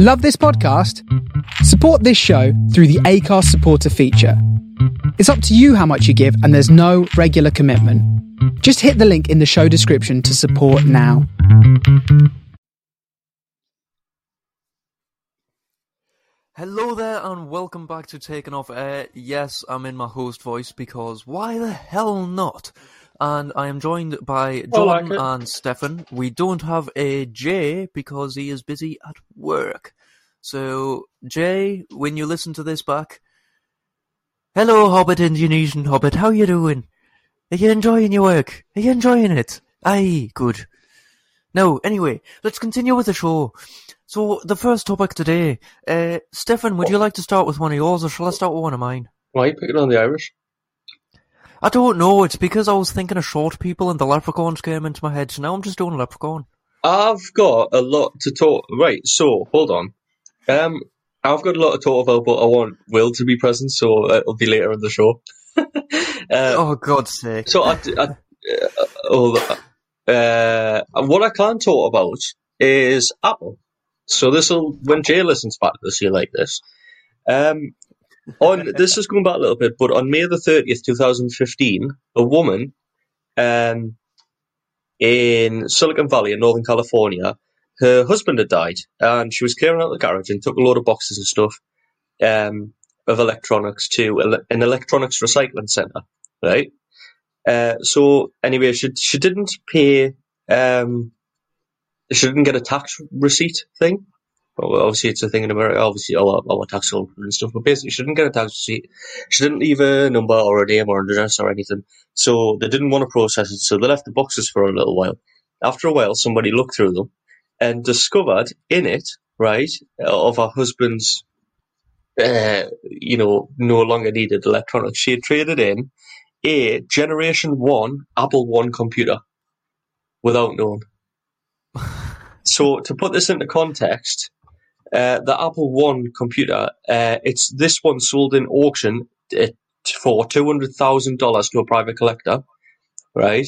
Love this podcast? Support this show through the Anchor supporter feature. It's up to you how much you give, and there's no regular commitment. Just hit the link in the show description to support now. Hello there and welcome back to Taking Off Air. Yes, I'm in my host voice because why the hell not? And I am joined by Jordan like and Stefan. We don't have a Jay because he is busy at work. So, Jay, when you listen to this back, hello Hobbit Indonesian Hobbit, how you doing? Are you enjoying your work? Are you enjoying it? Aye, good. No, anyway, let's continue with the show. So, the first topic today, uh, Stefan, would you like to start with one of yours, or shall I start with one of mine? Why are you picking on the Irish? I don't know, it's because I was thinking of short people and the leprechauns came into my head, so now I'm just doing leprechaun. I've got a lot to talk. Right, so hold on. Um, I've got a lot to talk about, but I want Will to be present, so it'll be later in the show. uh, Oh, God's sake. so I, I uh, hold on. Uh, what I can't talk about is Apple. So this will when Jay listens back to this, he'll like this. Um, on this is going back a little bit, but on May the thirtieth, two thousand fifteen, a woman, um, in Silicon Valley in Northern California, her husband had died, and she was clearing out the garage and took a load of boxes and stuff, um, of electronics to an electronics recycling center, right? Uh, so anyway, she she didn't pay. Um, she didn't get a tax receipt thing. Well, obviously, it's a thing in America. Obviously, our, our tax code and stuff. But basically, she didn't get a tax receipt. She didn't leave a number or a name or an address or anything. So they didn't want to process it. So they left the boxes for a little while. After a while, somebody looked through them and discovered in it, right, of her husband's, uh, you know, no longer needed electronics. She had traded in a Generation One Apple One computer without knowing. So to put this into context, uh, the Apple One computer, uh, it's this one sold in auction uh, for two hundred thousand dollars to a private collector, right?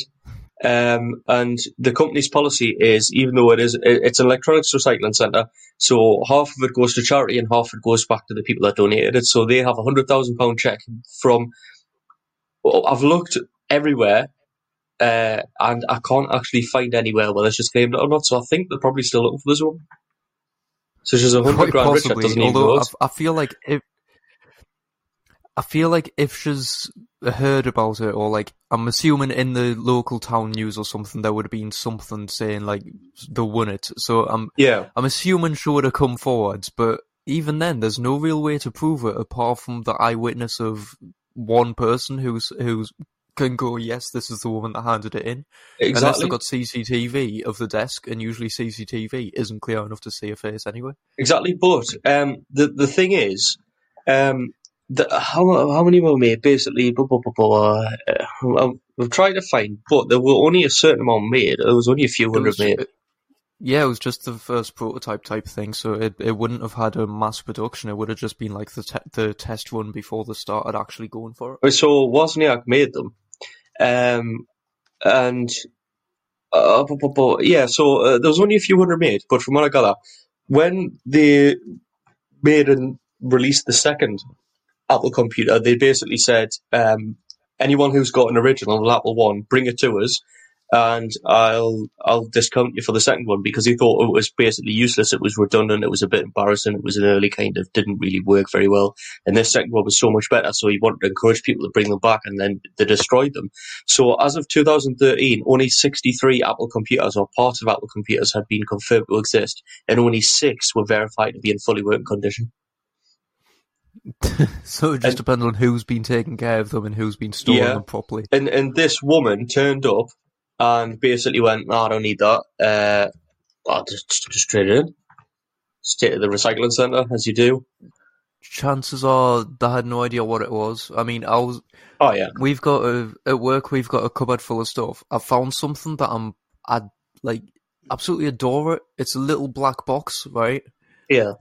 Um, and the company's policy is, even though it is, it's an electronics recycling center, so half of it goes to charity and half it goes back to the people that donated it. So they have a hundred thousand pound check from. well, I've looked everywhere uh, and I can't actually find anywhere where it's just claimed it or not. So I think they're probably still looking for this one. So she's a hundred grand rich that doesn't although. I, I feel like if I feel like if she's heard about it, or like I'm assuming in the local town news or something, there would have been something saying like they won it. So I'm Yeah, I'm assuming she would have come forwards, but even then, there's no real way to prove it apart from the eyewitness of one person who's who's can go, yes, this is the woman that handed it in. Unless exactly. they've got CCTV of the desk, and usually CCTV isn't clear enough to see a face anyway. Exactly, but um, the the thing is, um, the, how how many were made? Basically, blah, blah, blah, blah, uh, I'm, I'm trying to find, but there were only a certain amount made. There was only a few hundred was, made. it- yeah, it was just the first prototype type thing, so it it wouldn't have had a mass production. It would have just been like the te- the test run before they started actually going for it. So Wozniak made them, um, and uh, bu- bu- bu- yeah, so uh, there was only a few hundred made. But from what I gather, when they made and released the second Apple computer, they basically said, um, anyone who's got an original Apple One, bring it to us, and I'll I'll discount you for the second one because he thought it was basically useless. It was redundant. It was a bit embarrassing. It was an early kind of didn't really work very well, and this second one was so much better. So he wanted to encourage people to bring them back, and then they destroyed them. So as of 2013, only 63 Apple computers or parts of Apple computers had been confirmed to exist, and only six were verified to be in fully working condition. so it just And- depends on who's been taking care of them and who's been storing Yeah. them properly. And and this woman turned up and basically went, no, I don't need that. Uh, I'll just, just trade it in. Stay at the recycling centre, as you do. Chances are they had no idea what it was. I mean, I was Oh, yeah. we've got a at work we've got a cupboard full of stuff. I found something that I'm I like absolutely adore it. It's a little black box, right? Yeah.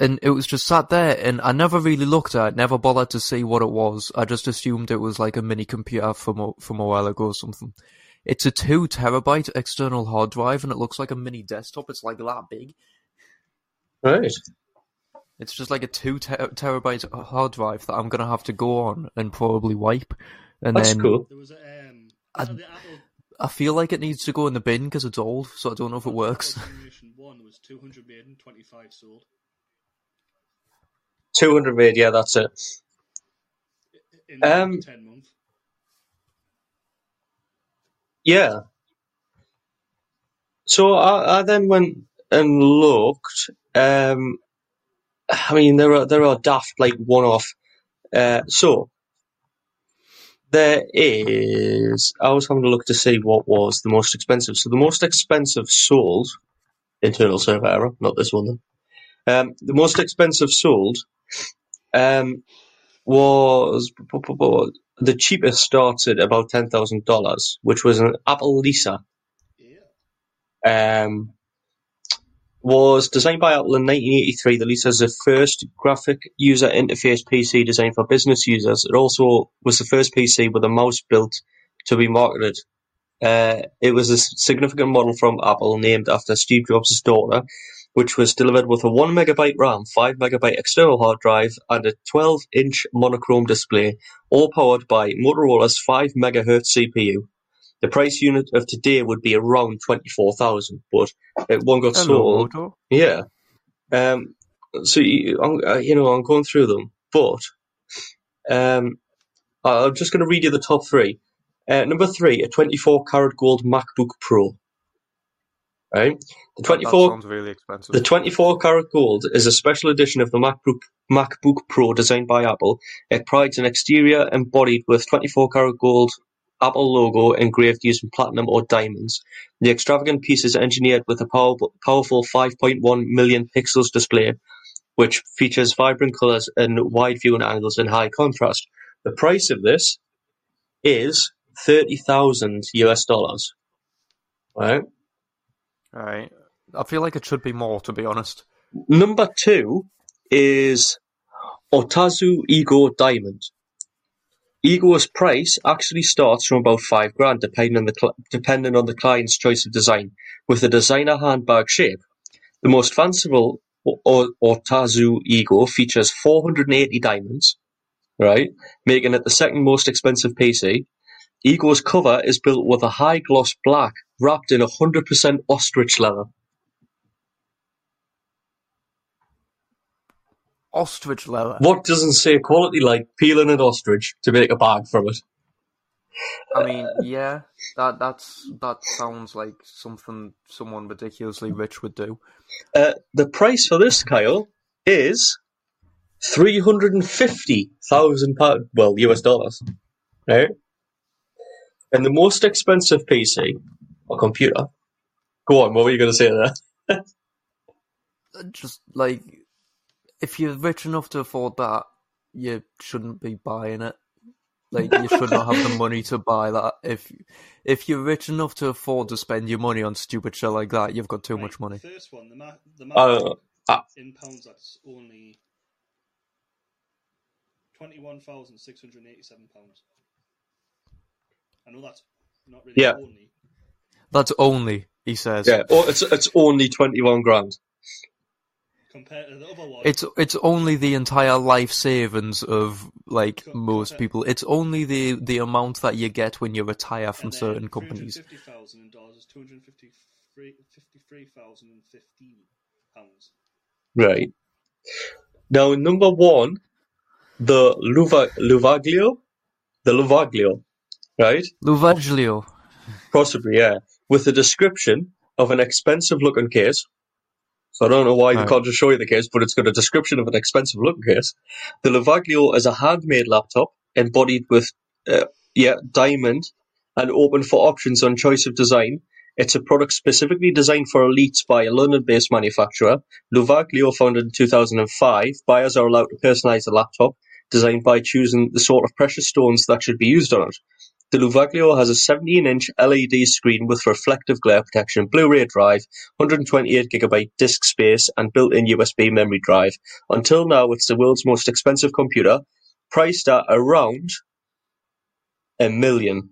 And it was just sat there, and I never really looked at it, never bothered to see what it was. I just assumed it was like a mini computer from a, from a while ago or something. It's a two terabyte external hard drive, and it looks like a mini desktop. It's like that big. Right. It's just like a two ter- terabyte hard drive that I'm gonna have to go on and probably wipe, and That's then cool. There was a, um, I- so the Apple I feel like it needs to go in the bin because it's old, so I don't know if it works. Generation One was 200 made and 25 sold. 200 made, yeah, that's it. In Um, 10 months. Yeah. So I, I then went and looked. Um, I mean, there are there are daft like one off. Uh, so there is. I was having a look to see what was the most expensive. So the most expensive sold internal server error, not this one. Then. Um, the most expensive sold um, was the cheapest started about ten thousand dollars, which was an Apple Lisa. Yeah. Um, was designed by Apple in 1983. The Lisa is the first graphic user interface PC designed for business users. It also was the first PC with a mouse built to be marketed. Uh, it was a significant model from Apple named after Steve Jobs' daughter, which was delivered with a 1 megabyte RAM, 5 megabyte external hard drive, and a 12 inch monochrome display, all powered by Motorola's 5 megahertz CPU. The price unit of today would be around 24,000, but it one got Hello, sold. Odo. Yeah. Um, so, you, I'm, uh, you know, I'm going through them, but um, I'm just going to read you the top three. Uh, number three, a 24 karat gold MacBook Pro. Right? The That 24 sounds really expensive. the 24 karat gold is a special edition of the MacBook MacBook Pro designed by Apple. It prides an exterior embodied with 24 karat gold Apple logo engraved using platinum or diamonds. The extravagant piece is engineered with a power, powerful 5.1 million pixels display, which features vibrant colors and wide viewing angles in high contrast. The price of this is 30,000 US dollars. Right? Right. I feel like it should be more, to be honest. Number two is Otazu Ego Diamond. Ego's price actually starts from about five grand, depending on the cl- depending on the client's choice of design, with the designer handbag shape. The most fanciful Otazu Ego features 480 diamonds, right, making it the second most expensive PC. Ego's cover is built with a high gloss black wrapped in 100% ostrich leather. Ostrich leather. What doesn't say quality like peeling an ostrich to make a bag from it? I mean, yeah, that that's that sounds like something someone ridiculously rich would do. Uh, the price for this, Kyle, is three hundred and fifty thousand pound, well, US dollars, right? And the most expensive PC or computer. Go on, what were you going to say there? Just like, if you're rich enough to afford that, you shouldn't be buying it. Like, you should not have the money to buy that. If if you're rich enough to afford to spend your money on stupid shit like that, you've got too Right, much money. First one, the Mac, the Mac Uh, uh, in pounds, that's only twenty-one thousand six hundred eighty-seven pounds. I know that's not really Yeah. only. That's only, he says. yeah, oh, it's it's only twenty one grand. compared to the other one. It's it's only the entire life savings of like Co- most co- people. It's only the the amount that you get when you retire from and then certain companies. 350,000 in dollars is 253,015 pounds. Right. Now, number one, the Luva, Luvaglio, the Luvaglio, right? Luvaglio. Possibly, yeah. With a description of an expensive looking case. So I don't know why they Right. can't just show you the case, but it's got a description of an expensive looking case. The Luvaglio is a handmade laptop embodied with, uh, yeah, diamond and open for options on choice of design. It's a product specifically designed for elites by a London-based manufacturer. Luvaglio, founded in 2005, buyers are allowed to personalize the laptop, designed by choosing the sort of precious stones that should be used on it. The Luvaglio has a 17-inch LED screen with reflective glare protection, Blu-ray drive, 128GB disk space, and built-in USB memory drive. Until now, it's the world's most expensive computer, priced at around a million.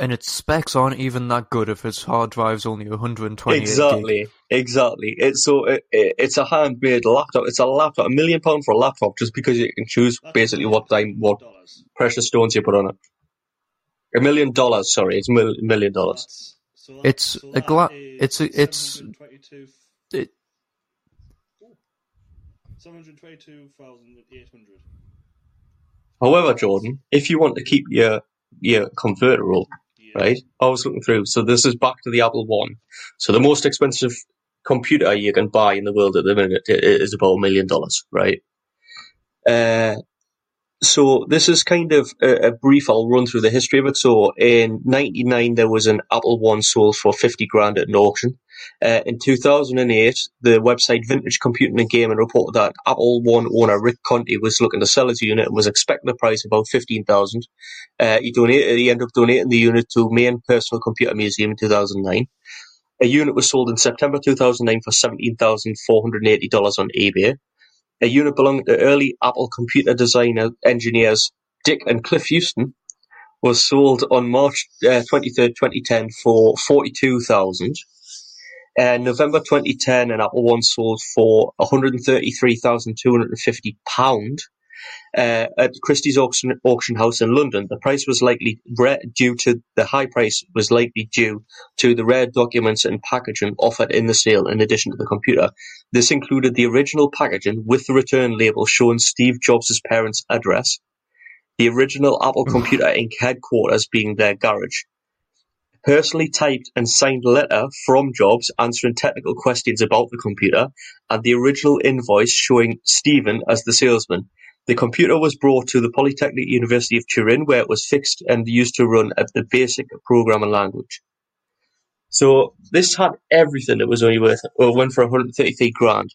And its specs aren't even that good if its hard drive's only 128 gig. Exactly, exactly. It's so it, it, it's a handmade laptop. It's a laptop, a million pound for a laptop, just because you can choose That's basically what million time, what precious stones you put on it. A million dollars, sorry, it's a mil- million dollars. That's- so that- It's so a that gla- it's a- it's- 722 It, 722,800. However, Jordan, if you want to keep your your converter up, Yeah. Right? I was looking through. So this is back to the Apple One. So the most expensive computer you can buy in the world at the minute is about a million dollars, right? Uh, so this is kind of a, a brief. I'll run through the history of it. So in '99, there was an Apple One sold for 50 grand at an auction. Uh, in 2008, the website Vintage Computing and Gaming reported that Apple One owner Rick Conti was looking to sell his unit and was expecting a price about 15,000. Uh, he donated. He ended up donating the unit to Maine Personal Computer Museum in 2009. A unit was sold in September 2009 for $17,480 on eBay. A unit belonging to early Apple computer designer engineers Dick and Cliff Huston was sold on March uh, 23rd, 2010 for 42000 uh, November 2010, an Apple One sold for £133,250 uh, at Christie's auction, auction house in London. The price was likely re- due to the high price was likely due to the rare documents and packaging offered in the sale in addition to the computer. This included the original packaging with the return label showing Steve Jobs' parents' address, the original Apple Computer Inc. headquarters being their garage, personally typed and signed letter from Jobs answering technical questions about the computer, and the original invoice showing Stephen as the salesman. The computer was brought to the Polytechnic University of Turin, where it was fixed and used to run at the basic programming language. So this had everything that was only worth or went for 133 grand.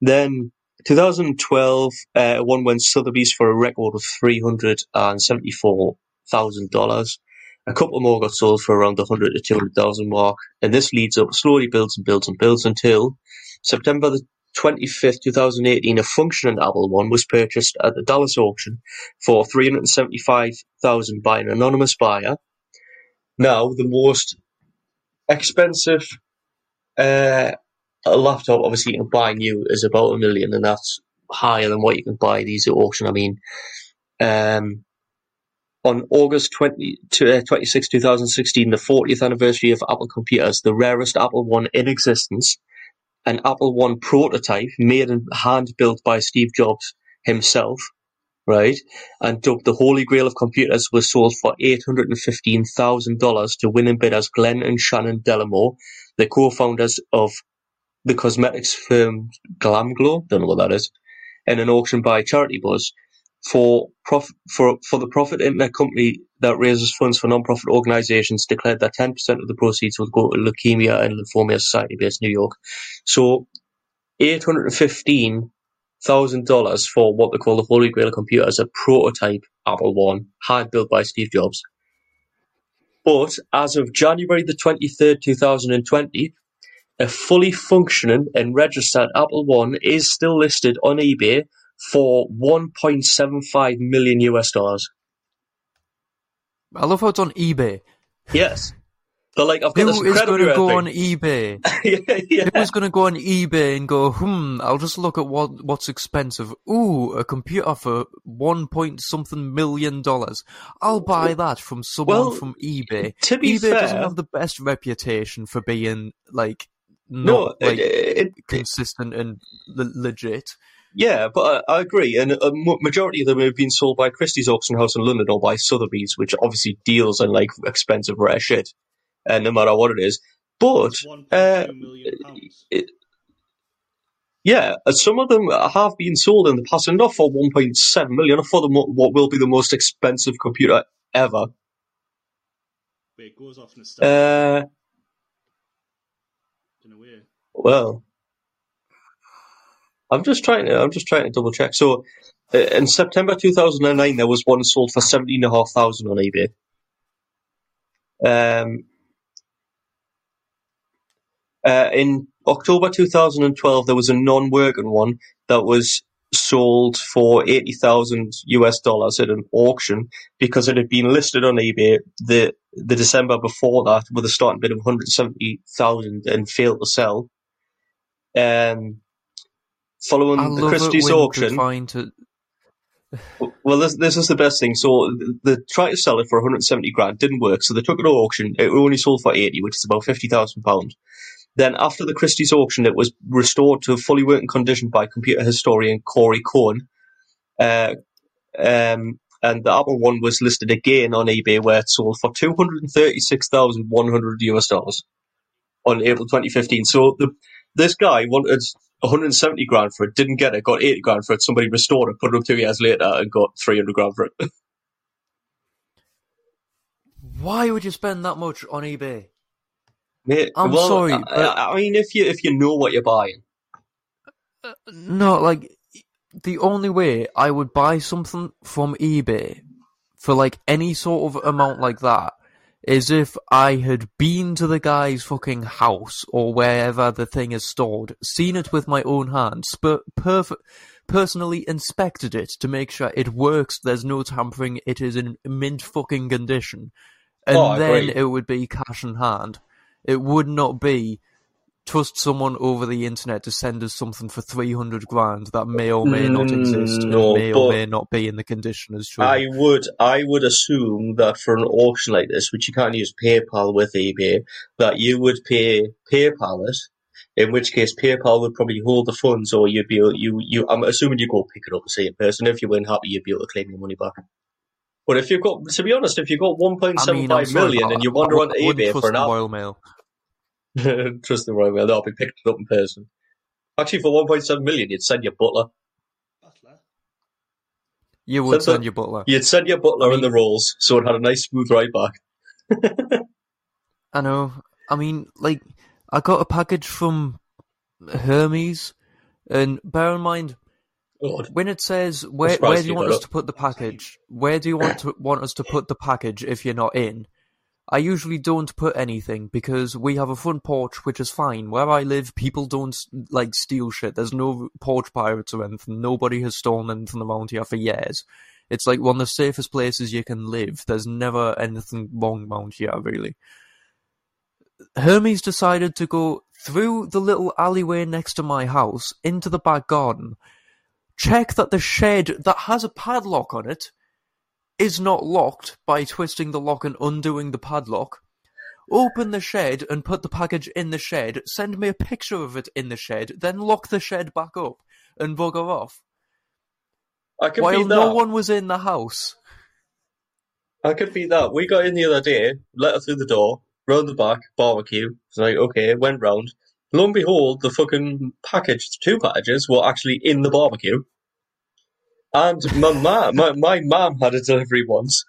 Then 2012, uh, one went Sotheby's for a record of $374,000. A couple more got sold for around the 100 to 200,000 mark, and this leads up, slowly builds and builds and builds until September the 25th, 2018, a functioning Apple One was purchased at the Dallas auction for 375,000 by an anonymous buyer. Now, the most expensive uh, laptop, obviously, you can buy new is about a million, and that's higher than what you can buy these at auction. I mean, um, on August 20, to, uh, 26, 2016, the 40th anniversary of Apple computers, the rarest Apple One in existence, an Apple One prototype made and hand built by Steve Jobs himself, right, and dubbed the Holy Grail of computers, was sold for $815,000 to winning bidders Glenn and Shannon Dellimore, the co-founders of the cosmetics firm Glamglow, don't know what that is, in an auction by Charity Buzz for prof- for for the profit internet company that raises funds for non-profit organizations declared that 10% of the proceeds would go to Leukemia and Lymphoma Society based New York. So $815,000 for what they call the Holy Grail computer as a prototype Apple One, hand built by Steve Jobs. But as of January the 23rd, 2020, a fully functioning and registered Apple One is still listed on eBay for 1.75 million US dollars. I love how it's on eBay. Yes. They're like, I've got this Who is going to go thing. on eBay? yeah, yeah. Who is going to go on eBay and go, hmm, I'll just look at what what's expensive. Ooh, a computer for one point something million dollars. I'll buy that from someone Well, from eBay. to be eBay doesn't have the best reputation for being like No, not like it, it, consistent and le- legit. Yeah, but I, I agree. And a majority of them have been sold by Christie's Auction House in London or by Sotheby's, which obviously deals in like expensive rare shit, and no matter what it is. But uh, it, yeah, uh, some of them have been sold in the past, and not for 1.7 million, for the mo- what will be the most expensive computer ever. But it goes off in a Uh, in a way. well, I'm just trying to. I'm just trying to double check. So, uh, in September 2009, there was one sold for seventeen and a half thousand on eBay. Um, uh, in October 2012, there was a non-working one that was sold for eighty thousand US dollars at an auction because it had been listed on eBay the the December before that with a starting bid of one hundred seventy thousand and failed to sell. Um, following I the Christie's auction, to. well, this this is the best thing. So they tried to sell it for 170 grand, didn't work. So they took it to auction. It only sold for 80, which is about 50,000 pounds. Then after the Christie's auction, it was restored to fully working condition by computer historian Corey Cohen. Uh, um, and the Apple one was listed again on eBay where it sold for 236,100 US dollars on April 2015. So the, this guy wanted 170 grand for it, didn't get it, got 80 grand for it. Somebody restored it, put it up two years later, and got 300 grand for it. Why would you spend that much on eBay? Mate, I'm well, sorry, I, but- I mean, if you if you know what you're buying, uh, No, like the only way I would buy something from eBay for like any sort of amount like that is if I had been to the guy's fucking house or wherever the thing is stored, seen it with my own hands, but perf- personally inspected it to make sure it works, there's no tampering, it is in mint fucking condition. And Oh, then it would be cash in hand. It would not be trust someone over the internet to send us something for 300 grand that may or may not Mm, exist and no, may or may not be in the condition as true. I would I would assume that for an auction like this, which you can't use PayPal with eBay, that you would pay PayPal it. In which case, PayPal would probably hold the funds, or you'd be able, you you. I'm assuming you go pick it up and see it person. If you weren't happy, you'd be able to claim your money back. But if you've got, to be honest, if you've got I mean, 1.75 I'm sorry, million and you I- wander I on I wouldn't eBay for an Mail. trust the right way, that'll be picked up in person. Actually, for 1.7 million, you'd send your butler. Butler. You would Send the- your butler. You'd send your butler I in the rolls, so it had a nice smooth ride back. I know. I mean, like, I got a package from Hermes, and bear in mind, God. when it says where where do you you want us it. to put the package? Where do you want to want us to put the package if you're not in? I usually don't put anything because we have a front porch, which is fine. Where I live, people don't like steal shit. There's no porch pirates or anything. Nobody has stolen anything around here for years. It's like one of the safest places you can live. There's never anything wrong around here, really. Hermes decided to go through the little alleyway next to my house into the back garden, check that the shed that has a padlock on it is not locked by twisting the lock and undoing the padlock. Open the shed and put the package in the shed, send me a picture of it in the shed, then lock the shed back up and bugger off. I could While no one was in the house. I could be that. We got in the other day, let her through the door, round the back, barbecue. It's like, okay, went round. Lo and behold, the fucking package, two packages, were actually in the barbecue. And my ma, my, my mum had a delivery once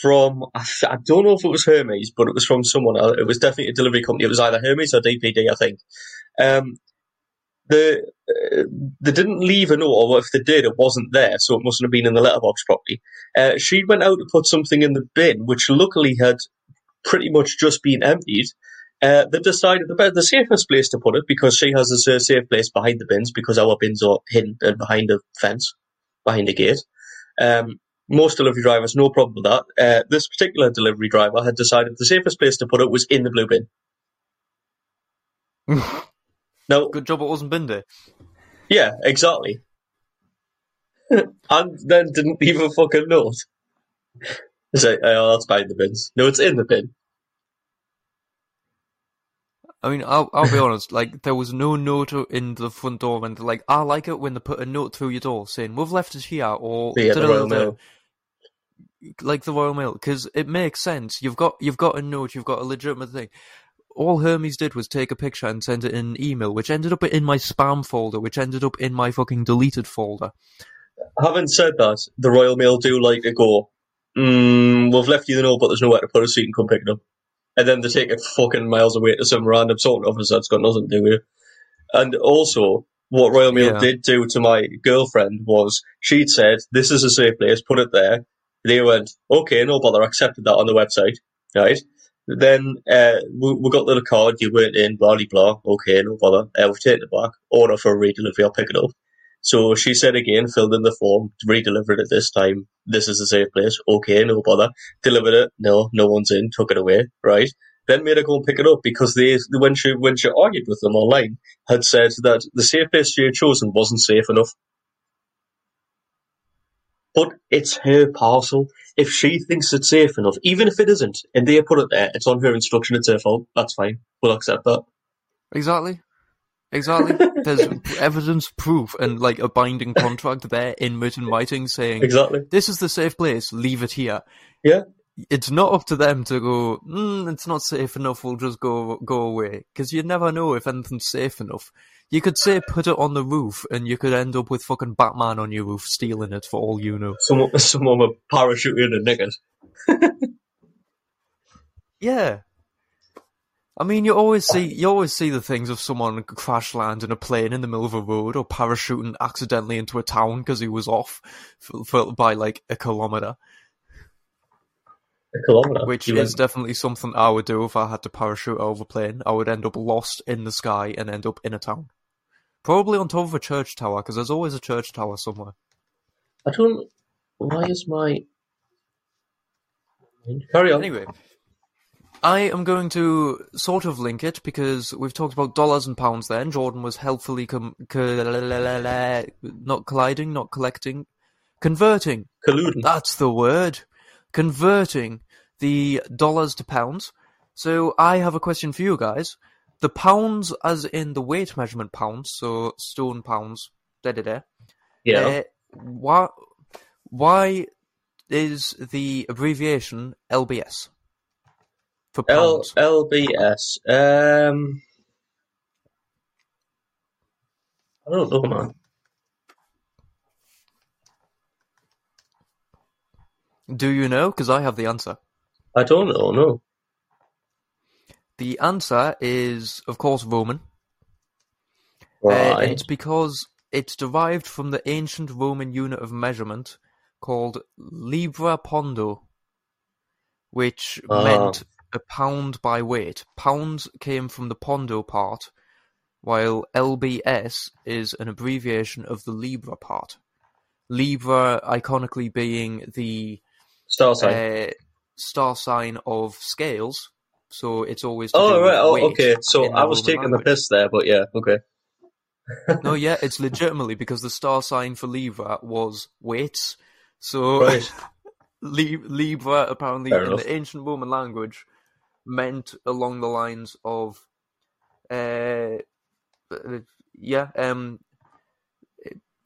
from, I, don't know if it was Hermes, but it was from someone else. It was definitely a delivery company. It was either Hermes or DPD, I think. Um, the, uh, they didn't leave a note, or if they did, it wasn't there, so it mustn't have been in the letterbox properly. Uh, she went out to put something in the bin, which luckily had pretty much just been emptied. Uh, they decided the, the safest place to put it, because she has a safe place behind the bins, because our bins are hidden and behind a fence, behind a gate. Um, most delivery drivers, no problem with that. Uh, this particular delivery driver had decided the safest place to put it was in the blue bin. no, Good job it wasn't bin day. yeah, exactly. and then didn't even a fucking note. It's like, oh, that's behind the bins. No, it's in the bin. I mean, I'll, I'll be honest, like, there was no note in the front door, and like, I like it when they put a note through your door saying, we've left it here, or Yeah, the Royal. Mail. like the Royal Mail, because it makes sense. You've got you've got a note, you've got a legitimate thing. All Hermes did was take a picture and send it in an email, which ended up in my spam folder, which ended up in my fucking deleted folder. Having said that, the Royal Mail do like to go, mm, we've left you the note, but there's nowhere to put it so you can come pick it up. And then they take it fucking miles away to some random sorting office that's got nothing to do with it. And also, what Royal Mail Yeah. did do to my girlfriend was she'd said, this is a safe place, put it there. They went, okay, no bother, accepted that on the website, right? Then uh, we, we got the card, you weren't in, blah, blah, blah. Okay, no bother. Uh, we've taken it back. Order for a re-delivery, I'll pick it up. So she said again, filled in the form, re-delivered it this time. This is a safe place. Okay, no bother. Delivered it. No, no one's in. Took it away. Right. Then made her go and pick it up because they, when she when she argued with them online, had said that the safe place she had chosen wasn't safe enough. But it's her parcel. If she thinks it's safe enough, even if it isn't, and they put it there, it's on her instruction. It's her fault. That's fine. We'll accept that. Exactly. Exactly. There's evidence, proof, and like a binding contract there in written writing saying Exactly. this is the safe place. Leave it here. Yeah. It's not up to them to go. Mm, it's not safe enough. We'll just go go away because you never know if anything's safe enough. You could say put it on the roof, and you could end up with fucking Batman on your roof stealing it for all you know. Someone, someone with parachute in. Yeah. I mean, you always see you always see the things of someone crash land in a plane in the middle of a road or parachuting accidentally into a town because he was off for, for, by like a kilometer, A kilometre. which is went- definitely something I would do if I had to parachute over a plane. I would end up lost in the sky and end up in a town, probably on top of a church tower because there's always a church tower somewhere. I don't. Why is my. Carry on. Anyway, I am going to sort of link it because we've talked about dollars and pounds then. Jordan was helpfully com- co- not colliding, not collecting, converting. Colluding. That's the word. Converting the dollars to pounds. So I have a question for you guys. The pounds, as in the weight measurement pounds, so stone pounds, da da da. yeah. Uh, why, why is the abbreviation LBS for L? LBS. Um. I don't know, man. Do you know? Because I have the answer. I don't know. No. The answer is, of course, Roman. Uh, Right. and it's because it's derived from the ancient Roman unit of measurement called libra pondo, which Ah. meant a pound by weight. Pounds came from the pondo part, while LBS is an abbreviation of the libra part. Libra iconically being the Star sign. uh, star sign of scales, so it's always oh right. Oh okay. So I was taking the piss there, but yeah. Okay. No, yeah, it's legitimately because the star sign for Libra was weights. So Right. Li- Libra apparently Fair in enough. the ancient Roman language meant along the lines of, uh, yeah, um,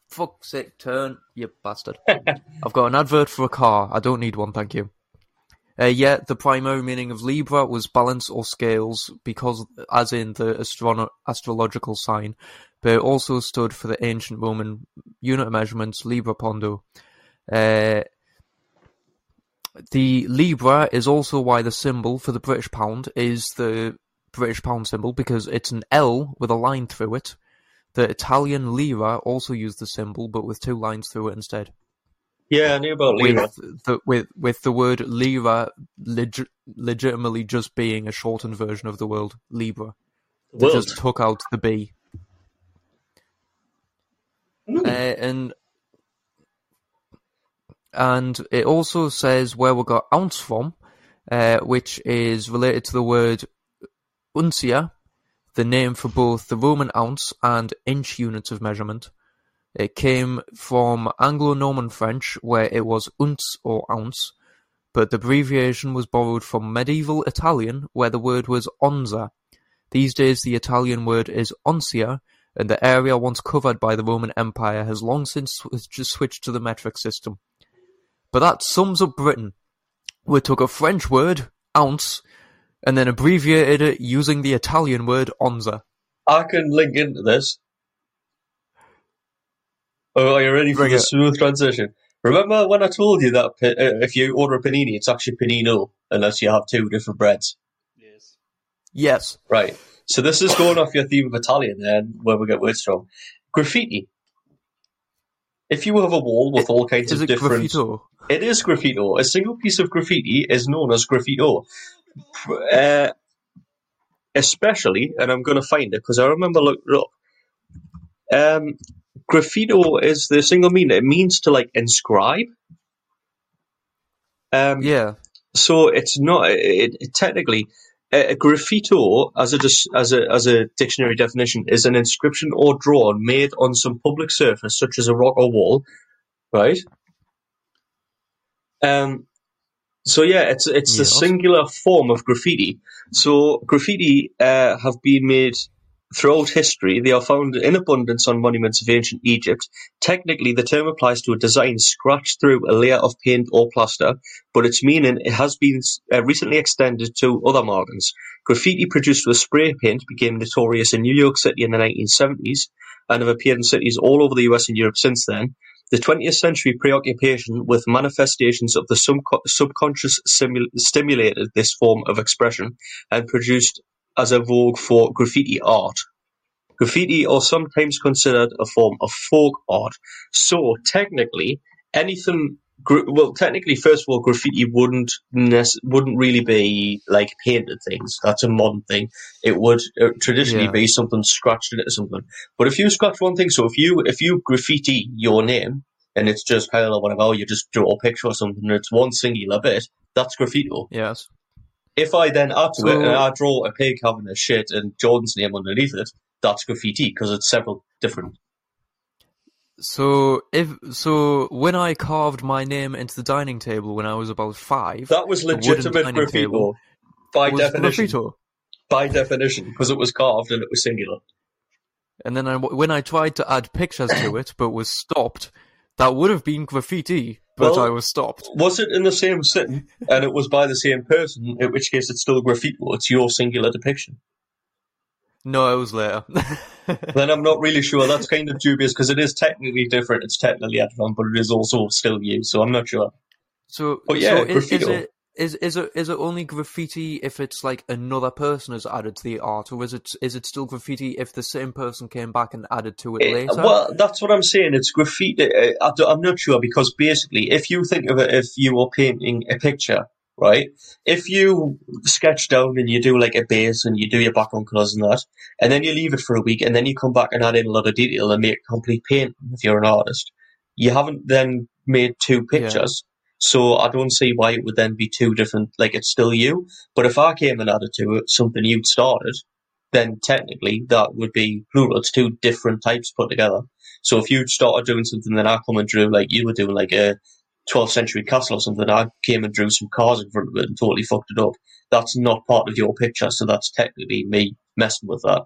fuck's sake, turn, you bastard. I've got an advert for a car. I don't need one, thank you. Uh, yeah, the primary meaning of Libra was balance or scales, because as in the astrono- astrological sign, but it also stood for the ancient Roman unit of measurements, Libra Pondo. Uh, the Libra is also why the symbol for the British pound is the British pound symbol, because it's an L with a line through it. The Italian lira also used the symbol, but with two lines through it instead Yeah, I knew about Lira. with the with with the word lira legi- legitimately just being a shortened version of the word libra. They World. just took out the b. Hmm. Uh, and and it also says where we got ounce from, uh, which is related to the word uncia, the name for both the Roman ounce and inch units of measurement. It came from Anglo-Norman French, where it was unce or ounce, but the abbreviation was borrowed from medieval Italian, where the word was onza. These days, the Italian word is oncia, and the area once covered by the Roman Empire has long since sw- switched to the metric system. But that sums up Britain. We took a French word, ounce, and then abbreviated it using the Italian word onza. I can link into this. Oh, are you ready for Bring the it. smooth transition? Remember when I told you that uh, if you order a panini, it's actually panino, unless you have two different breads. Yes. Yes. Right. So this is going off your theme of Italian, then, where we get words from. Graffiti. If you have a wall with all kinds of it different, graffito? it is graffito. A single piece of graffiti is known as graffito. Uh, especially, and I'm going to find it because I remember looking it up. Um, graffito is the single meaning. It means to like inscribe. Um, Yeah. so it's not it, it, technically a, graffito as a as a as a dictionary definition is an inscription or drawing made on some public surface such as a rock or wall, right? Um. So yeah, it's it's the singular form of graffiti. So graffiti uh, have been made throughout history. They are found in abundance on monuments of ancient Egypt. Technically, the term applies to a design scratched through a layer of paint or plaster, but its meaning has been uh, recently extended to other markings. Graffiti produced with spray paint became notorious in New York City in the 1970s and have appeared in cities all over the US and Europe since then. The 20th century preoccupation with manifestations of the subco- subconscious simul- stimulated this form of expression and produced as a vogue for graffiti art. Graffiti are sometimes considered a form of folk art. So technically, anything well, technically, first of all, graffiti wouldn't wouldn't really be like painted things. That's a modern thing. It would uh, traditionally Yeah. be something scratched into something. But if you scratch one thing, so if you if you graffiti your name and it's just hello or whatever, you just draw a picture or something, and it's one singular bit. That's graffito. Yes. If I then add to it and I draw a pig having a shit and Jordan's name underneath it, that's graffiti because it's several different. So if so, when I carved my name into the dining table when I was about five, That was legitimate graffito by definition. graffito. By definition, because it was carved and it was singular. And then I, when I tried to add pictures to it, but was stopped, that would have been graffiti, but Well- I was stopped. Was it in the same sitting and it was by the same person, in which case it's still graffiti. it's your singular depiction. No, it was later. Then I'm not really sure. That's kind of dubious because it is technically different. It's technically added on, but it is also still you, so I'm not sure. so, But yeah, so is, is it is is it is it only graffiti if it's like another person has added to the art, or is it is it still graffiti if the same person came back and added to it Eh, later? Well, that's what I'm saying. It's graffiti. eh, I don't- I'm not sure because basically, if you think of it, if you were painting a picture, right? If you sketch down and you do like a base and you do your background colours and that, and then you leave it for a week, and then you come back and add in a lot of detail and make a complete painting if you're an artist, you haven't then made two Yeah. So I don't see why it would then be two different. Like it's still you, but if I came and added to it something you'd started, then technically that would be plural. It's two different types put together. So if you started doing something, then I come and drew like you were doing like a 12th century castle or something. I came and drew some cars in front of it and totally fucked it up. That's not part of your picture, so that's technically me messing with that.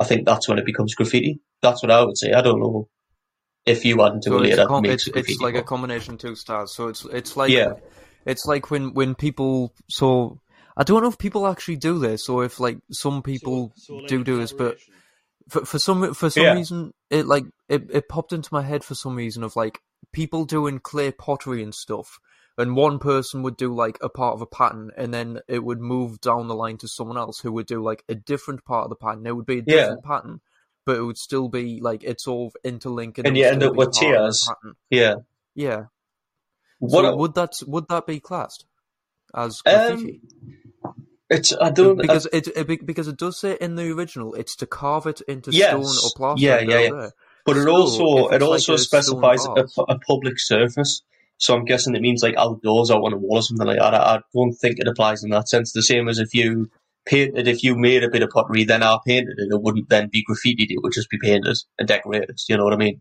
I think that's when it becomes graffiti. That's what I would say. I don't know if you add to So it it's, com- it's, it's like a combination of two styles. So it's it's like Yeah. it's like when when people so I don't know if people actually do this or if like some people So- so like do do this, but for for some for some Yeah. reason it like it, it popped into my head for some reason of like people doing clay pottery and stuff. And one person would do like a part of a pattern, and then it would move down the line to someone else who would do like a different part of the pattern. It would be a Yeah. different pattern, but it would still be like it's all interlinked. And you end up with tears. yeah. Yeah. What so I- would that would that be classed as Um, graffiti? it's I don't because it, it because it does say in the original it's to carve it into Yes. stone or plaster. Yeah, yeah, yeah. there. But it also it also like a specifies a, a public surface. So I'm guessing it means like outdoors out on a wall or something like that. I, I don't think it applies in that sense. The same as if you painted, if you made a bit of pottery, then I painted it, it wouldn't then be graffitied. It would just be painted and decorated. You know what I mean?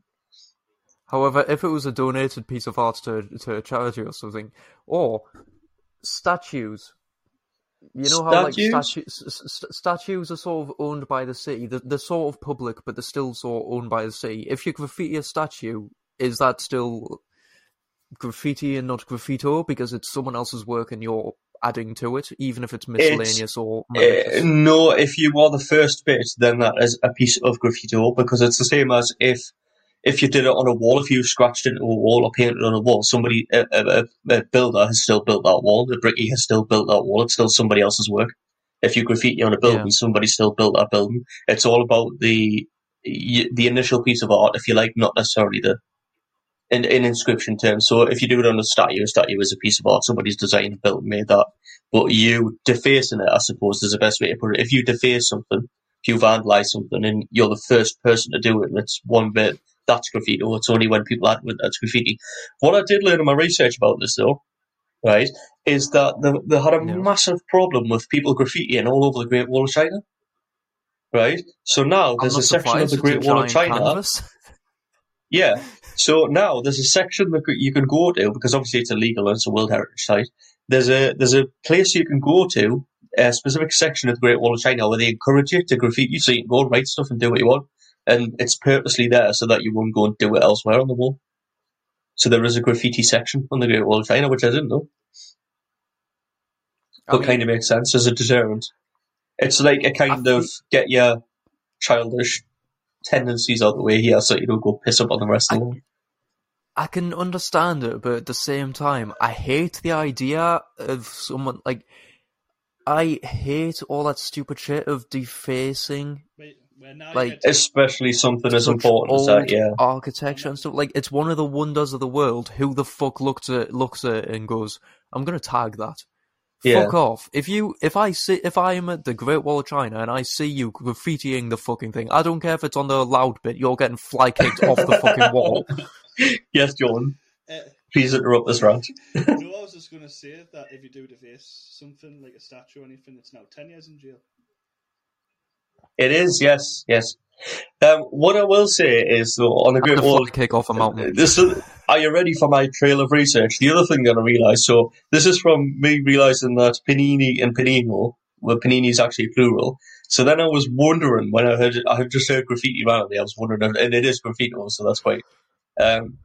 However, if it was a donated piece of art to to a charity or something, or statues. You know how Statues? like statu- s- s- statues are sort of owned by the city. They're, they're sort of public, but they're still sort of owned by the city. If you graffiti a statue, is that still graffiti and not graffito because it's someone else's work and you're adding to it, even if it's miscellaneous or Uh, no, if you are the first bit, then that is a piece of graffito because it's the same as if if you did it on a wall, if you scratched into a wall or painted on a wall, somebody a, a, a builder has still built that wall. The brickie has still built that wall. It's still somebody else's work. If you graffiti on a building, Yeah. somebody still built that building. It's all about the the initial piece of art, if you like, not necessarily the in, in inscription terms. So if you do it on a statue, a statue is a piece of art. Somebody's designed, built, made that. But you defacing it, I suppose, is the best way to put it. If you deface something, if you vandalize something, and you're the first person to do it, and it's one bit, that's graffiti. Or it's only when people admit that's graffiti. What I did learn in my research about this, though, right, is that they, they had a Yeah. massive problem with people graffitiing all over the Great Wall of China. Right? So now I'm there's a section of the Great Wall of China. canvas. Yeah. So now there's a section that you can go to because obviously it's illegal and it's a World Heritage Site. There's a there's a place you can go to, a specific section of the Great Wall of China where they encourage you to graffiti, so you can go and write stuff and do what you want, and it's purposely there so that you won't go and do it elsewhere on the wall. So there is a graffiti section on the Great Wall of China, which I didn't know, I but mean, kind of makes sense as a deterrent. It's like a kind of get your childish tendencies out of the way here, so you don't go piss up on the rest of the wall. I can understand it, but at the same time, I hate the idea of someone like. I hate all that stupid shit of defacing Wait, Like- especially something as important as that. Yeah, architecture and stuff. Like it's one of the wonders of the world. Who the fuck looks at looks at it and goes, "I'm gonna tag that." Yeah. Fuck off! If you, if I see, if I'm at the Great Wall of China and I see you graffitiing the fucking thing, I don't care if it's on the loud bit. You're getting fly kicked off the fucking wall. yes, John. Uh, Please interrupt this rant. no, I was just going to say that if you do deface something like a statue or anything, it's now 10 years in jail. It is, yes, yes. Um, what I will say is, though, on the Great Wall, kick off a mountain. this is, are you ready for my trail of research? The other thing that I realised, so this is from me realising that Panini and Panino, well, Panini is actually plural. So then I was wondering when I heard, I had just heard graffiti randomly, I was wondering, and it is graffito, so that's quite. Um,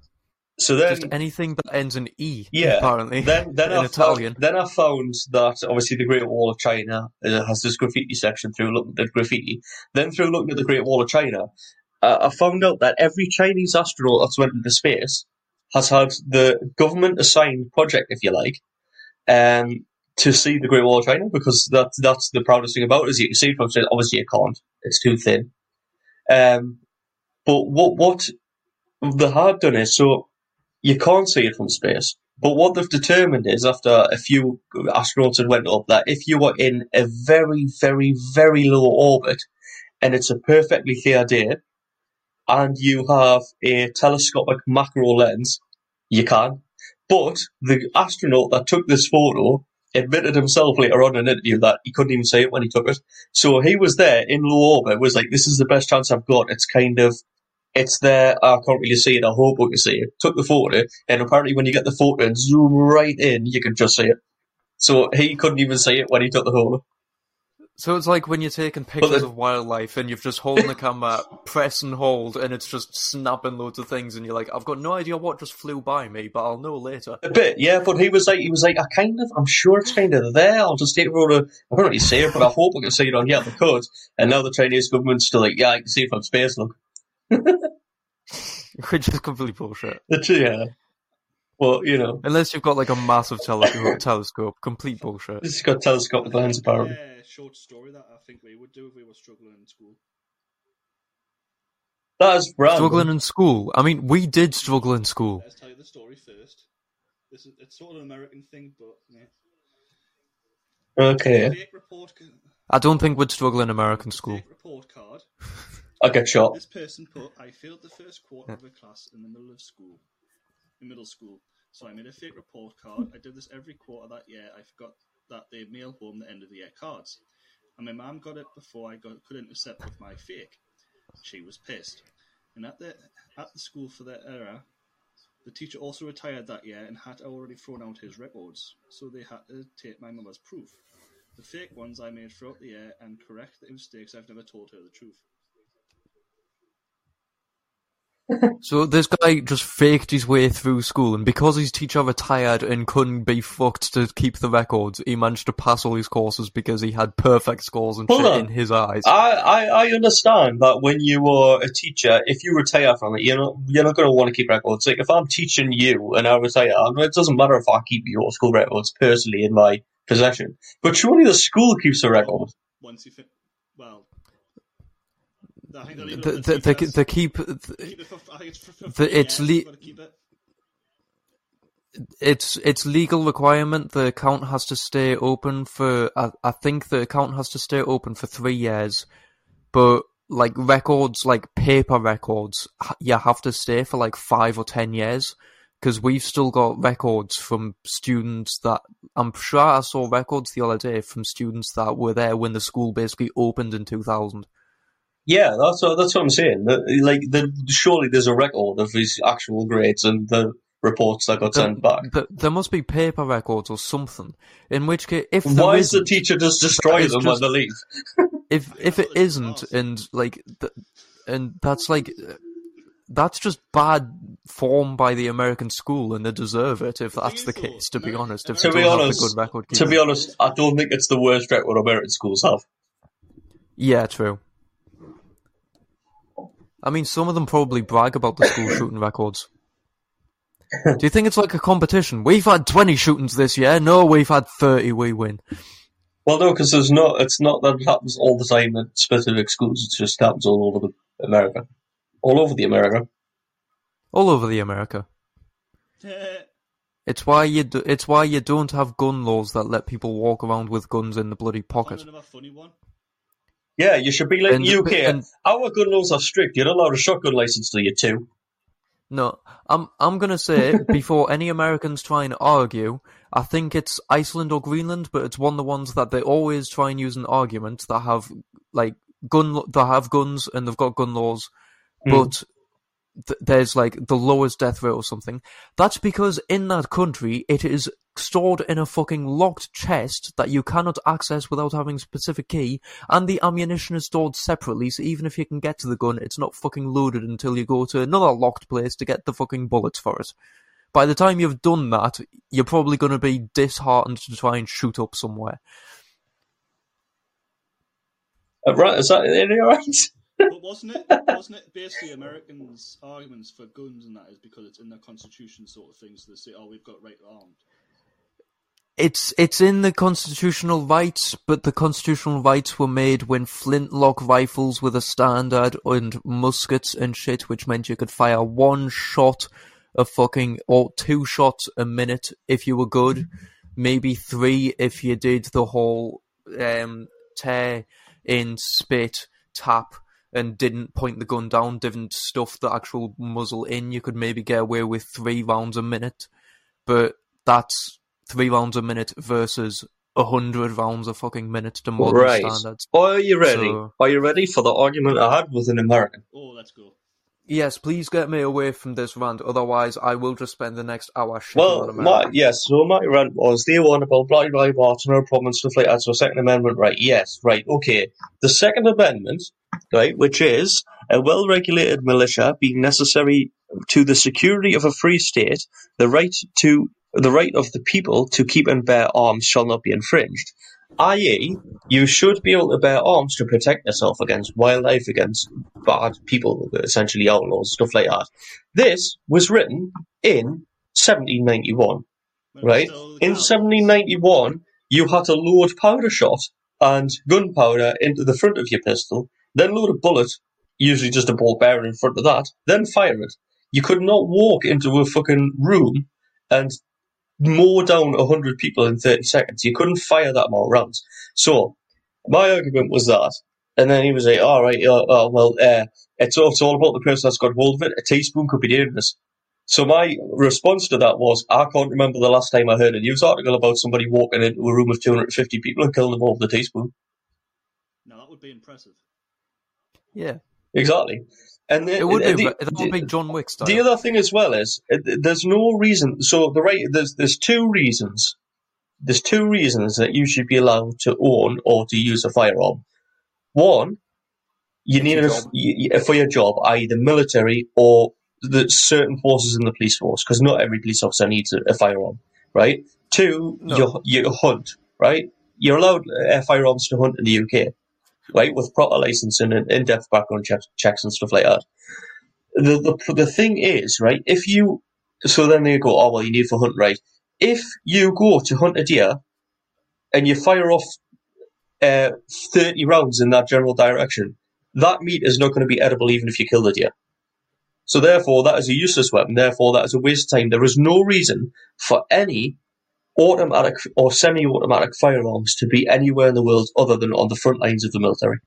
so then, Just anything that ends in e. Yeah, apparently. then then in I Italian. Found, then I found that obviously the Great Wall of China uh, has this graffiti section through looking at graffiti. Then through looking at the Great Wall of China, uh, I found out that every Chinese astronaut that's went into space has had the government assigned project, if you like, um, to see the Great Wall of China because that that's the proudest thing about it is you can see it from space. Obviously, you can't; it's too thin. Um, but what what they had done is so you can't see it from space. But what they've determined is, after a few astronauts had went up, that if you are in a very, very, very low orbit, and it's a perfectly clear day, and you have a telescopic macro lens, you can. But the astronaut that took this photo admitted himself later on in an interview that he couldn't even see it when he took it. So he was there in low orbit, was like, this is the best chance I've got. It's kind of it's there. I can't really see it. I hope we can see it. Took the photo, and apparently, when you get the photo and zoom right in, you can just see it. So he couldn't even see it when he took the photo. So it's like when you're taking pictures of wildlife and you've just holding the camera, press and hold, and it's just snapping loads of things, and you're like, I've got no idea what just flew by me, but I'll know later. A bit, yeah. But he was like, he was like, I kind of, I'm sure it's kind of there. I'll just take a photo. I can't really see it, but I hope we can see it on here. They could. And now the Chinese government's still like, yeah, I can see it from space. Look, Which is complete bullshit. it's yeah. Well, you know, Unless you've got like a massive telescope, telescope complete bullshit. it's got telescopic lens apparently. Yeah, short story that I think we would do if we were struggling in school. That is random. Struggling in school. I mean, we did struggle in school. Let's tell you the story first. This is it's sort of an American thing, but yeah. Okay, Fake report, ca- I don't think we'd struggle in American school. fake report card. I get shot. This person put, I failed the first quarter of a class in the middle of school, in middle school. So I made a fake report card. I did this every quarter that year. I forgot that they mail home the end of the year cards. And my mum got it before I got, could intercept with my fake. She was pissed. And at the at the school for that era, the teacher also retired that year and had already thrown out his records. So they had to take my as proof. The fake ones I made throughout the year and correct the mistakes I've never told her the truth. So this guy just faked his way through school, and because his teacher retired and couldn't be fucked to keep the records, he managed to pass all his courses because he had perfect scores and Hold shit on. in his eyes. I, I, I understand that when you are a teacher, if you retire from it, you're not you're not going to want to keep records. Like if I'm teaching you and I retire, I mean, it doesn't matter if I keep your school records personally in my possession. But surely the school keeps a record. once you fin- well, I think they're The, the, the, the keep, the, it for, I think it's for, for the- three it's years, le- you've gotta keep it. it's it's legal requirement. The account has to stay open for. I, I think the account has to stay open for three years, but like records, like paper records, you have to stay for like five or ten years. Because we've still got records from students that I'm sure I saw records the other day from students that were there when the school basically opened in 2000. Yeah, that's what, that's what I'm saying. The- Like, the, surely there's a record of his actual grades and the reports that got sent back. there, there must be paper records or something. In which case, if there Why is the teacher just destroy them just- when they leave? if if it thought it was isn't and like th- and that's like that's just bad form by the American school and they deserve it if that's the case to be honest if To be honest- good record To be honest, I don't think it's the worst record American schools have. yeah true I mean some of them probably brag about the school shooting records do you think it's like a competition we've had 20 shootings this year no we've had 30 we win Well, no, because there's not. It's not that it happens all the time at specific schools. It just happens all over the America, all over the America. all over the America It's why you do, it's why you don't have gun laws that let people walk around with guns in the bloody pocket. Another funny one. Yeah, you should be like And- UK. and- Our gun laws are strict. You're not allowed a shotgun license till you're two. No, I'm I'm gonna say before any Americans try and argue, I think it's Iceland or Greenland, but it's one of the ones that they always try and use an argument that have like gun that have guns and they've got gun laws, Mm. but th- there's like the lowest death rate or something. That's because in that country it is stored in a fucking locked chest that you cannot access without having a specific key, and the ammunition is stored separately. So even if you can get to the gun, it's not fucking loaded until you go to another locked place to get the fucking bullets for it. By the time you've done that, you're probably going to be disheartened to try and shoot up somewhere. Uh, right? Is that any right? But wasn't it? Wasn't it basically Americans' arguments for guns and that is because it's in their constitution, sort of thing. So they say, "Oh, we've got right armed." It's it's in the constitutional rights, but the constitutional rights were made when flintlock rifles were the standard and muskets and shit, which meant you could fire one shot a fucking or two shots a minute if you were good, maybe three if you did the whole um tear in spit tap and didn't point the gun down, didn't stuff the actual muzzle in, you could maybe get away with three rounds a minute. But that's three rounds a minute versus a hundred rounds a fucking minute to modern Right. standards. Are you ready? So- Are you ready for the argument I had with an American? Oh, let's go. Yes, please get me away from this rant, otherwise I will just spend the next hour shitting Well, on my, yes, so my rant was they want about Black Lives Matter, no problem and stuff like that. So Second Amendment, right? Yes, right, okay. The Second Amendment, right, which is a well-regulated militia being necessary to the security of a free state, the right to the right of the people to keep and bear arms shall not be infringed. I.e., you should be able to bear arms to protect yourself against wildlife, against bad people, essentially outlaws, stuff like that. This was written in 1791 When right? In 1791, you had to load powder shot and gunpowder into the front of your pistol, then load a bullet, usually just a ball bearing in front of that, then fire it. You could not walk into a fucking room and mow down 100 people in 30 seconds. You couldn't fire that amount of rounds. So, my argument was that. And then he was like, all right, uh, uh, well, uh, it's, all, it's all about the person that's got hold of it. A teaspoon could be dangerous. So my response to that was, I can't remember the last time I heard a news article about somebody walking into a room of 250 people and killing them all with a teaspoon. Now that would be impressive. Yeah, Exactly. And the, it would be. the- that would be John Wick style. The other thing as well is uh, there's no reason. So the right there's there's two reasons. There's two reasons that you should be allowed to own or to use a firearm. One, you It's need it job. y- y- for your job, i.e., the military or the certain forces in the police force, because not every police officer needs a, a firearm, right? Two, No. you you hunt, right? You're allowed uh, firearms to hunt in the UK, right, with proper licensing and in-depth background checks, checks and stuff like that the, the the thing is, right? If you so then they go, oh well, you need for hunt, right? If you go to hunt a deer and you fire off uh, thirty rounds in that general direction, that meat is not going to be edible even if you kill the deer. So therefore, that is a useless weapon. Therefore, that is a waste of time. There is no reason for any automatic or semi-automatic firearms to be anywhere in the world other than on the front lines of the military.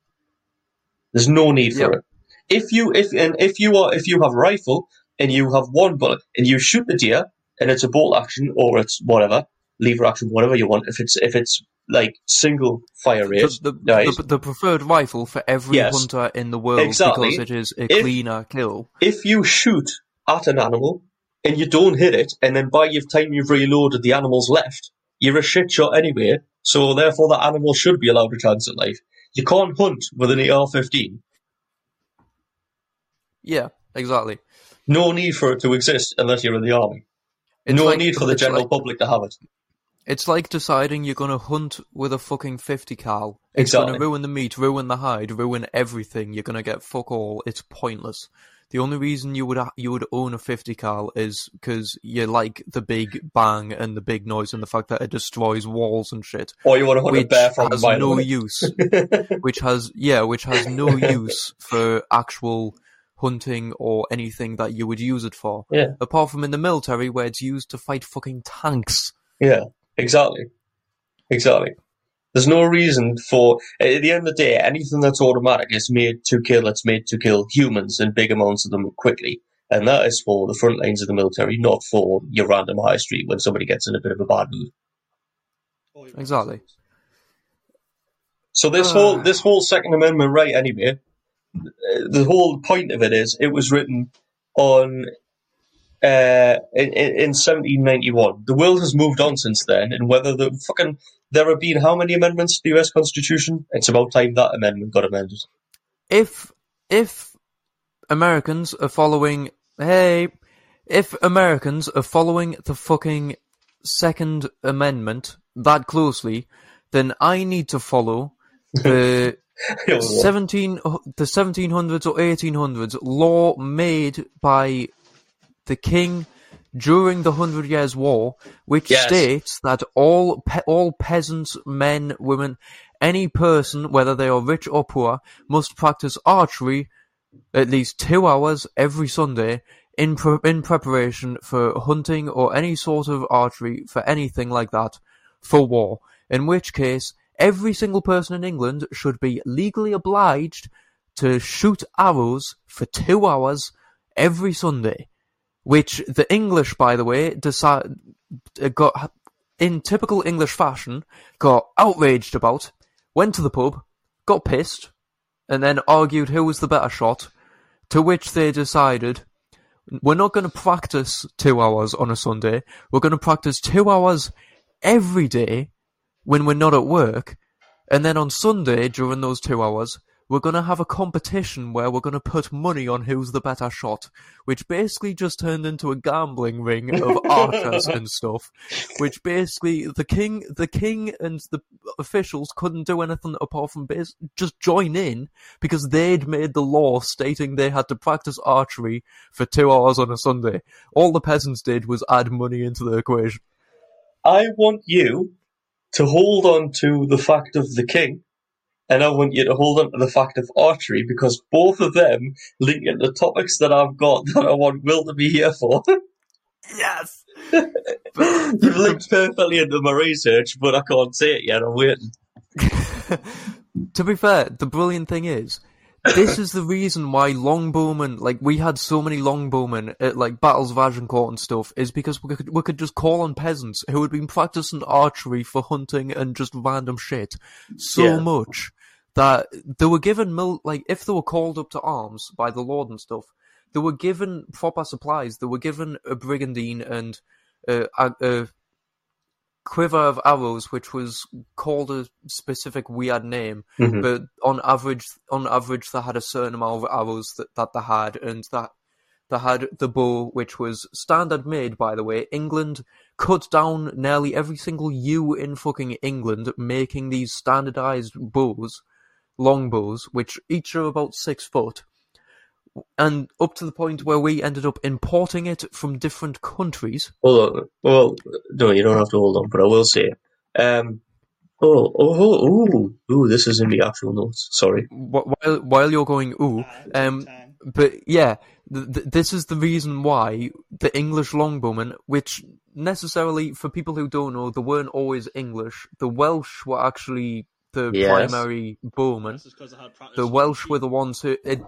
There's no need for Yep. it. If you if and if you are if you have a rifle and you have one bullet and you shoot the deer and it's a bolt action or it's whatever lever action whatever you want if it's if it's like single fire rate the, the, the, the preferred rifle for every Yes. hunter in the world Exactly. because it is a If- cleaner kill. if you shoot at an animal and you don't hit it, and then by the time you've reloaded, the animal's left, you're a shit shot anyway. So therefore, the animal should be allowed a chance at life. You can't hunt with an AR-15. Yeah, exactly. No need for it to exist unless you're in the army. It's no like- need for the general like- public to have it. It's like deciding you're gonna hunt with a fucking 50 cal. It's Exactly. gonna ruin the meat, ruin the hide, ruin everything. You're gonna get fuck all. It's pointless. The only reason you would ha- you would own a 50 cal is because you like the big bang and the big noise and the fact that it destroys walls and shit. Or you want to hunt a bear from has no use. which has yeah, which has no use for actual hunting or anything that you would use it for. Yeah. Apart from in the military where it's used to fight fucking tanks. Yeah, exactly. Exactly. There's no reason for, at the end of the day, anything that's automatic is made to kill, it's made to kill humans in big amounts of them quickly. And that is for the front lines of the military, not for your random high street when somebody gets in a bit of a bad mood. Exactly. So this Ah. whole, this whole Second Amendment right anyway, uh, the whole point of it is, it was written on, uh, in in 1791. The world has moved on since then, and whether the fucking, there have been how many amendments to the US Constitution? It's about time that amendment got amended. If if Americans are following hey if Americans are following the fucking Second Amendment that closely, then I need to follow the seventeen the seventeen hundreds or eighteen hundreds law made by the king during the Hundred Years' War, which Yes. states that all pe- all peasants, men, women, any person, whether they are rich or poor, must practice archery at least two hours every Sunday in pre- in preparation for hunting or any sort of archery for anything like that for war. In which case, every single person in England should be legally obliged to shoot arrows for two hours every Sunday. Which the English, by the way, decide uh, got in typical English fashion, got outraged about, went to the pub, got pissed, and then argued who was the better shot. To which they decided, we're not going to practice two hours on a Sunday. We're going to practice two hours every day when we're not at work. And then on Sunday, during those two hours, we're going to have a competition where we're going to put money on who's the better shot, which basically just turned into a gambling ring of archers and stuff, which basically the king, the king and the officials couldn't do anything apart from bas- just join in because they'd made the law stating they had to practice archery for two hours on a Sunday. All the peasants did was add money into the equation. I want you to hold on to the fact of the king, and I want you to hold on to the fact of archery because both of them link into the topics that I've got that I want Will to be here for. Yes! You've linked perfectly into my research, but I can't say it yet. I'm waiting. to be fair, the brilliant thing is, this is the reason why longbowmen, like we had so many longbowmen at like battles of Agincourt and stuff, is because we could we could just call on peasants who had been practicing archery for hunting and just random shit so Yeah. much that they were given mil- like if they were called up to arms by the lord and stuff, they were given proper supplies. They were given a brigandine and uh, a, a quiver of arrows, which was called a specific weird name, Mhm. but on average, on average, they had a certain amount of arrows that, that they had, and that they had the bow, which was standard made, by the way. England cut down nearly every single yew in fucking England, making these standardized bows, long bows, which each are about six foot. And up to the point where we ended up importing it from different countries. Hold on. Well, no, you don't have to hold on, but I will say. Um, oh, oh, oh, ooh, ooh, this is in the actual notes. Sorry. While while you're going ooh, Ah, um, but yeah, th- th- this is the reason why the English longbowmen, which necessarily for people who don't know, they weren't always English. The Welsh were actually the Yes. primary bowmen. This is 'cause I had practice The Welsh were the ones who. It,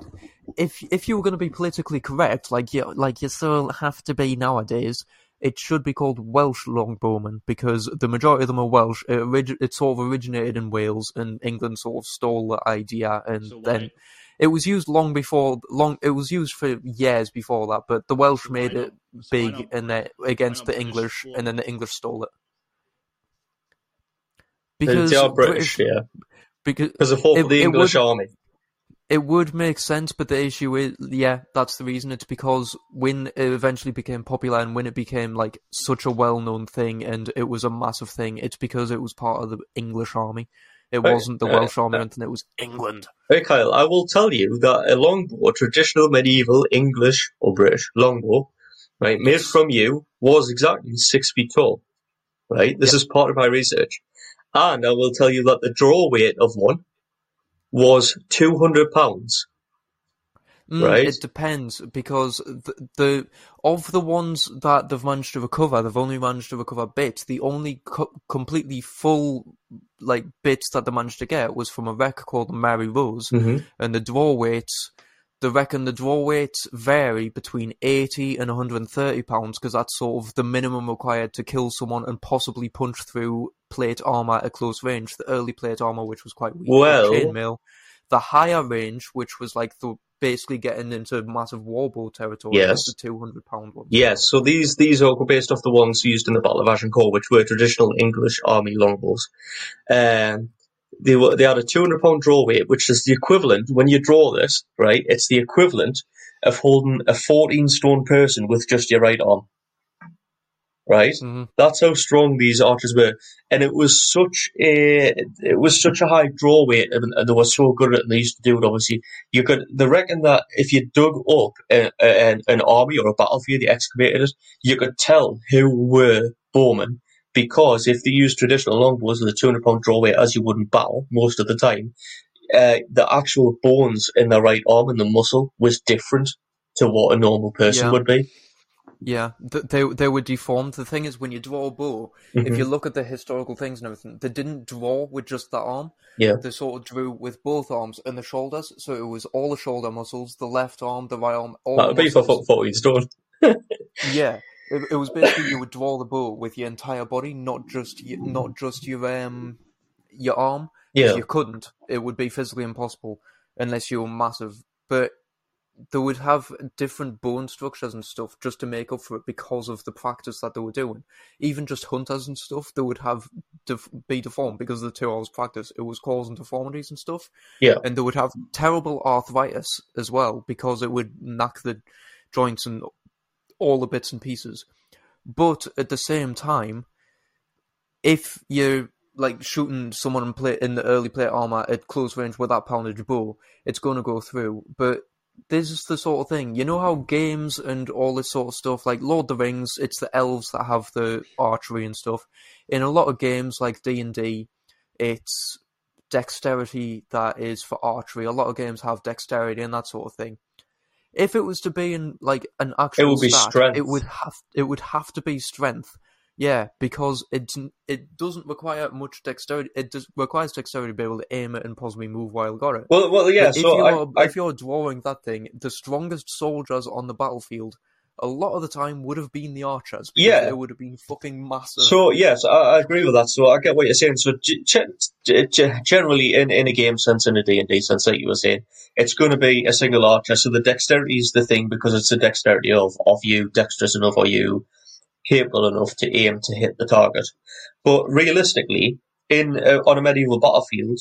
if if you were going to be politically correct, like you like you still have to be nowadays, it should be called Welsh longbowmen because the majority of them are Welsh. It, orig- it sort of originated in Wales, and England sort of stole the idea, and So then it was used long before. Long it was used for years before that, but the Welsh So made not- it so big not and Brit- they against the British English, bowmen? and then the English stole it. They Because are British, yeah. because Because they fought It- for the English would- army. It would make sense, but the issue is, yeah, that's the reason. It's because when it eventually became popular and when it became like such a well-known thing and it was a massive thing, it's because it was part of the English army. It wasn't the Uh, Welsh army uh, or anything. It was England. Hey Kyle, I will tell yew that a longbow, a traditional medieval English or British longbow, right, made from you, was exactly six feet tall. Right? This is part of my research. And I will tell you that the draw weight of one was two hundred pounds. Mm, Right. It depends because the, the of the ones that they've managed to recover, they've only managed to recover bits. The only co- completely full like bits that they managed to get was from a wreck called the Mary Rose. Mm-hmm. and the draw weights, they reckon the draw weights vary between 80 and 130 pounds because that's sort of the minimum required to kill someone and possibly punch through plate armor at close range. The early plate armor, which was quite weak, Well- chainmail. The higher range, which was like the basically getting into massive warbow territory, Yes. was the 200 pound one. Yes, so these these are based off the ones used in the Battle of Agincourt, which were traditional English army longbows. Um, they were they had a two hundred pound draw weight, which is the equivalent when you draw this, right? It's the equivalent of holding a fourteen stone person with just your right arm. Right? Mhm. That's how strong these archers were, and it was such a it was such a high draw weight, and, and they were so good at it. And they used to do it. Obviously, you could. They reckon that if you dug up a, a, an, an army or a battlefield, you excavated it, you could tell who were bowmen because if they used traditional longbows with a two hundred pound draw weight, as you would in battle most of the time, uh, the actual bones in the right arm and the muscle was different to what a normal person Yeah. would be. Yeah, they they were deformed. The thing is, when you draw a bow, Mhm. if you look at the historical things and everything, they didn't draw with just that arm. Yeah. They sort of drew with both arms and the shoulders, so it was all the shoulder muscles, the left arm, the right arm, all That would be for fourteen stone. Yeah, it, it was basically you would draw the bow with your entire body, not just your, not just your um your arm. 'cause Yeah. you couldn't. It would be physically impossible unless you were massive. But they would have different bone structures and stuff just to make up for it because of the practice that they were doing. Even just hunters and stuff, they would have def- be deformed because of the two hours practice. It was causing deformities and stuff Yeah. and they would have terrible arthritis as well because it would knock the joints and all the bits and pieces. But at the same time, if you're like shooting someone in, plate, in the early plate armor at close range with that poundage bow, it's going to go through. But this is the sort of thing, you know how games and all this sort of stuff, like Lord of the Rings, it's the elves that have the archery and stuff. In a lot of games like D and D, it's dexterity that is for archery. A lot of games have dexterity and that sort of thing. If it was to be in like an actual it would be stat, strength. it would have it would have to be strength. Yeah, because it it doesn't require much dexterity. It does, requires dexterity to be able to aim it and possibly move while got it. Well, well, yeah. But if So you're I, I, if you're drawing that thing, the strongest soldiers on the battlefield, a lot of the time would have been the archers. because Yeah. it would have been fucking massive. So yes, I, I agree with that. So I get what you're saying. So g- g- generally, in, in a game sense, in a D and D sense, like you were saying, it's going to be a single archer. So the dexterity is the thing because it's the dexterity of of you dexterous enough or you capable enough to aim to hit the target. But realistically, in uh, on a medieval battlefield.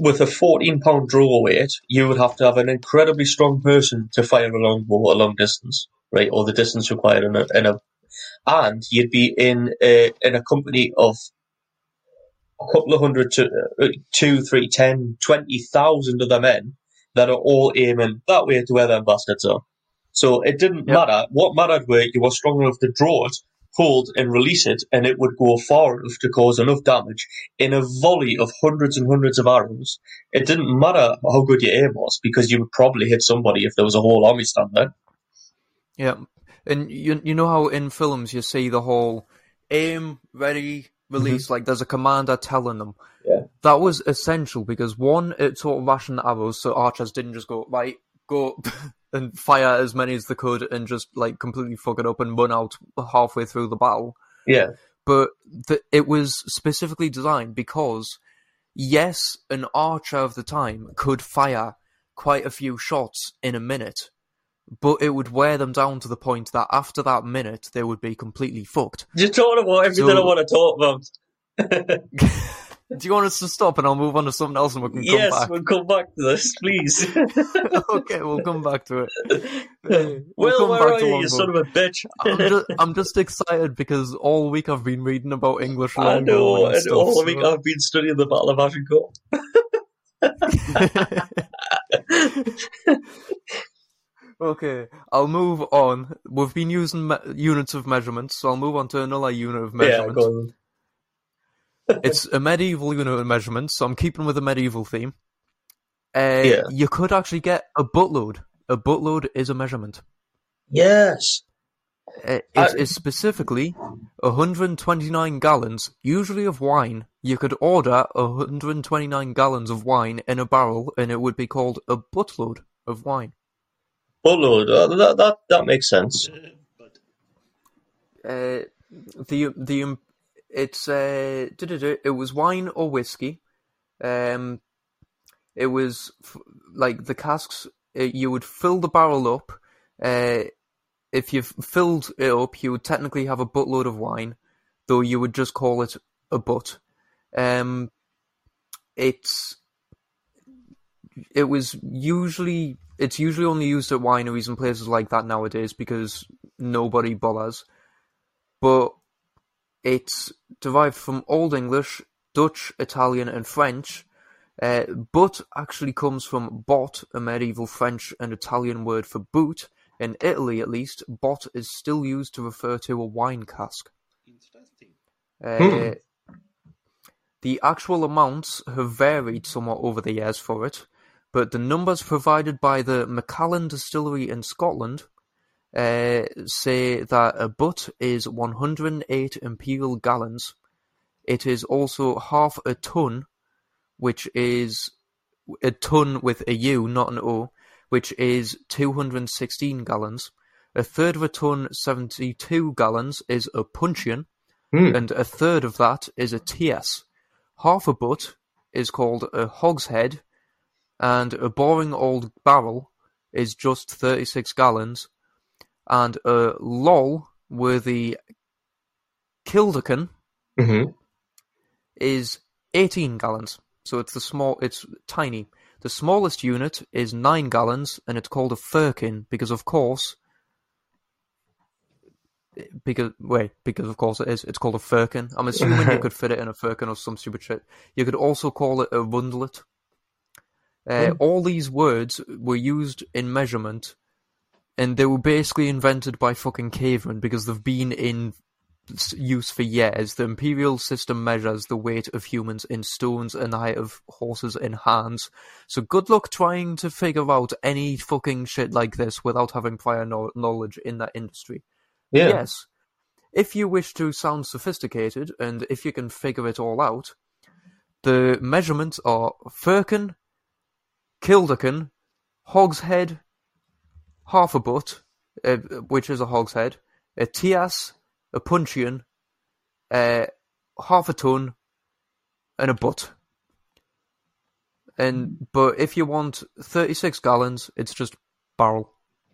With a 14 pound draw weight, you would have to have an incredibly strong person to fire a longbow a long distance, right? Or the distance required in a, in a and you'd be in a, in a company of a couple of hundred to uh, two, three, ten, twenty thousand other men that are all aiming that way to where their bastards are. So it didn't Yep. matter. What mattered were you were strong enough to draw it, hold and release it, and it would go far enough to cause enough damage in a volley of hundreds and hundreds of arrows. It didn't matter how good your aim was because you would probably hit somebody if there was a whole army stand there. Yeah, and you you know how in films you see the whole aim, ready, mm-hmm. released, like there's a commander telling them. Yeah. That was essential because one, it sort of rationed arrows so archers didn't just go, right, go and fire as many as they could and just like completely fuck it up and run out halfway through the battle. Yeah. But the, it was specifically designed because, yes, an archer of the time could fire quite a few shots in a minute, but it would wear them down to the point that after that minute they would be completely fucked. You're talking about everything So- I want to talk about. Do you want us to stop and I'll move on to something else and we can come yes, back? we'll come back to this, please. okay, we'll come back to it. We'll well, come where back are to you, you son of a bitch? I'm just, I'm just excited because all week I've been reading about English I know, and and stuff. all so- week I've been studying the Battle of Agincourt. Okay, I'll move on. We've been using me- units of measurement, so I'll move on to another unit of Yeah, measurement. on. it's a medieval unit of measurement, so I'm keeping with the medieval theme. Uh, Yeah. You could actually get a buttload. A buttload is a measurement. Yes. Uh, It I- is specifically 129 gallons, usually of wine. You could order 129 gallons of wine in a barrel, and it would be called a buttload of wine. Uh, that, that, that makes sense. Uh, the the um, it's uh, it was wine or whiskey. Um, it was f- like the casks. Uh, you would fill the barrel up. Uh, if you've filled it up, you would technically have a buttload of wine, though you would just call it a butt. Um, it's it was usually it's usually only used at wineries and places like that nowadays because nobody bothers. But it's derived from Old English, Dutch, Italian, and French. Uh, but actually comes from bot, a medieval French and Italian word for boot. In Italy, at least, bot is still used to refer to a wine cask. interesting. Uh, The actual amounts have varied somewhat over the years for it, but the numbers provided by the Macallan Distillery in Scotland uh, say that a butt is 108 imperial gallons. It is also half a ton, which is a ton with a U, not an O, which is 216 gallons. A third of a ton, 72 gallons, is a puncheon, Hmm. and a third of that is a tierce. Half a butt is called a hogshead, and a boring old barrel is just 36 gallons, and a lol worthy kilderkin hmm is 18 gallons. So it's the small, it's tiny. The smallest unit is 9 gallons, and it's called a firkin because, of course, because wait, because of course it is. It's called a firkin. I'm assuming you could fit it in a firkin or some stupid shit. You could also call it a rundlet. Uh, All these words were used in measurement, and they were basically invented by fucking cavemen because they've been in use for years. The imperial system measures the weight of humans in stones and the height of horses in hands. So good luck trying to figure out any fucking shit like this without having prior no- knowledge in that industry. Yeah. Yes. If you wish to sound sophisticated and if you can figure it all out, the measurements are firkin, kilderkin, hogshead, half a butt, uh, which is a hogshead, a tias, a puncheon, uh, half a ton, and a butt. And but if you want thirty six gallons, it's just barrel.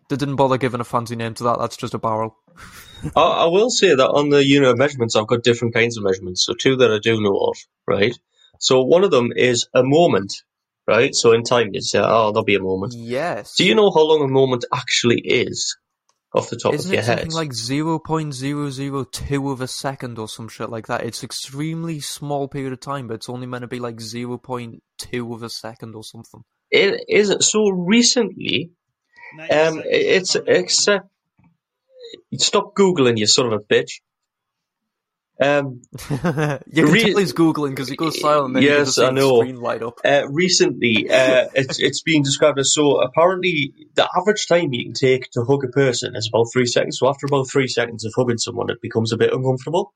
They didn't bother giving a fancy name to that. That's just a barrel. I, I will say that on the unit of measurements, I've got different kinds of measurements. So two that I do know of, right? So one of them is a moment, right? So in time, you say, oh, there'll be a moment. Yes. Do you know how long a moment actually is off the top Isn't of your it something head? like zero point zero zero two of a second or some shit like that? It's extremely small period of time, but it's only meant to be like zero point two of a second or something. It isn't. so recently. Um, seconds it's except stop googling, you son of a bitch. Um, you can Re- tell he's googling because he goes silent. And then you can Yes, I know. Screen light up. uh, recently, uh, it's it's being described as so. Apparently, the average time you can take to hug a person is about three seconds. So after about three seconds of hugging someone, it becomes a bit uncomfortable.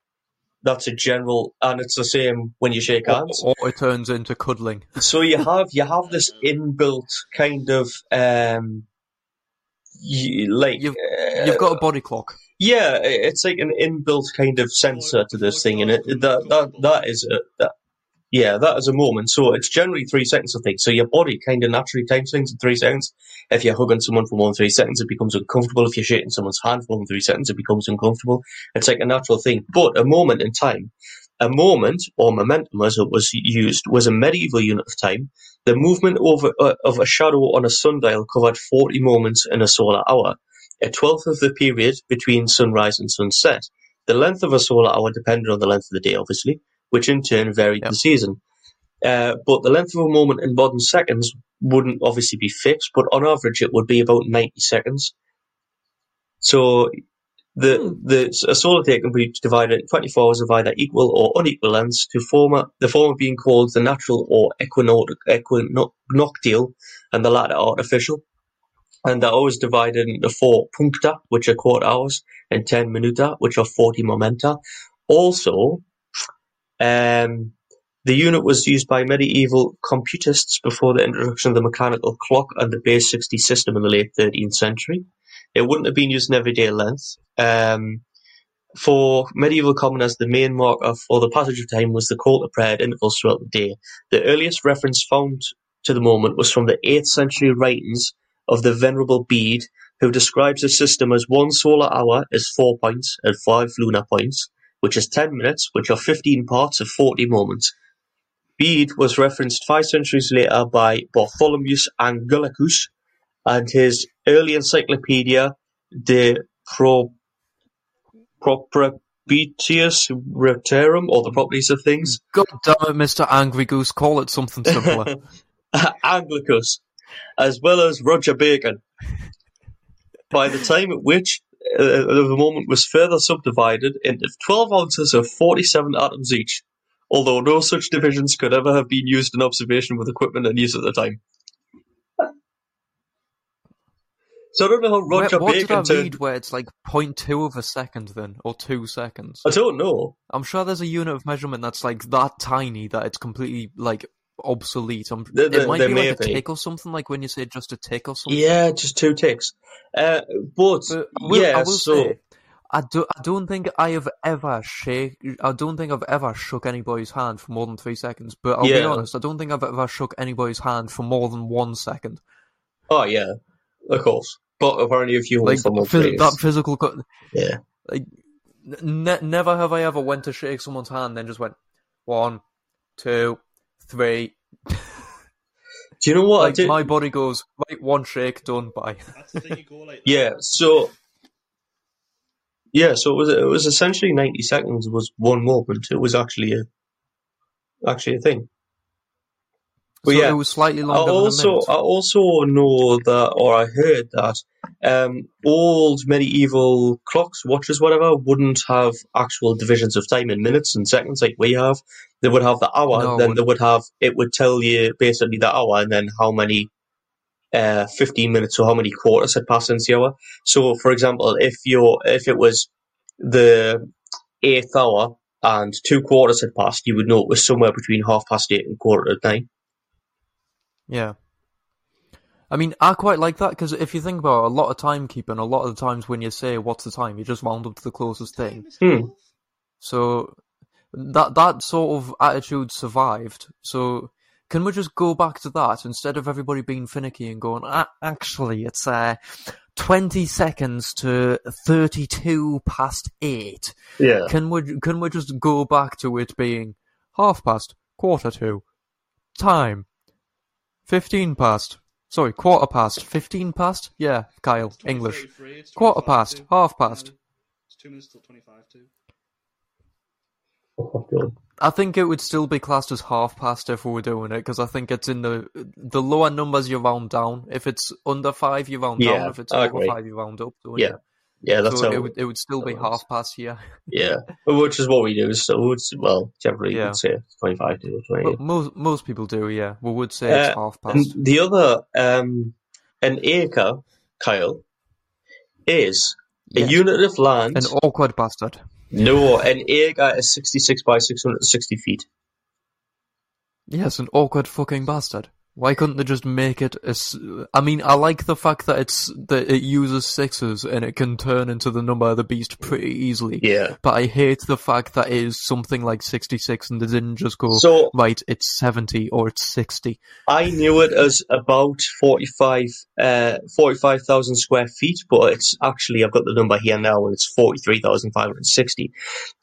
that's a general, and it's the same when you shake hands. Or, or it turns into cuddling. So you have you have this inbuilt kind of um, you, like You've- uh, You've got a body clock. yeah, it's like an inbuilt kind of sensor to this thing, and it that that that is a that yeah that is a moment. So it's generally three seconds, I think. So your body kind of naturally times things in three seconds. If you're hugging someone for more than three seconds, it becomes uncomfortable. If you're shaking someone's hand for more than three seconds, it becomes uncomfortable. It's like a natural thing. But a moment in time, a moment or momentum, as it was used, was a medieval unit of time. The movement over uh, of a shadow on a sundial covered 40 moments in a solar hour, a twelfth of the period between sunrise and sunset. The length of a solar hour depended on the length of the day, obviously, which in turn varied Yep. the season. Uh, but the length of a moment in modern seconds wouldn't obviously be fixed, but on average it would be about 90 seconds. So the the a solar day can be divided into 24 hours of either equal or unequal lengths, to former the former being called the natural or equinoctial, equinoctial, and the latter artificial. And they're always divided into four puncta, which are quarter hours, and ten minuta, which are 40 momenta. Also, um, the unit was used by medieval computists before the introduction of the mechanical clock and the base 60 system in the late 13th century. It wouldn't have been used in everyday length. Um, for medieval commoners, the main marker for the passage of time was the call to prayer at intervals throughout the day. The earliest reference found to the moment was from the 8th century writings of the Venerable Bede, who describes the system as one solar hour is four points and five lunar points, which is 10 minutes, which are 15 parts of 40 moments. Bede was referenced five centuries later by Bartholomeus Anglicus and his early encyclopedia De Pro, Proprieties Reterum, or the properties of things. God damn it, Mr. Angry Goose, call it something simpler. Anglicus, as well as Roger Bacon. By the time at which uh, the moment was further subdivided into 12 ounces of 47 atoms each, although no such divisions could ever have been used in observation with equipment in use at the time. So I don't know how Roger what did I Bacon turned. read where it's like 0.2 of a second then, or 2 seconds? I don't know. I'm sure there's a unit of measurement that's like that tiny that it's completely like obsolete. I'm, There- there- it might be like a be. tick or something, like when you say just a tick or something. Yeah, just two ticks. Uh, but, But I will, yeah, I so say, I, do, I don't think I have ever shake. I don't think I've ever shook anybody's hand for more than three seconds. But I'll be honest, I don't think I've ever shook anybody's hand for more than one second. oh yeah, of course. But apparently, if you hold Like someone phys- face, that physical. Co- yeah, like ne- never have I ever went to shake someone's hand, then just went one, two, three. do you know what I Like did? my body goes right, one shake, done. Bye. That's the thing you go like. Yeah, so yeah, so it was it was essentially ninety seconds was one moment. It was actually a actually a thing. But so yeah, it was slightly longer. I also I also know that, or I heard that um, old medieval clocks, watches, whatever, wouldn't have actual divisions of time in minutes and seconds like we have. They would have the hour, No, then they would have it would tell you basically the hour, and then how many uh, 15 minutes or how many quarters had passed since the hour. So, for example, if you're if it was the eighth hour and two quarters had passed, you would know it was somewhere between half past eight and quarter to nine. Yeah. I mean, I quite like that because if you think about it, a lot of timekeeping, a lot of the times when you say what's the time, you just round up to the closest thing. Hmm. So that that sort of attitude survived. So can we just go back to that instead of everybody being finicky and going, ah, actually, it's uh, 20 seconds to 32 past 8. Yeah. Can we, can we just go back to it being half past, quarter to, time, 15 past, sorry, quarter past, 15 past? Yeah, Kyle, English. it's Quarter past, to. half past. It's two minutes till 25 to. Oh, God. I think it would still be classed as half past if we were doing it because I think it's in the the lower numbers you round down. If it's under five, you round Yeah, down. If it's I over agree. five, you round up. don't Yeah, you? Yeah, that's so how it would it would still be half past here. Yeah, which is what we do. So it's well, generally Yeah. you'd say twenty-five to twenty. But most most people do. Yeah, we would say it's Uh, half and past. the other, um, an acre, Kyle, is a Yeah. unit of land. An awkward bastard. No, an acre is 66 by 660 feet. Yes, an awkward fucking bastard. Why couldn't they just make it as? I mean, I like the fact that it's that it uses sixes and it can turn into the number of the beast pretty easily. Yeah. But I hate the fact that it is something like sixty-six and they didn't just go So- right. It's seventy or it's sixty. I knew it as about 45, uh, 45,000 square feet, but it's actually, I've got the number here now, and it's 43,560.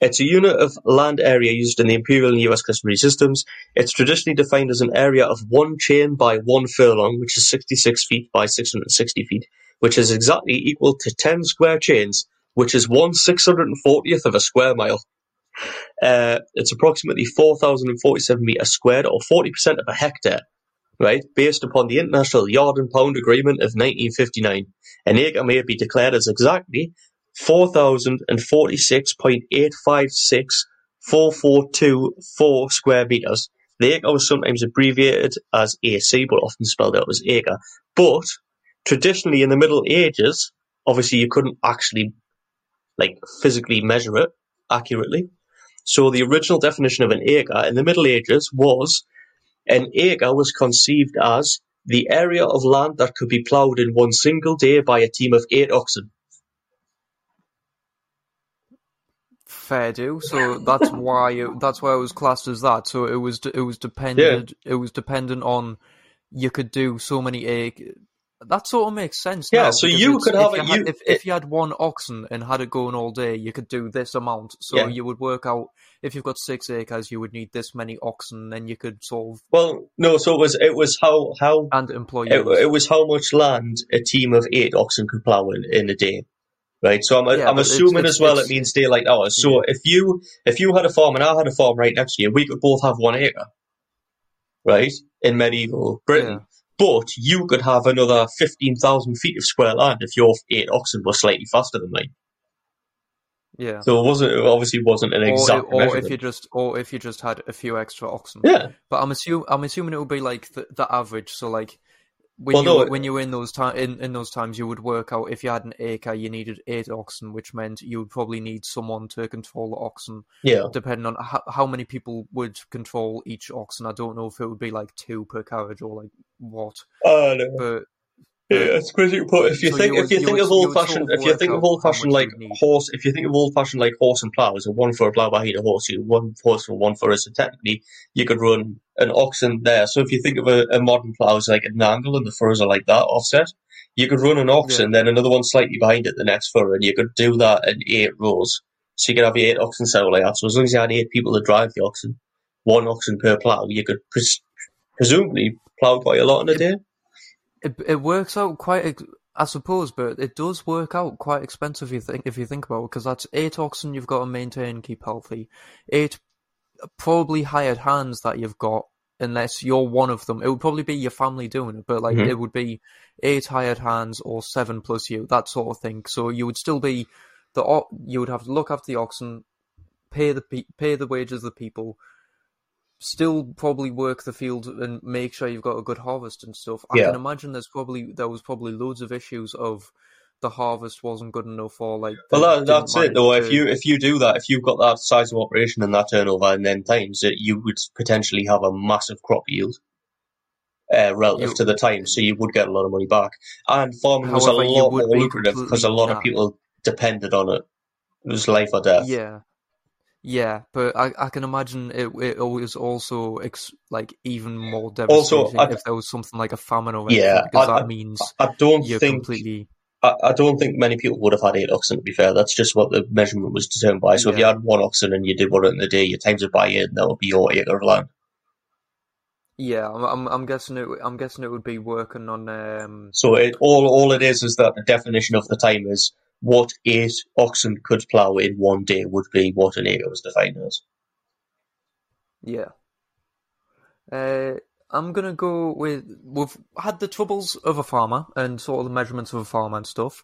It's a unit of land area used in the Imperial and US customary systems. It's traditionally defined as an area of one chain by one furlong, which is 66 feet by 660 feet, which is exactly equal to 10 square chains, which is one 640th of a square mile. Uh, it's approximately 4,047 meters squared, or 40% of a hectare right, based upon the International Yard and Pound Agreement of 1959. An acre may be declared as exactly 4,046.8564424 square metres. The acre was sometimes abbreviated as AC, but often spelled out as acre. But traditionally in the Middle Ages, obviously you couldn't actually like physically measure it accurately. So the original definition of an acre in the Middle Ages was an acre was conceived as the area of land that could be ploughed in one single day by a team of eight oxen. Fair do. So that's why it, that's why it was classed as that. So it was it was dependent it was dependent on you could do so many acre. That sort of makes sense. Yeah, so you could if have you a- had- you- if if you had one oxen and had it going all day, you could do this amount. So Yeah. you would work out if you've got six acres, you would need this many oxen. Then you could solve Well, no, so it was it was how how and employees. it, it was how much land a team of eight oxen could plough in, in a day. Right, so I'm Yeah, I'm but it's- assuming it's- as well it means daylight oh, hours. So if you if you had a farm and I had a farm right next to you, we could both have one acre, right, in medieval Britain. Yeah. But you could have another fifteen thousand feet of square land if your eight oxen were slightly faster than mine. yeah. So it wasn't it obviously wasn't an Or, exact or if you just, or if you just had a few extra oxen. yeah, But I'm assuming I'm assuming it would be like the, the average. So like when Well, you no, were- when you were in those time in, in those times, you would work out if you had an acre, you needed eight oxen, which meant you would probably need someone to control the oxen. yeah. Depending on how, how many people would control each oxen, I don't know if it would be like two per carriage or like what. Uh, no. But Yeah, it's crazy. But if you So think if you think of old fashioned if you think of old fashioned like horse if you think of old fashioned like horse and plough, so one for a plough behind a horse, you one horse for one for. So technically, you could run an oxen there. So if you think of a, a modern plough as like an angle and the furrows are like that offset, you could run an oxen, then another one slightly behind it, the next furrow, and you could do that in eight rows. So you could have eight oxen set like that. So as long as you had eight people to drive the oxen, one oxen per plough, you could pres- presumably plough quite a lot in a day. It it works out quite. ex- I suppose, but it does work out quite expensive. If you think if you think about it, because that's eight oxen you've got to maintain, keep healthy. Eight probably hired hands that you've got, unless you're one of them. It would probably be your family doing it, but like Mhm. it would be eight hired hands or seven plus you, that sort of thing. So you would still be the you would have to look after the oxen, pay the pay the wages of the people. Still, probably work the field and make sure you've got a good harvest and stuff. I Yeah. can imagine there's probably there was probably loads of issues of the harvest wasn't good enough or like. Well, that, that's it though. If you if you do that, if you've got that size of operation and that turnover, and then times it, you would potentially have a massive crop yield uh, relative to the time, so you would get a lot of money back. And farming was a lot more lucrative because a lot of people depended on it. It was life or death. Yeah, yeah, but I, I can imagine it. It was also ex, like even more Also, devastating I- if there was something like a famine or anything, Yeah, because I- that means I don't you're think completely. I, I don't think many people would have had eight oxen. To be fair, that's just what the measurement was determined by. So if you had one oxen and you did one in a day, you times it by eight, and that would be your acre of land. Yeah, I'm, I'm, I'm guessing it. I'm guessing it would be working on. Um, So it, all all it is is that the definition of the time is what eight oxen could plough in one day would be what an acre was defined as. yeah. Uh, I'm gonna go with. We've had the troubles of a farmer and sort of the measurements of a farmer and stuff.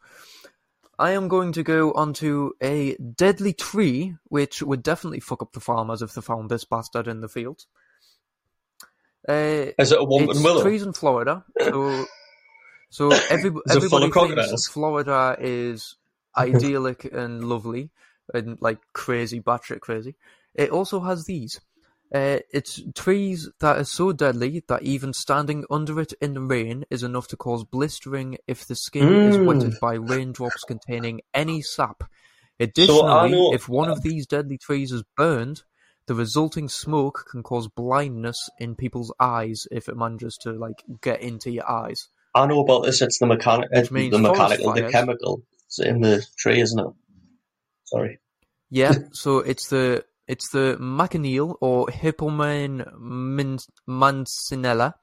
I am going to go onto a deadly tree, which would definitely fuck up the farmers if they found this bastard in the field. Uh, Is it a it's willow? trees in Florida, so so every, Is it full everybody thinks? Florida is idyllic and lovely, and like crazy, batshit crazy. It also has these. Uh, it's trees that are so deadly that even standing under it in the rain is enough to cause blistering if the skin is Mm. wetted by raindrops containing any sap. Additionally, know- if one of these deadly trees is burned, the resulting smoke can cause blindness in people's eyes if it manages to like get into your eyes. I know about this. It's the mechanic, means the mechanical, the chemical It's in the tree, isn't it? Sorry. Yeah, so it's the it's the maconil or Hippomane min- mancinella.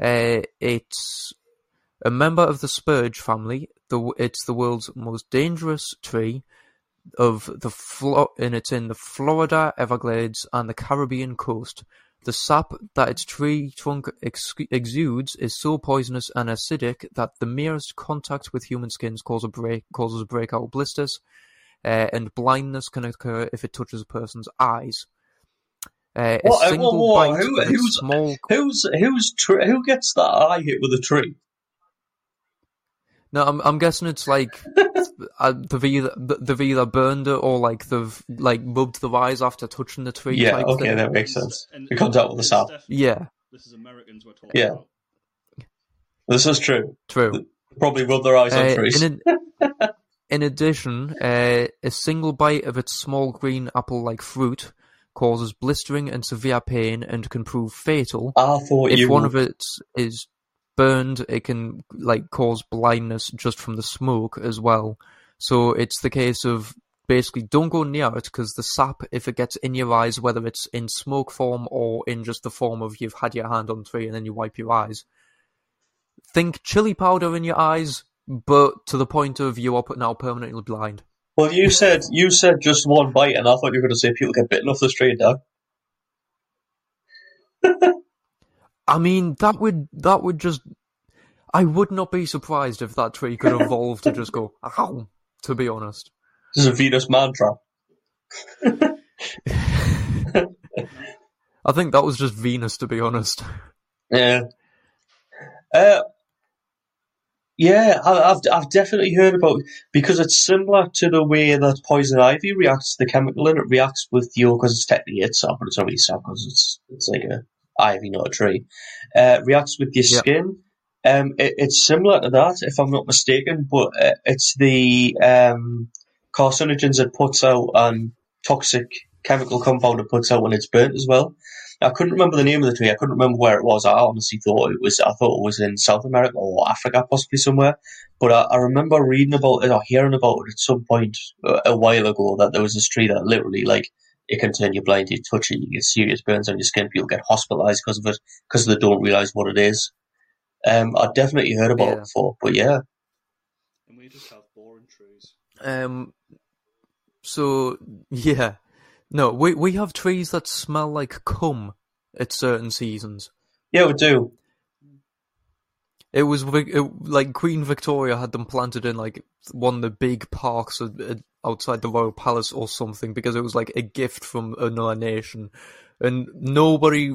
Uh, it's a member of the spurge family. The it's the world's most dangerous tree of the Flo- and it's in the Florida Everglades and the Caribbean coast. The sap that its tree trunk ex- exudes is so poisonous and acidic that the merest contact with human skins cause a break, causes breakout blisters, uh, and blindness can occur if it touches a person's eyes. Uh, a What- uh, single whoa, whoa, bite who- who's- small Who's who's tr- who gets that eye hit with a tree? No, I'm I'm guessing it's like uh, they've either they've either burned it or like they've like rubbed the eyes after touching the tree. Yeah, type okay, thing. that makes sense. And- It comes out with the this sap. Yeah, This is Americans we're talking Yeah. about. This is true. true. Probably rub their eyes on Uh, trees. in, ad- in addition, uh, a single bite of its small green apple-like fruit causes blistering and severe pain and can prove fatal. I thought if you. one of it is burned, it can like cause blindness just from the smoke as well. So it's the case of basically don't go near it because the sap, if it gets in your eyes, whether it's in smoke form or in just the form of you've had your hand on the tree and then you wipe your eyes. Think chili powder in your eyes, but to the point of you are now permanently blind. Well, you said you said just one bite, and I thought you were going to say people get bitten off the street. Now, I mean, that would that would just. I would not be surprised if that tree could evolve to just go ow. To be honest, this is a Venus mantra. I think that was just Venus. To be honest, Yeah. Uh, yeah, I, I've I've definitely heard about because it's similar to the way that poison ivy reacts to the chemical and it reacts with your because it's technically itself, but it's not really sap because it's it's like a ivy, not a tree. Uh, reacts with your Yeah. skin. Um, it, it's similar to that, if I'm not mistaken, but uh, it's the um, carcinogens it puts out and toxic chemical compound it puts out when it's burnt as well. I couldn't remember the name of the tree. I couldn't remember where it was. I honestly thought it was. I thought it was in South America or Africa, possibly somewhere. But I, I remember reading about it or hearing about it at some point a, a while ago that there was this tree that literally, like, it can turn you blind. You touch it, you get serious burns on your skin. People get hospitalized because of it because they don't realize what it is. Um, I definitely heard about Yeah. it before, but yeah, And we just have boring trees. um, so yeah, no, we we have trees that smell like cum at certain seasons. yeah, we do. It was it, like Queen Victoria had them planted in like one of the big parks of- uh, outside the royal palace or something because it was like a gift from another nation, and nobody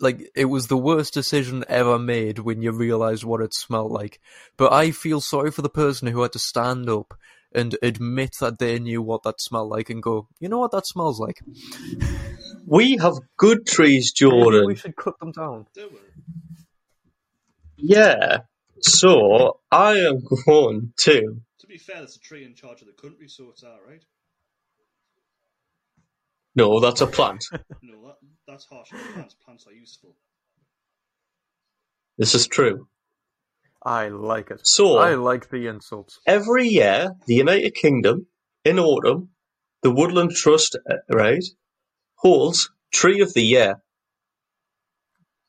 like it was the worst decision ever made when you realized what it smelled like. But I feel sorry for the person who had to stand up and admit that they knew what that smelled like and go, you know what that smells like. We have good trees, Maybe Jordan. we should cut them down. Do we? Yeah. So I am going to. To be fair, there's a tree in charge of the country, so it's alright. No, that's a plant. No, that, that's harsh plants. Plants are useful. this is true. I like it. So- I like the insults. Every year, the United Kingdom, in autumn, the Woodland Trust, uh, right, holds Tree of the Year.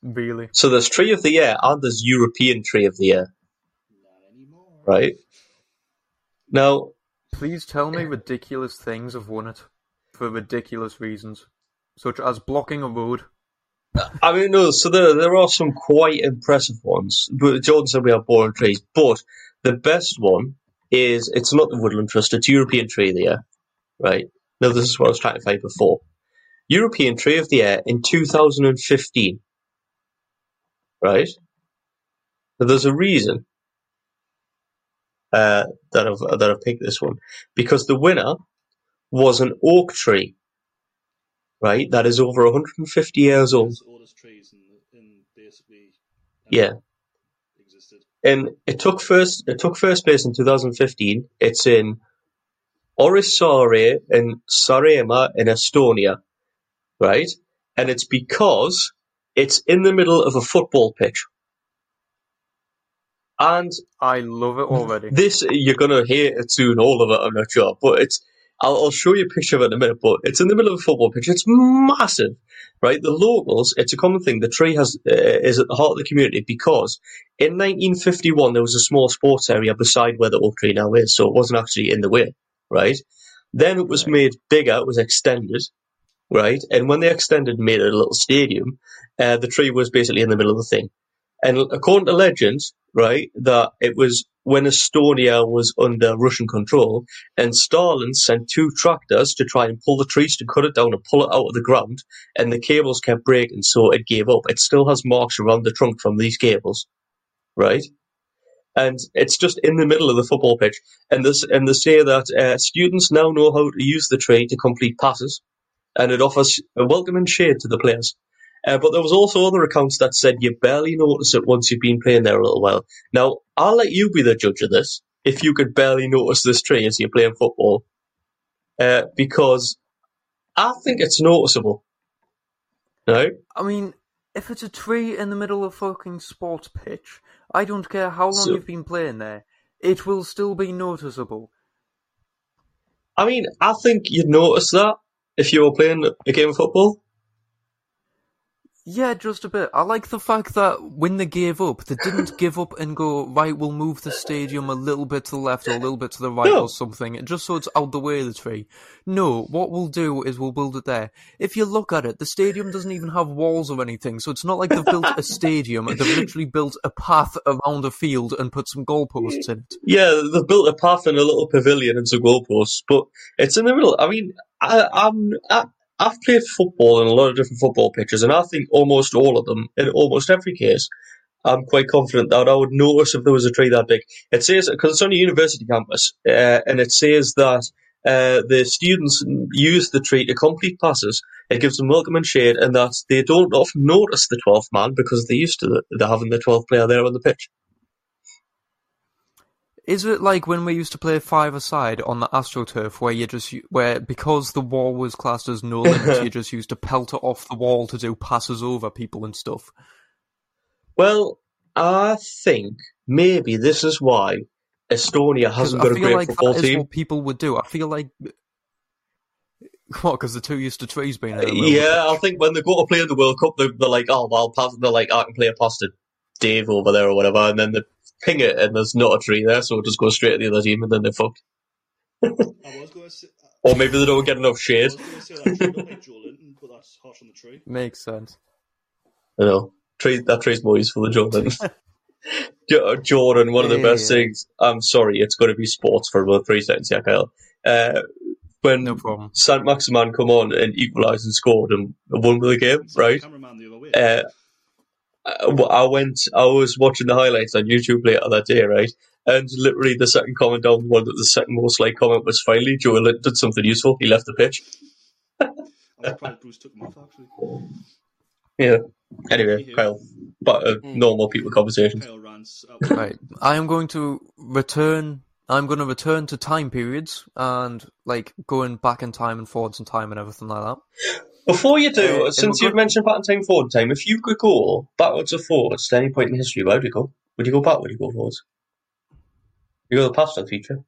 Really. So there's Tree of the Year and there's European Tree of the Year, Not anymore. right? Now, Please tell me ridiculous things have won it for ridiculous reasons, such as blocking a road. I mean, no, so there, there are some quite impressive ones. But Jordan said we have boring trees, but the best one is, it's not the Woodland Trust, it's European Tree of the Year, right? Now, this is what I was trying to find before. European Tree of the Year in 2015, right? Now, there's a reason uh, that I've that I've picked this one because the winner was an oak tree, right? That is over 150 years old. It's the oldest trees in, in basically Yeah. existed. and it took first it took first place in 2015. It's in Orissaare in Saaremaa in Estonia, right? And it's because it's in the middle of a football pitch. And I love it already. this you're gonna hate it soon, all of it. I'm not sure, but it's. I'll, I'll show you a picture of it in a minute. But it's in the middle of a football pitch. It's massive, right? The locals. It's a common thing. The tree has uh, is at the heart of the community because in 1951 there was a small sports area beside where the oak tree now is, so it wasn't actually in the way, right? Then it was made bigger. It was extended, right? And when they extended and made it a little stadium, uh, the tree was basically in the middle of the thing. And according to legends, right, that it was when Estonia was under Russian control, and Stalin sent two tractors to try and pull the trees to cut it down and pull it out of the ground, and the cables kept breaking, so it gave up. It still has marks around the trunk from these cables, right? And it's just in the middle of the football pitch, and this and they say that uh, students now know how to use the tree to complete passes, and it offers a welcoming shade to the players. Uh, but there was also other accounts that said you barely notice it once you've been playing there a little while. Now, I'll let you be the judge of this. If you could barely notice this tree as you're playing football, uh, because I think it's noticeable. No, I mean, if it's a tree in the middle of fucking sports pitch, I don't care how long So- you've been playing there, it will still be noticeable. I mean I think you'd notice that if you were playing a game of football. Yeah, just a bit. I like the fact that when they gave up, they didn't give up and go, right, we'll move the stadium a little bit to the left or a little bit to the right No. or something, just so it's out the way of the tree. No, what we'll do is we'll build it there. If you look at it, the stadium doesn't even have walls or anything, so it's not like they've built a stadium, they've literally built a path around a field and put some goalposts in it. Yeah, they've built a path and a little pavilion and some goalposts, but it's in the middle. I mean, I, I'm I, I've played football in a lot of different football pitches, and I think almost all of them, in almost every case, I'm quite confident that I would notice if there was a tree that big. It says because it's on a university campus, uh, and it says that uh, the students use the tree to complete passes. It gives them welcome and shade, and that they don't often notice the 12th man because they're used to the, having the 12th player there on the pitch. Is it like when we used to play five-a-side on the AstroTurf, where you just where because the wall was classed as no limits, you just used to pelt it off the wall to do passes over people and stuff? Well, I think maybe this is why Estonia hasn't got a great like football that is team. what people would do. I feel like what because the two used to trees being in the middle of the Yeah, I think when they go to play in the World Cup, they're, they're like, oh, well, pass, they're like, I can play a pass to Dave over there or whatever, and then they ping it, and there's not a tree there, so it just goes straight to the other team, and then they're fucked. I was going to say. Or maybe they don't get enough shade. was going to say that like Linton, but that's harsh on the tree. Makes sense. I know. Tree, that tree's more useful than Jordan. Jordan, one of the Yeah, best yeah. things. I'm sorry, it's going to be sports for about three seconds here, Kyle. Uh, when No problem. Saint-Maximin come on and equalised and scored and won the game, It's right? the cameraman the other way. Uh, Uh, I I went, I was watching the highlights on YouTube later that day, right? And literally the second comment down, one of the second most liked comment was finally Joelinton did something useful. He left the pitch. I'm surprised Bruce took him off, actually. Yeah. Anyway, Kyle, but uh, hmm. normal people conversations. Kyle rants. Uh, right. I am going to return. I'm going to return to time periods and like going back in time and forwards in time and everything like that. Before you do, Uh, since you've mentioned back in time, forward time, if you could go backwards or forwards at any point in history, where would you go? Would you go back? Would you go forwards? You go the past or the future?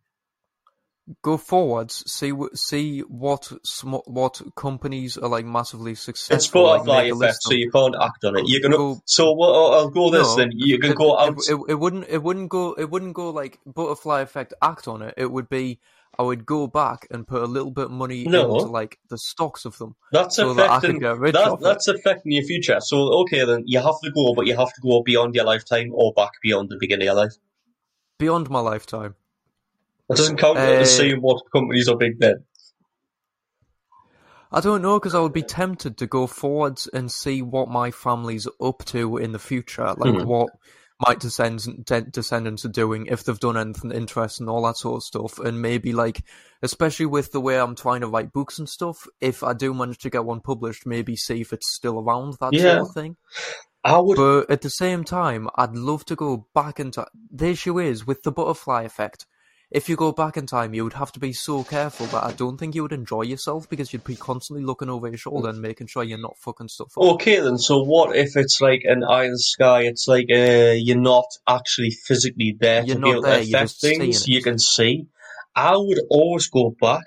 Go forwards. See see what sm- what companies are like massively successful. It's like, butterfly make effect, list so you can't act on it. You're gonna. Go- so what? I'll I'll go this No, then. You can it, go it- It, it, wouldn't. It wouldn't go. It wouldn't go like butterfly effect. Act on it. It would be. I would go back and put a little bit of money No. into like the stocks of them. That's so that I affecting. rich that- off it. that's affecting your future. So okay, then you have to go, but you have to go beyond your lifetime or back beyond the beginning of your life. Beyond my lifetime. That doesn't count Uh, as seeing what companies are big then. I don't know because I would be tempted to go forwards and see what my family's up to in the future, like Mhm. what my descend- de- descendants are doing, if they've done anything interesting, and all that sort of stuff, and maybe like, especially with the way I'm trying to write books and stuff, if I do manage to get one published, maybe see if it's still around that Yeah. sort of thing. I would. But at the same time, I'd love to go back into. The issue is with the butterfly effect. If you go back in time, you would have to be so careful that I don't think you would enjoy yourself because you'd be constantly looking over your shoulder and making sure you're not fucking stuff up. Okay then, so what if it's like an eye in the sky? It's like uh, you're not actually physically there You're to be able there, to affect things. You can see. I would always go back,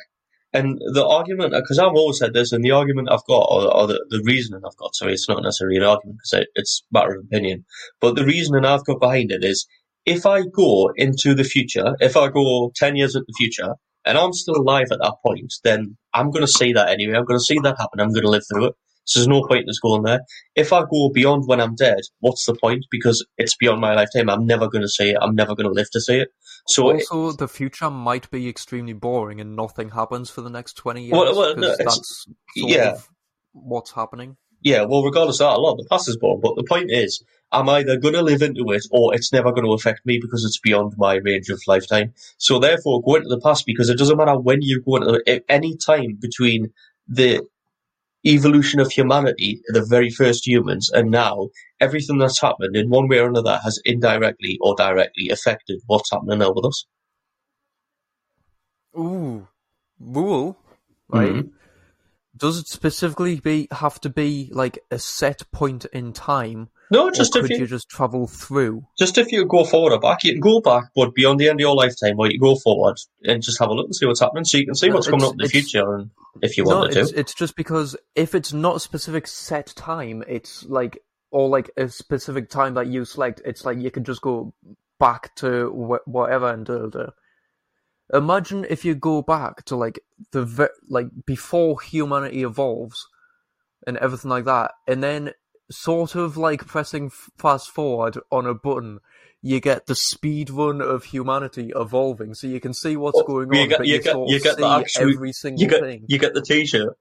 and the argument because I've always said this, and the argument I've got, or, or the, the reasoning I've got, sorry, it's not necessarily an argument because it, it's a matter of opinion, but the reasoning I've got behind it is if I go into the future, if I go ten years into the future, and I'm still alive at that point, then I'm going to see that anyway. I'm going to see that happen. I'm going to live through it. So there's no point in us going there. If I go beyond when I'm dead, what's the point? Because it's beyond my lifetime. I'm never going to see it. I'm never going to live to see it. So Also, the future might be extremely boring and nothing happens for the next 20 years. Well, well, no, that's yeah. of what's happening. Yeah, well, regardless of that, a lot of the past is born. But the point is, I'm either going to live into it or it's never going to affect me because it's beyond my range of lifetime. So therefore, go into the past because it doesn't matter when you go into at any time between the evolution of humanity, the very first humans, and now, everything that's happened in one way or another has indirectly or directly affected what's happening now with us. Ooh, rule, right? Mhm. Does it specifically be have to be like a set point in time, No, or just could if you, you just travel through? just if you go forward or back, you can go back, but beyond the end of your lifetime, or you go forward and just have a look and see what's happening, so you can see what's coming up in the future, and if you no, wanted it's to. it's just because if it's not a specific set time, it's like or like a specific time that you select. It's like you can just go back to wh- whatever and da, da. Imagine if you go back to like the like before humanity evolves and everything like that, and then sort of like pressing fast forward on a button, you get the speed run of humanity evolving, so you can see what's Oh, going you on, get- but you you, get- you get see the actual- every single You get thing. you get the T-shirt.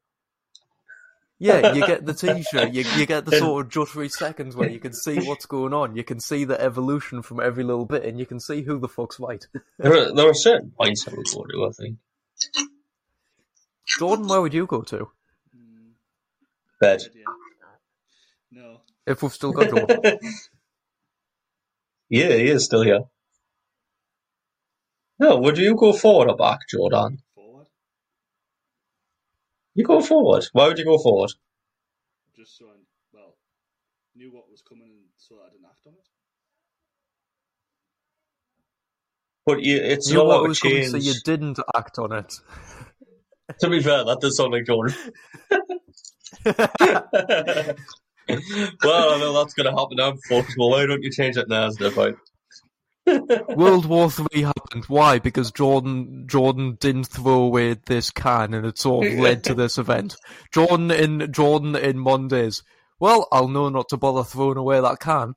Yeah, you get the T-shirt. You you get the sort of juddery seconds where you can see what's going on. You can see the evolution from every little bit, and you can see who the fuck's right. There are, there are certain points I would go to. I think Jordan, where would you go to bed. No. if we've still got Jordan? yeah, he is still here. No, would you go forward or back, Jordan? Forward. You go forward. Why would you go forward? Just so I, well, knew what was coming and so I didn't act on it. But you, it's you not what like a was coming, change. so you didn't act on it. To be fair, that does sound like Jordan. well, I know that's going to happen now, folks. Well, why don't you change it now? Is the point? World War Three happened. Why? Because Jordan Jordan didn't throw away this can, and it sort of led to this event. Jordan in Jordan in Mondays. Well, I'll know not to bother throwing away that can,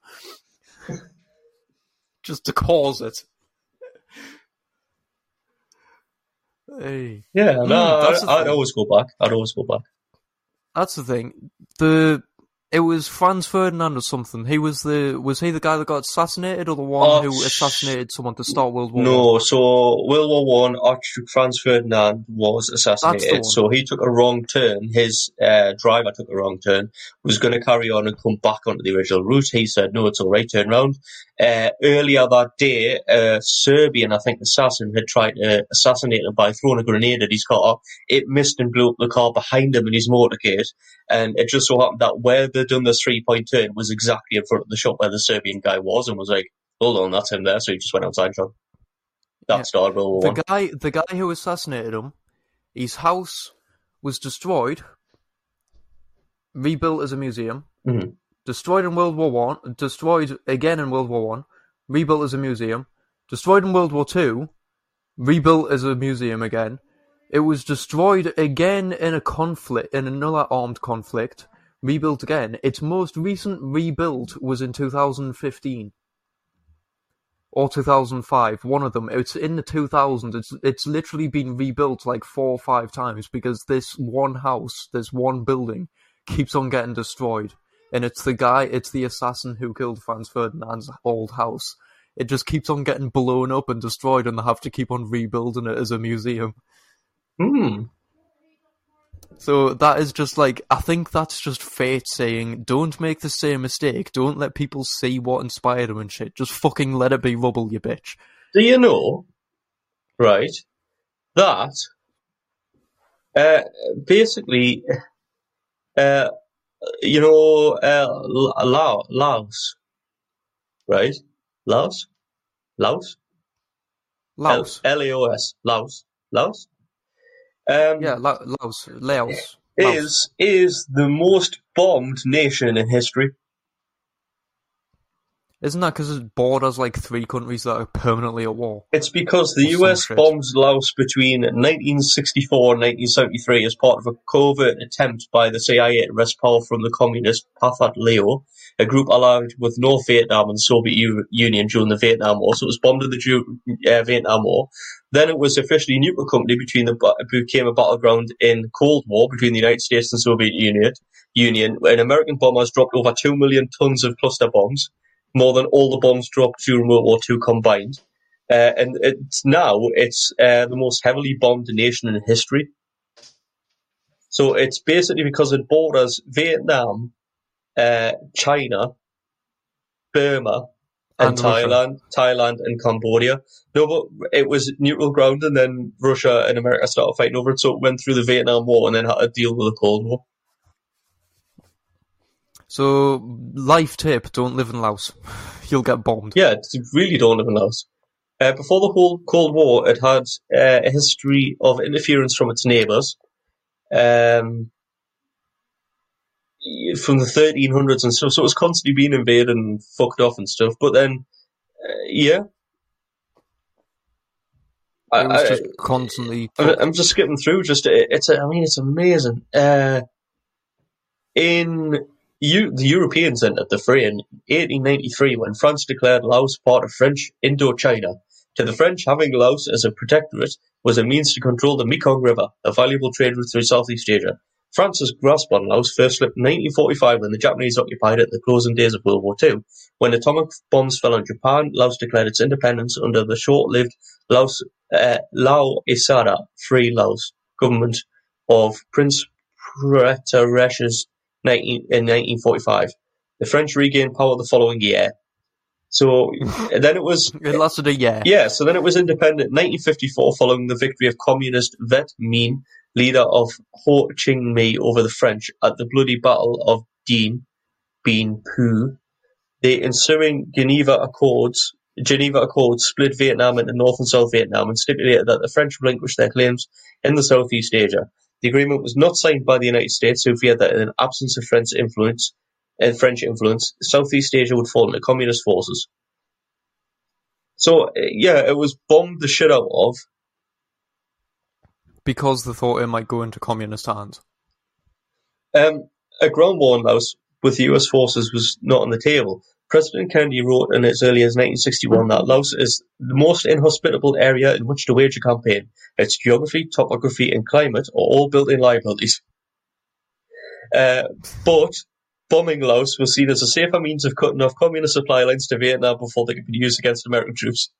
just to cause it. Hey, Yeah, no, Mm, that's the I, I'd always go back. I'd always go back. that's the thing. The it was Franz Ferdinand or something. He was the was he the guy that got assassinated, or the one Oh, who assassinated someone to start World War One? No, so World War One, Archduke Franz Ferdinand was assassinated. So he took a wrong turn. His uh, driver took a wrong turn. Was going to carry on and come back onto the original route. He said, "No, it's all right. Turn round." Uh, earlier that day, a Serbian, I think, assassin had tried to assassinate him by throwing a grenade at his car. It missed and blew up the car behind him in his motorcade. And it just so happened that where they'd done this three point turn was exactly in front of the shop where the Serbian guy was, and was like, "Hold on, that's him there." So he just went outside. Shot. That Yeah. started World War The One. guy, the guy who assassinated him, his house was destroyed, rebuilt as a museum, Mhm. destroyed in World War One, destroyed again in World War One, rebuilt as a museum, destroyed in World War Two, rebuilt as a museum again. It was destroyed again in a conflict, in another armed conflict, rebuilt again. Its most recent rebuild was in 2015 or 2005, one of them. It's in the 2000s. It's it's literally been rebuilt like four or five times because this one house, this one building, keeps on getting destroyed. and it's the guy, it's the assassin who killed Franz Ferdinand's old house. It just keeps on getting blown up and destroyed, and they have to keep on rebuilding it as a museum. Hmm. So that is just like I think that's just fate saying, "Don't make the same mistake. Don't let people see what inspired them and shit. Just fucking let it be rubble, you bitch." Do you know, right, that uh, basically, uh, you know, uh, Laos, Laos, right? Laos? Laos? Laos, L A O S. Laos. Laos? Um, yeah, Laos, Laos, Laos. is is the most bombed nation in history. Isn't that because it borders like three countries that are permanently at war? It's because the Or US bombed Laos between 1964 and 1973 as part of a covert attempt by the CIA to wrest power from the communist Pathet Lao, a group allied with North Vietnam and the Soviet U- Union during the Vietnam War. So it was bombed in the Ju- uh, Vietnam War. Then it was officially a neutral company between the became a battleground in Cold War between the United States and Soviet Union. Union, when American bombers dropped over two million tons of cluster bombs, more than all the bombs dropped during World War II combined. Uh, and it's now it's uh, the most heavily bombed nation in history. So it's basically because it borders Vietnam, uh, China, Burma, and, And Russia. Thailand, Thailand and Cambodia. No, but it was neutral ground, and then Russia and America started fighting over it. So it went through the Vietnam War and then had to deal with the Cold War. So, life tip: don't live in Laos. You'll get bombed. Yeah, really don't live in Laos. Uh, before the whole Cold War, it had uh, a history of interference from its neighbours. Um, from the 1300s and stuff, so it was constantly being invaded and fucked off and stuff. But then, uh, yeah. I, It was I- just constantly. I'm, I'm just skipping through. Just it- it's, I mean, it's amazing. Uh, in the Europeans entered the fray in 1893 when France declared Laos part of French Indochina. To the French, having Laos as a protectorate was a means to control the Mekong River, a valuable trade route through Southeast Asia. France's grasp on Laos first slipped in 1945 when the Japanese occupied it at the closing days of World War II. When atomic bombs fell on Japan, Laos declared its independence under the short-lived Laos uh, Lao Issara Free Laos government of Prince Phetsarath's 19, in 1945. The French regained power the following year. So then it was It lasted a year. yeah, so then it was independent 1954 following the victory of communist Viet Minh, leader of Ho Chi Minh over the French at the bloody Battle of Dien Bien Phu. The ensuing Geneva Accords Geneva Accords split Vietnam into North and South Vietnam and stipulated that the French relinquish their claims in the Southeast Asia. The agreement was not signed by the United States, who feared that in an absence of French influence, uh, French influence, Southeast Asia would fall into communist forces. So uh, yeah, it was bombed the shit out of. Because they thought it might go into communist hands. Um, a ground war in Laos with the US forces was not on the table. President Kennedy wrote in as early as 1961 that Laos is the most inhospitable area in which to wage a campaign. Its geography, topography, and climate are all built-in liabilities. Uh, but bombing Laos was seen as a safer means of cutting off communist supply lines to Vietnam before they could be used against American troops.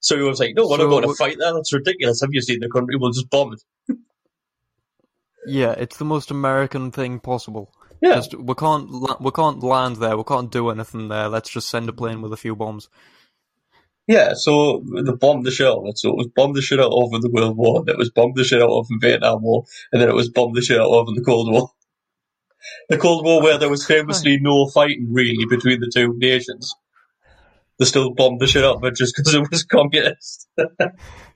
So he was like, "No, we're So not going to fight that. That's ridiculous. Have you seen the country? We'll just bomb it." Yeah, it's the most American thing possible. Yeah, Just we can't we can't land there. We can't do anything there. Let's just send a plane with a few bombs. Yeah, so they bombed the shit out of it. So it was bombed the shit out of in the World War, and it was bombed the shit out of in the Vietnam War, and then it was bombed the shit out of in the Cold War. The Cold War, where there was famously no fighting really between the two nations, they still bombed the shit out of it just because it was communist.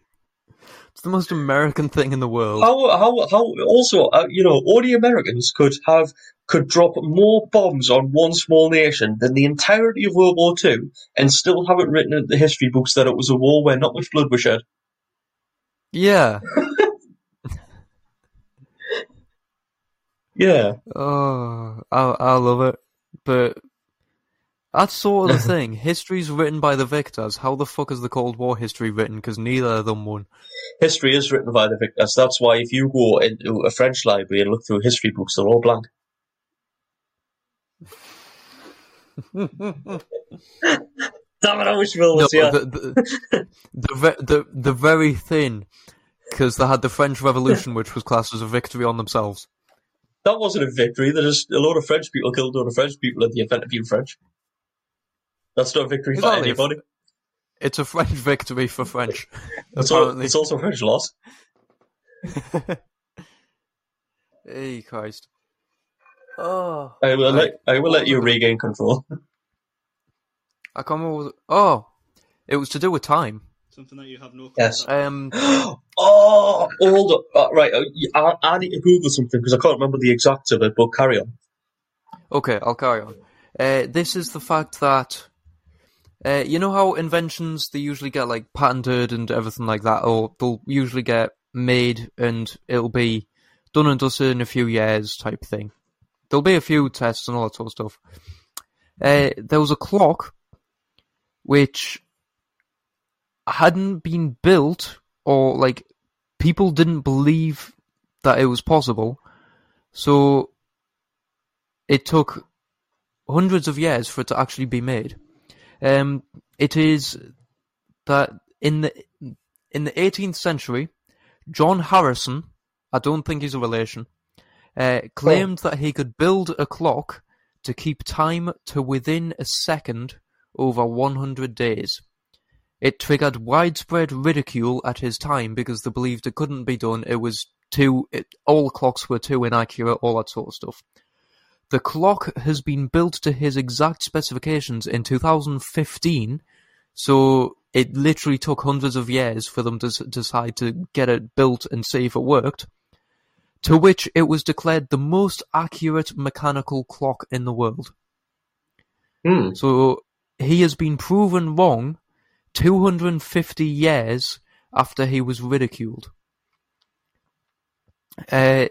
It's the most American thing in the world. How, how, how? Also, uh, you know, only Americans could have could drop more bombs on one small nation than the entirety of World War Two, and still have it written in the history books that it was a war where not much blood was shed. Yeah. Yeah. Oh, I I love it, but that's sort of the thing. History's written by the victors. How the fuck is the Cold War history written? Because neither of them won. history is written by the victors. That's why if you go into a French library and look through history books, they're all blank. Damn it, I wish Will No, here. the, the, the, the, the very thin, because they had the French Revolution, which was classed as a victory on themselves. That wasn't a victory. There's a lot of French people killed a lot of French people at the event of being French. That's not a victory for Exactly. anybody. It's a French victory for French. It's, all, apparently. it's also a French loss. Hey, Christ. Oh. I will Right. let I will let you regain control. I can't remember. what Oh, it was to do with time. Something that you have no Yes. concept. Um, oh, hold up. Uh, right, uh, I, I need to Google something because I can't remember the exact of it. But carry on. okay, I'll carry on. Uh, this is the fact that uh, you know how inventions they usually get like patented and everything like that, or they'll usually get made and it'll be done and dusted in a few years type thing. There'll be a few tests and all that sort of stuff. Uh, there was a clock which hadn't been built or like people didn't believe that it was possible. So it took hundreds of years for it to actually be made. Um, it is that in the in the 18th century, John Harrison, I don't think he's a relation, uh, claimed that he could build a clock to keep time to within a second over 100 days. It triggered widespread ridicule at his time because they believed it couldn't be done. It was too, it, all clocks were too inaccurate, all that sort of stuff. The clock has been built to his exact specifications in 2015, so it literally took hundreds of years for them to s- decide to get it built and see if it worked. To which it was declared the most accurate mechanical clock in the world. Hmm. So he has been proven wrong 250 years after he was ridiculed. Uh,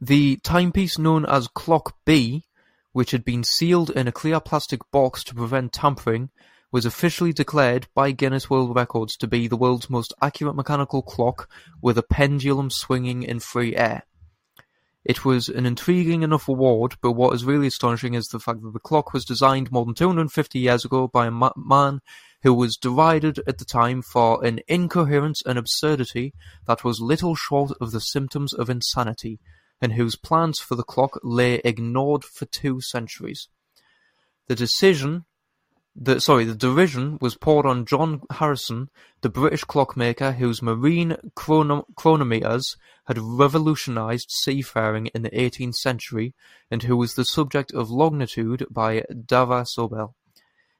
the timepiece known as Clock B, which had been sealed in a clear plastic box to prevent tampering, was officially declared by Guinness World Records to be the world's most accurate mechanical clock with a pendulum swinging in free air. It was an intriguing enough award, but what is really astonishing is the fact that the clock was designed more than 250 years ago by a ma- man who was derided at the time for an incoherence and absurdity that was little short of the symptoms of insanity, and whose plans for the clock lay ignored for two centuries. The decision the sorry, the derision was poured on John Harrison, the British clockmaker whose marine chrono- chronometers had revolutionized seafaring in the 18th century and who was the subject of longitude by Dava Sobel.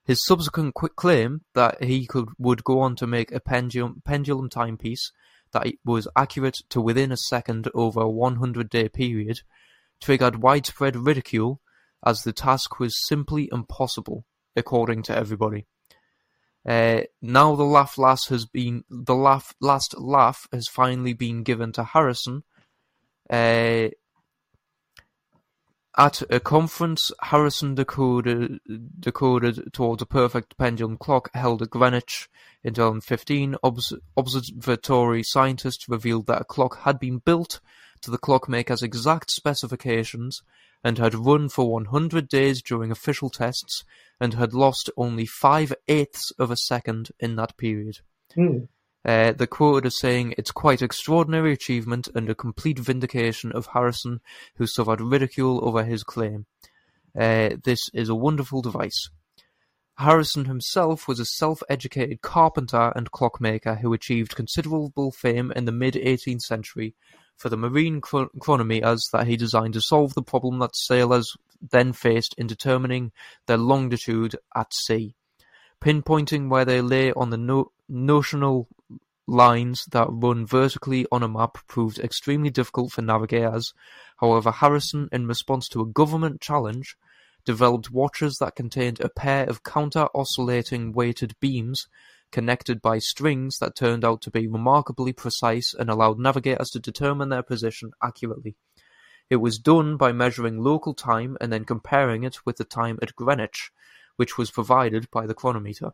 His subsequent claim that he could would go on to make a pendulum, pendulum timepiece that it was accurate to within a second over a 100 day period triggered widespread ridicule as the task was simply impossible according to everybody. Uh, now the laugh last has been the laugh last laugh has finally been given to Harrison. Uh, at a conference, Harrison decoded, towards a perfect pendulum clock held at Greenwich in 2015. Obs- observatory scientists revealed that a clock had been built to the clockmaker's exact specifications and had run for 100 days during official tests and had lost only five eighths of a second in that period. Hmm. Uh, the quoted as saying, It's quite extraordinary achievement and a complete vindication of Harrison, who suffered ridicule over his claim. Uh, this is a wonderful device. Harrison himself was a self-educated carpenter and clockmaker who achieved considerable fame in the mid-18th century for the marine chron- chronometers that he designed to solve the problem that sailors then faced in determining their longitude at sea. Pinpointing where they lay on the no- notional lines that run vertically on a map proved extremely difficult for navigators. However, Harrison, in response to a government challenge, developed watches that contained a pair of counter-oscillating weighted beams connected by strings that turned out to be remarkably precise and allowed navigators to determine their position accurately. It was done by measuring local time and then comparing it with the time at Greenwich, which was provided by the chronometer.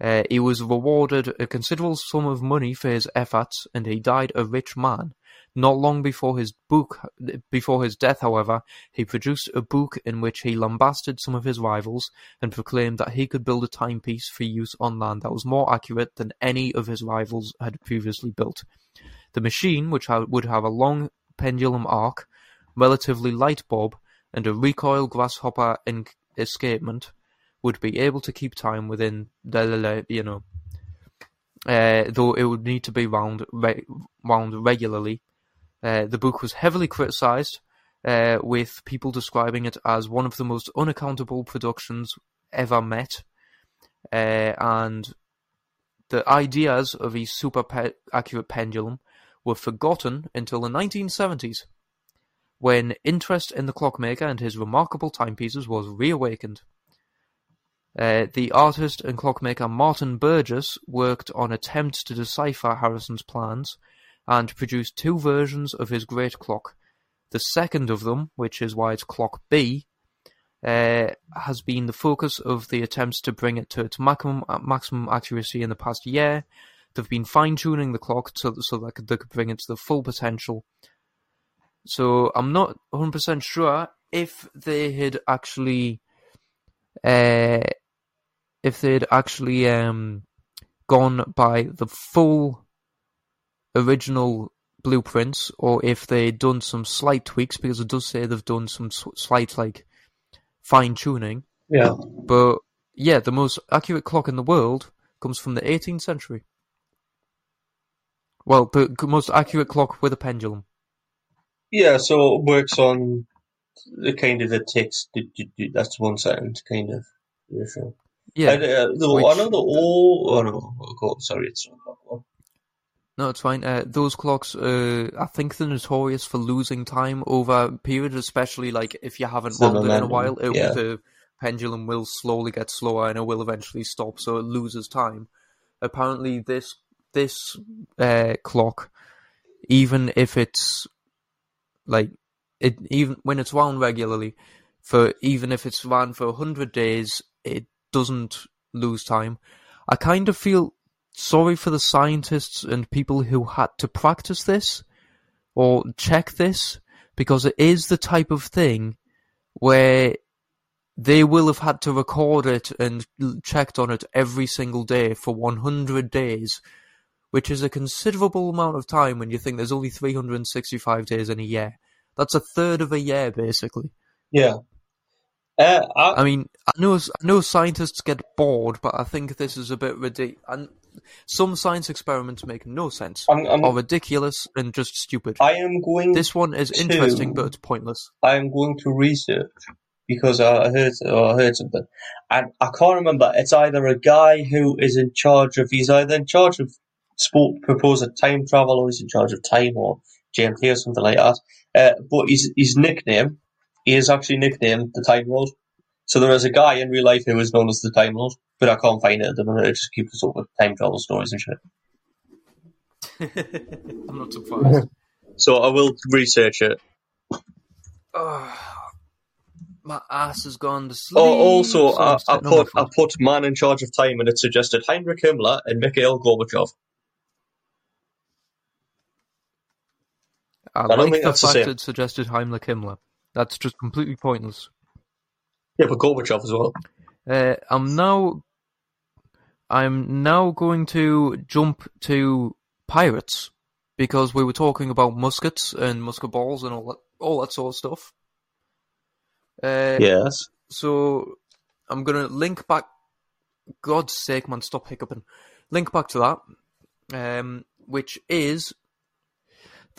Uh, he was rewarded a considerable sum of money for his efforts, and he died a rich man, Not long before his book, before his death, however, he produced a book in which he lambasted some of his rivals and proclaimed that he could build a timepiece for use on land that was more accurate than any of his rivals had previously built. The machine, which would have a long pendulum arc, relatively light bob, and a recoil grasshopper escapement, would be able to keep time within the, you know, uh, though it would need to be wound, re- regularly uh, the book was heavily criticised, uh, with people describing it as one of the most unaccountable productions ever met. Uh, and the ideas of a super pe- accurate pendulum were forgotten until the 1970s, when interest in the clockmaker and his remarkable timepieces was reawakened. Uh, the artist and clockmaker Martin Burgess worked on attempts to decipher Harrison's plans, and produced two versions of his great clock. The second of them, which is why it's Clock B, uh, has been the focus of the attempts to bring it to its maximum, uh, maximum accuracy in the past year. They've been fine tuning the clock so, so that they could bring it to the full potential. So I'm not 100% sure if they had actually, uh, if they'd actually um, gone by the full original blueprints or if they'd done some slight tweaks because it does say they've done some slight like fine tuning. Yeah. But yeah, the most accurate clock in the world comes from the 18th century. Well, the most accurate clock with a pendulum. Yeah, so it works on the kind of the text. That's one second, kind of. Yeah. And, uh, the, which, the all. Oh no, oh, sorry, it's not no, it's fine. Uh, those clocks, uh, I think they're notorious for losing time over periods, especially like if you haven't wound it in a while. It, yeah. The pendulum will slowly get slower and it will eventually stop, so it loses time. Apparently, this this uh, clock, even if it's like it, even when it's wound regularly, for even if it's run for hundred days, it doesn't lose time. I kind of feel sorry for the scientists and people who had to practice this or check this because it is the type of thing where they will have had to record it and checked on it every single day for 100 days, which is a considerable amount of time when you think there's only 365 days in a year. That's a third of a year, basically. Yeah. Uh, I, I, mean, I know I know scientists get bored, but I think this is a bit ridiculous. Some science experiments make no sense, I'm, I'm, are ridiculous, and just stupid. I am going. This one is to, interesting, but it's pointless. I am going to research because I heard I heard something, and I can't remember. It's either a guy who is in charge of. He's either in charge of sport, propose a time travel, or he's in charge of time, or GMT, or something like that. Uh, but his his nickname, he is actually nicknamed the Time Lord. So there is a guy in real life who is known as the Time Lord, but I can't find it at the minute. It just keeps up with time travel stories and shit. I'm not surprised. so I will research it. Oh, my ass has gone to sleep. Oh, also, so I, I put I put man in charge of time, and it suggested Heinrich Himmler and Mikhail Gorbachev. I, I like the fact it suggested Heinrich Himmler. That's just completely pointless. Yeah, but Gorbachev as well. Uh, I'm now. I'm now going to jump to pirates because we were talking about muskets and musket balls and all that, all that sort of stuff. Uh, yes. So I'm gonna link back. God's sake, man, stop hiccuping. Link back to that, um, which is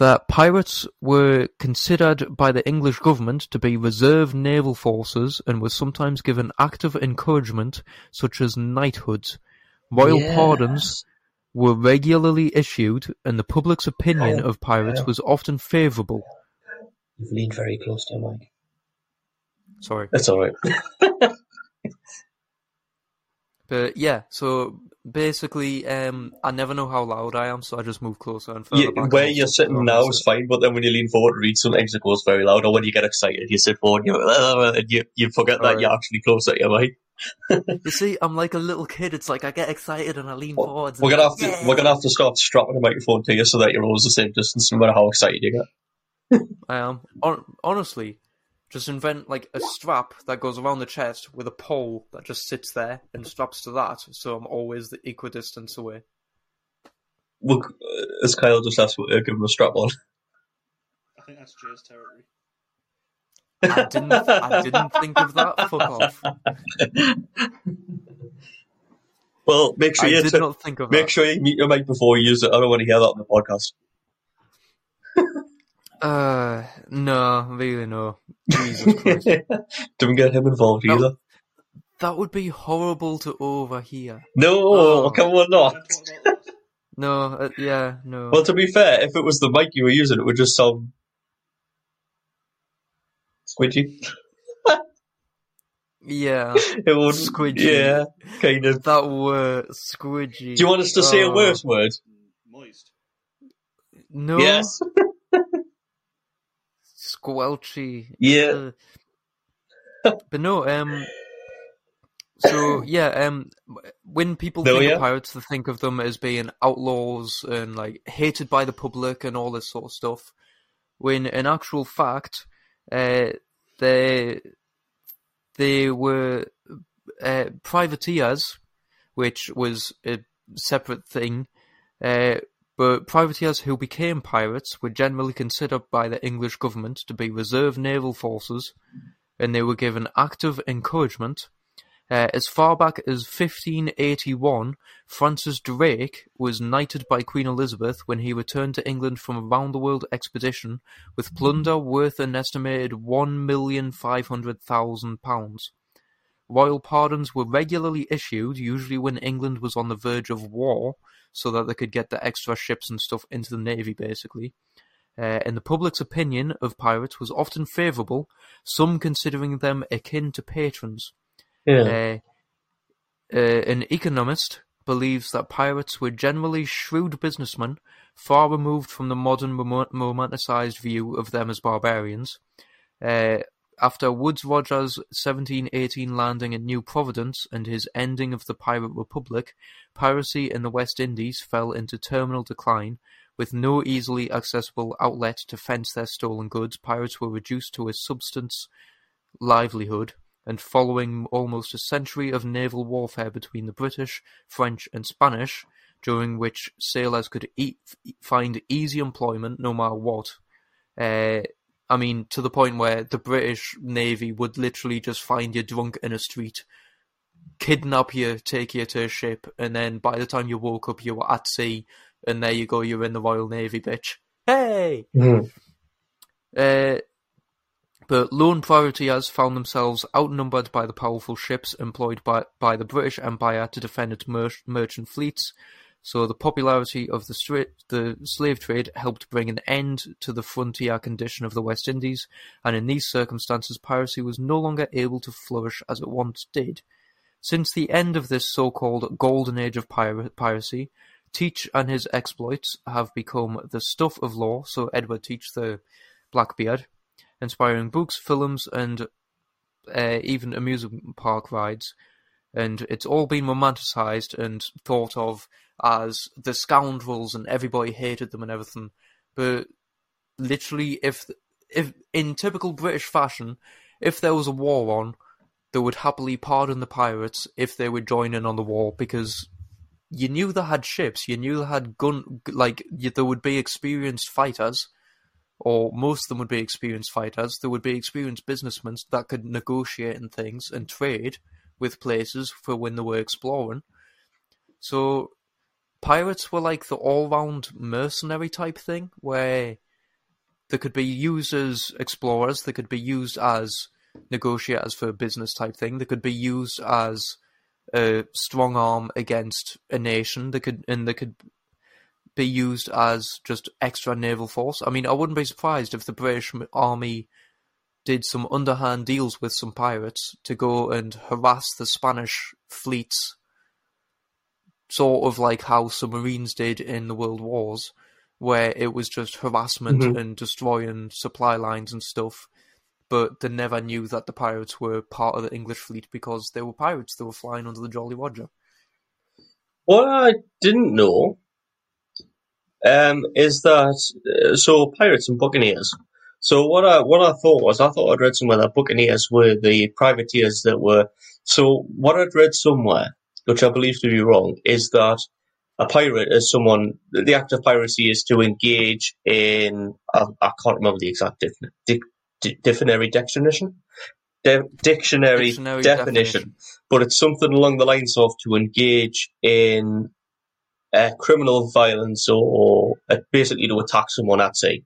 that pirates were considered by the English government to be reserve naval forces and were sometimes given active encouragement such as knighthoods. Royal yes. pardons were regularly issued and the public's opinion oh, of pirates was often favourable. You've leaned very close to your mic. Sorry. That's alright. but yeah, so basically, um, I never know how loud I am, so I just move closer and further yeah. Where you're sitting now is fine, but then when you lean forward to read, sometimes it goes very loud. Or when you get excited, you sit forward and you, and you, you forget that right. you're actually closer to your mic. You see, I'm like a little kid. It's like I get excited and I lean forward. We're gonna have to like, we're gonna have to start strapping a microphone to you so that you're always the same distance, no matter how excited you get. I am. Hon- honestly, just invent like a strap that goes around the chest with a pole that just sits there and straps to that, so I'm always the equidistance away. Look, uh, as Kyle just asked, uh, give him a strap on. I think that's Jay's territory. I didn't. I didn't think of that. Fuck off. Well, make sure I you did t- not think of make that. sure you mute your mic before you use it. I don't want to hear that on the podcast. Uh, no, really no. Jesus Don't get him involved No. either. That would be horrible to overhear. No, Oh. come on, Can I not. talk about that? No, uh, yeah, no. Well, to be fair, if it was the mic you were using, it would just sound squidgy. yeah, It would, Squidgy. yeah, kind of. that word, squidgy. Do you want us to say a Oh, worse word? Moist. No. Yes. Squelchy. Yeah. Uh, but no, um. So yeah, um, when people No, think yeah. of pirates, they think of them as being outlaws and like hated by the public and all this sort of stuff. When in actual fact, uh, they they were uh, privateers, which was a separate thing. Uh, but privateers who became pirates were generally considered by the English government to be reserve naval forces, and they were given active encouragement. Uh, as far back as 1581, Francis Drake was knighted by Queen Elizabeth when he returned to England from a round the world expedition with plunder worth an estimated £1,500,000. Royal pardons were regularly issued, usually when England was on the verge of war, so that they could get the extra ships and stuff into the navy, basically. Uh, and the public's opinion of pirates was often favourable, some considering them akin to patrons. Yeah. Uh, uh, an economist believes that pirates were generally shrewd businessmen, far removed from the modern rom- romanticized view of them as barbarians. Uh, after Woodes Rogers' 1718 landing at New Providence and his ending of the Pirate Republic, piracy in the West Indies fell into terminal decline. With no easily accessible outlet to fence their stolen goods, pirates were reduced to a substance livelihood, and following almost a century of naval warfare between the British, French, and Spanish, during which sailors could find easy employment no matter what. Uh, I mean, to the point where the British Navy would literally just find you drunk in a street, kidnap you, take you to a ship, and then by the time you woke up, you were at sea, and there you go, you're in the Royal Navy, bitch. Hey! Mhm. Uh, but lone privateers found themselves outnumbered by the powerful ships employed by, by the British Empire to defend its mer- merchant fleets, so the popularity of the, the slave trade helped bring an end to the frontier condition of the West Indies, and in these circumstances piracy was no longer able to flourish as it once did. Since the end of this so-called golden age of pir- piracy, Teach and his exploits have become the stuff of lore, so Edward Teach the Blackbeard, inspiring books, films, and uh, even amusement park rides. And it's all been romanticized and thought of as the scoundrels, and everybody hated them and everything. But literally, if if in typical British fashion, if there was a war on, they would happily pardon the pirates if they would join in on the war because you knew they had ships, you knew they had gun, like there would be experienced fighters, or most of them would be experienced fighters. There would be experienced businessmen that could negotiate and things and trade with places for when they were exploring. So pirates were like the all-round mercenary type thing, where they could be used as explorers, they could be used as negotiators for a business type thing, they could be used as a strong arm against a nation. They could and they could be used as just extra naval force. I mean, I wouldn't be surprised if the British army did some underhand deals with some pirates to go and harass the Spanish fleets, sort of like how submarines did in the World Wars, where it was just harassment Mhm. and destroying supply lines and stuff. but they never knew that the pirates were part of the English fleet because they were pirates. They were flying under the Jolly Roger. What I didn't know um, is that uh, so pirates and buccaneers. So what I what I thought was I thought I'd read somewhere that buccaneers were the privateers that were. So what I'd read somewhere, which I believe to be wrong, is that a pirate is someone. The act of piracy is to engage in. I, I can't remember the exact defin, dic, di- dictionary definition. De, dictionary, Dictionary definition, definition. but it's something along the lines of to engage in uh, criminal violence or uh, basically to attack someone at sea.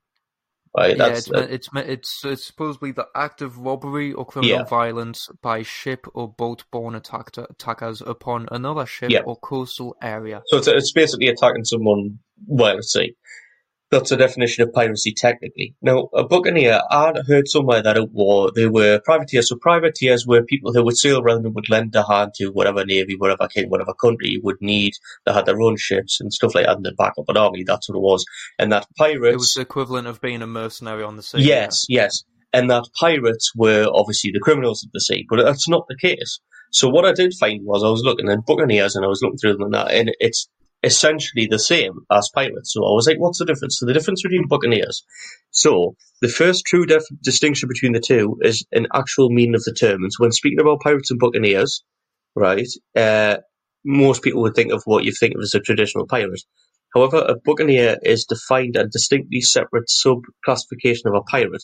Right, yeah, it's, meant, it's it's it's supposedly the act of robbery or criminal Yeah. violence by ship or boat-borne attack attackers upon another ship Yeah. or coastal area. So it's, it's basically attacking someone while at sea. That's the definition of piracy, technically. Now, a buccaneer, I'd heard somewhere that it war they were privateers. So privateers were people who would sail around and would lend a hand to whatever navy, whatever king, whatever country would need. They had their own ships and stuff like that, and they'd back up an army. That's what it was. And that pirates. It was the equivalent of being a mercenary on the sea. Yes, yes. And that pirates were obviously the criminals of the sea, but that's not the case. So what I did find was I was looking at Buccaneers and I was looking through them and that, and it's essentially the same as pirates. So I was like, what's the difference? So the difference between Buccaneers. So the first true def- distinction between the two is an actual meaning of the term. And so when speaking about pirates and Buccaneers, right, uh, most people would think of what you think of as a traditional pirate. However, a buccaneer is defined a distinctly separate sub-classification of a pirate.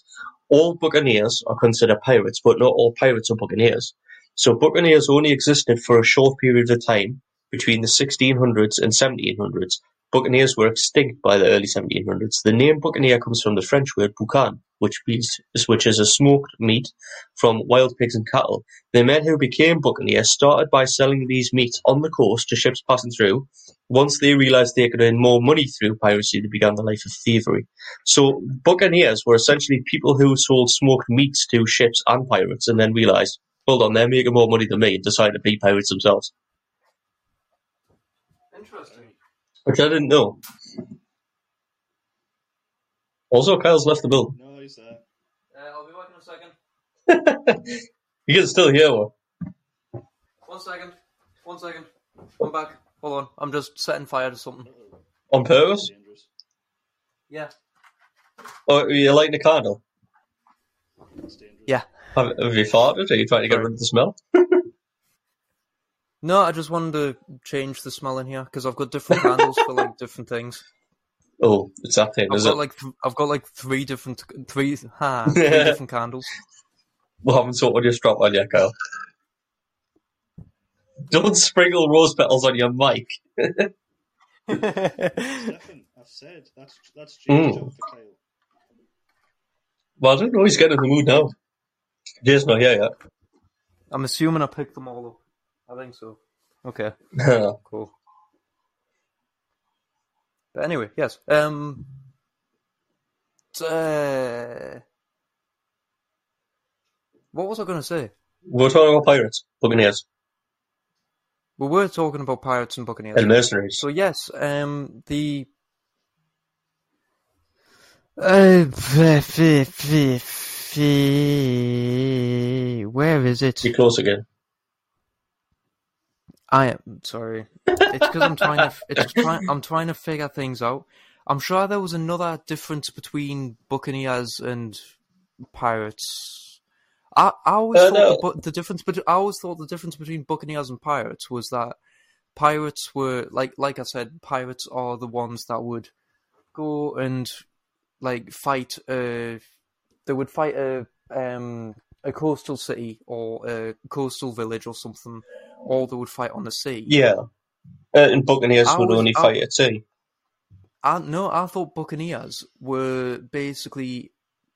All buccaneers are considered pirates, but not all pirates are buccaneers. So buccaneers only existed for a short period of time between the 1600s and 1700s. Buccaneers were extinct by the early 1700s. The name buccaneer comes from the French word boucan, which means which is a smoked meat from wild pigs and cattle. The men who became buccaneers started by selling these meats on the coast to ships passing through. Once they realized they could earn more money through piracy, they began the life of thievery. So buccaneers were essentially people who sold smoked meats to ships and pirates, and then realized, hold on, they're making more money than me, and decided to be pirates themselves. Interesting. Which I didn't know. Also, Kyle's left the building. No, he's there. Uh, I'll be back in a second. You can still hear one. One second. One second. I'm back. Hold on. I'm just setting fire to something. On purpose? Dangerous. Yeah. Or are you lighting a candle? Yeah. Have, have you farted? Are you trying to get rid of the smell? No, I just wanted to change the smell in here because I've got different candles for like different things. Oh, it's that thing, I've is got it? like th- I've got like three different three ha three different candles. We haven't sorted your strap on yet, Kyle. Don't sprinkle rose petals on your mic. Stefan, I've said that's that's James' Mm. job for Kyle. Well, I don't know. He's getting in the mood now. Jay's not here I'm assuming I picked them all up. I think so. Okay, yet. cool. But anyway, yes. Um. t- uh, what was I going to say? We're talking about pirates, buccaneers, We were talking about pirates and buccaneers. and mercenaries. So yes, um, the uh, f- f- f- where is it? Be close again. I am sorry. It's because I'm trying to. It's. I'm trying to figure things out. I'm sure there was another difference between buccaneers and pirates. I, I always Uh, thought no. the, the difference, but I always thought the difference between buccaneers and pirates was that pirates were like, like I said, pirates are the ones that would go and like fight. Uh, they would fight a um a coastal city or a coastal village or something, or they would fight on the sea. Yeah. Uh, and buccaneers I would was- only I- fight at sea. I no, I thought buccaneers were basically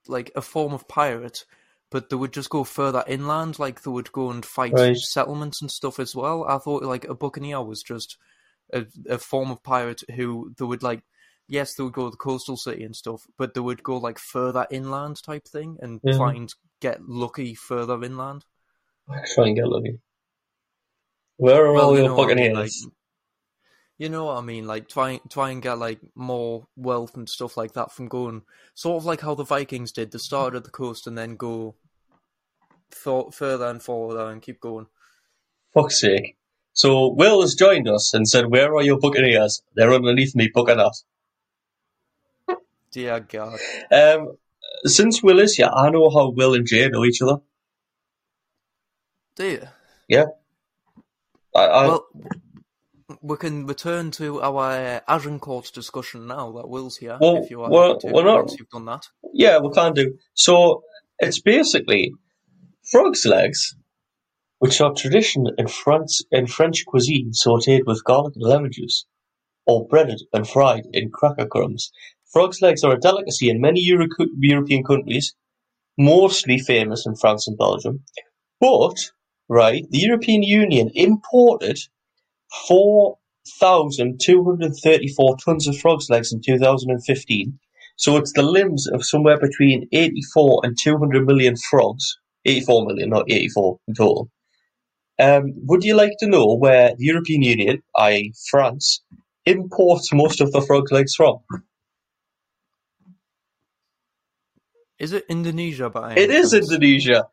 like a form of pirate, but they would just go further inland, like they would go and fight Right. settlements and stuff as well. I thought like a buccaneer was just a, a form of pirate who they would like. Yes, they would go to the coastal city and stuff, but they would go like further inland type thing and try and get lucky further inland. Try and get lucky. Where are Well, all you your what I mean, buccaneers? like- You know what I mean? Like try try and get like more wealth and stuff like that from going sort of like how the Vikings did. They started at the coast and then go thought further and further and keep going. Fuck's sake. So Will has joined us and said, Where are your Buccaneers? They're underneath me, Buccaneers. Dear God. Um, since Will is here, I know how Will and Jay know each other. Do you? Yeah. I, I, Well, we can return to our Agincourt discussion now that Will's here. Well, if you are well, to, we're not- once you've done that. yeah, we can do. So it's basically frog's legs, which are tradition in France in French cuisine, sautéed with garlic and lemon juice, or breaded and fried in cracker crumbs. Frog's legs are a delicacy in many Euro- European countries, mostly famous in France and Belgium. But right, the European Union imported four thousand two hundred thirty-four tons of frog's legs in two thousand and fifteen. So it's the limbs of somewhere between 84 and 200 million frogs. 84 million, not 84 in total. Um, would you like to know where the European Union, i.e. France, imports most of the frog legs from? Is it Indonesia by It is? Indonesia.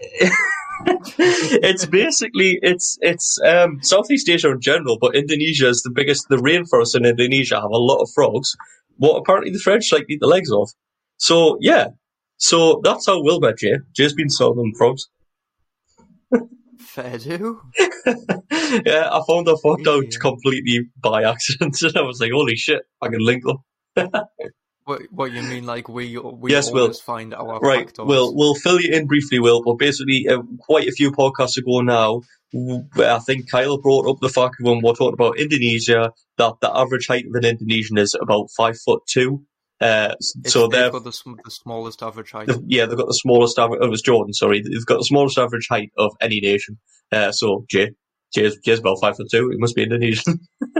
it's basically it's it's um, Southeast Asia in general, but Indonesia is the biggest. The rainforests in Indonesia have a lot of frogs. What apparently the French like eat the legs of. So yeah, so that's how Will met Jay. Jay's been selling them frogs. Fair do. yeah, I found that fucked out completely by accident, and I was like, "Holy shit, I can link them." What, what you mean, like we we Yes, Will. always find our Right, factors. we'll we'll fill you in briefly, Will. But basically, uh, quite a few podcasts ago now, I think Kyle brought up the fact when we're talking about Indonesia that the average height of an Indonesian is about five foot two. Uh, so they've got the, sm- the smallest average height. the- yeah, they've got the smallest average. Oh, it was Jordan. Sorry, they've got the smallest average height of any nation. Uh, so Jay, Jay's, Jay's about five foot two. He must be Indonesian.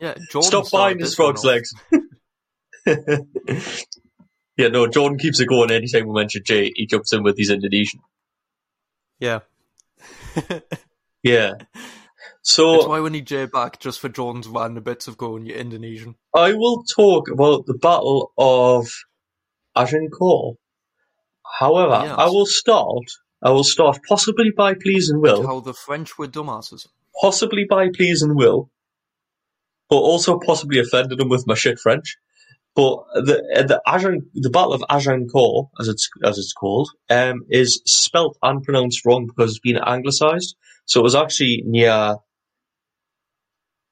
Yeah, Jordan Stop buying his frog's legs. yeah, no, Jordan keeps it going. Anytime we mention Jay, he jumps in with his Indonesian. Yeah, Yeah. So that's why we need Jay back just for Jordan's random bits of going. You're Indonesian. I will talk about the Battle of Agincourt. However, Yes. I will start. I will start possibly by please and will, How the French were dumbasses. possibly by please and will, but also possibly offended them with my shit French. But the uh, the Agen, the Battle of Agincourt, as it's as it's called, um, is spelt and pronounced wrong because it's been anglicised. So it was actually near.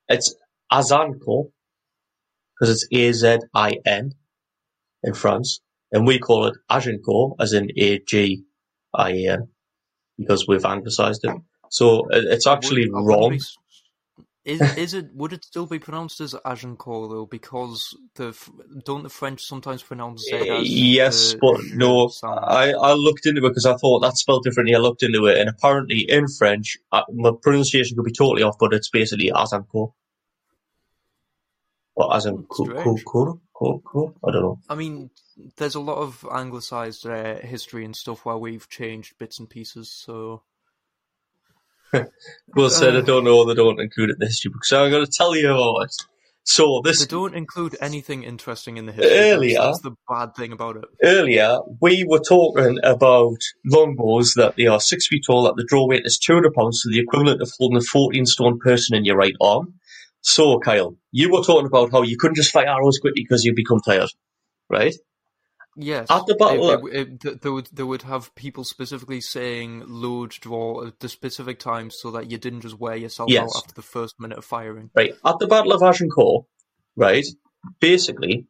It's Azancourt because it's A Z I N in France, and we call it Agincourt as in A G I N because we've anglicised it. So it's actually wrong. Is is it? Would it still be pronounced as Agincourt though? Because the don't the French sometimes pronounce it as Yes, the but no. sound? I, I looked into it because I thought that's spelled differently. I looked into it, and apparently in French, uh, my pronunciation could be totally off, but it's basically Azancourt. Or Azancourt. Strange. Court, court, court? I don't know. I mean, there's a lot of anglicised uh, history and stuff where we've changed bits and pieces. So Will said, I don't know, they don't include it in the history book, so I'm going to tell you about it. So they don't include anything interesting in the history. books. Earlier- that's the bad thing about it. earlier, we were talking about longbows that they are six feet tall, that the draw weight is 200 pounds, so the equivalent of holding a 14 stone person in your right arm. So, Kyle, you were talking about how you couldn't just fire arrows quickly because you'd become tired, right? Yes, At the battle- it, it, it, th- they would they would have people specifically saying load draw at the specific times so that you didn't just wear yourself Yes. out after the first minute of firing. Right, at the Battle of Agincourt, right, basically,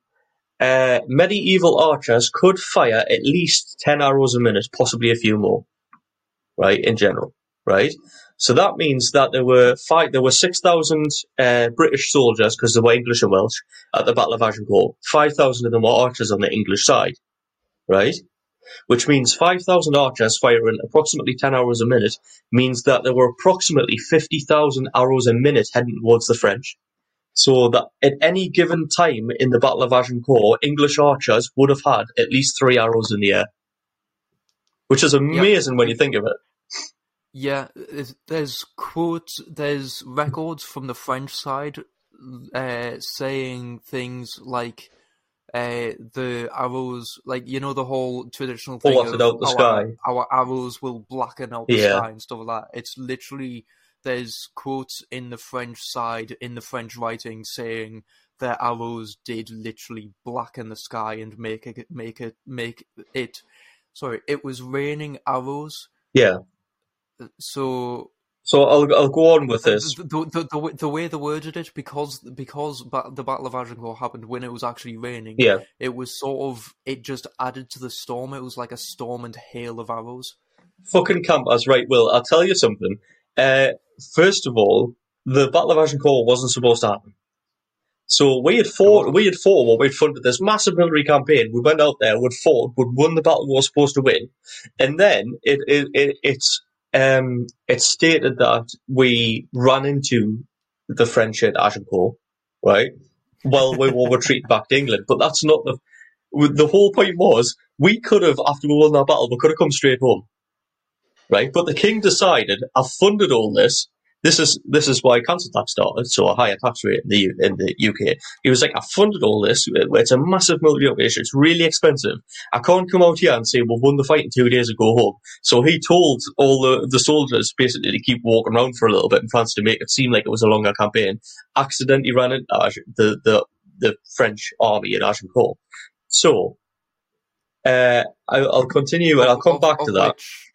uh, medieval archers could fire at least 10 arrows a minute, possibly a few more, right, in general, right? So that means that there were five, there were 6,000 uh, British soldiers, because they were English and Welsh, at the Battle of Agincourt. 5,000 of them were archers on the English side, right? Which means 5,000 archers firing approximately 10 arrows a minute means that there were approximately 50,000 arrows a minute heading towards the French. So that at any given time in the Battle of Agincourt, English archers would have had at least three arrows in the air. Which is amazing when you think of it. Yeah, there's- there's quotes, there's records from the French side uh, saying things like uh, the arrows, like you know, the whole traditional thing of out the our, sky? our arrows will blacken out the Yeah. sky and stuff like that. It's literally there's quotes in the French side in the French writing saying their arrows did literally blacken the sky and make it make it make it. Sorry, it was raining arrows. Yeah. So So I'll I'll go on with this. the, the, the, the, way- the way they worded it, because because the Battle of Agincourt happened when it was actually raining, Yeah. it was sort of it just added to the storm. It was like a storm and hail of arrows. Fucking campers, right? Will I'll tell you something. Uh, first of all, the Battle of Agincourt wasn't supposed to happen. So we had fought, we had fought what we'd funded this massive military campaign. We went out there, we'd fought, we'd won the battle we were supposed to win, and then it it, it it's um it stated that we ran into the French at Agincourt, right? While we were retreating back to England, but that's not the the whole point was we could have after we won that battle we could have come straight home, right? But the king decided I've funded all this. This is this is why council tax started, so a higher tax rate in the in the UK. He was like, I funded all this. It's a massive military operation. It's really expensive. I can't come out here and say we've won the fight in two days and go home. So he told all the, the soldiers basically to keep walking around for a little bit in France to make it seem like it was a longer campaign. Accidentally ran into the the the French army at Agincourt. So uh, I, I'll continue and I'll come Of- back of to that. Which,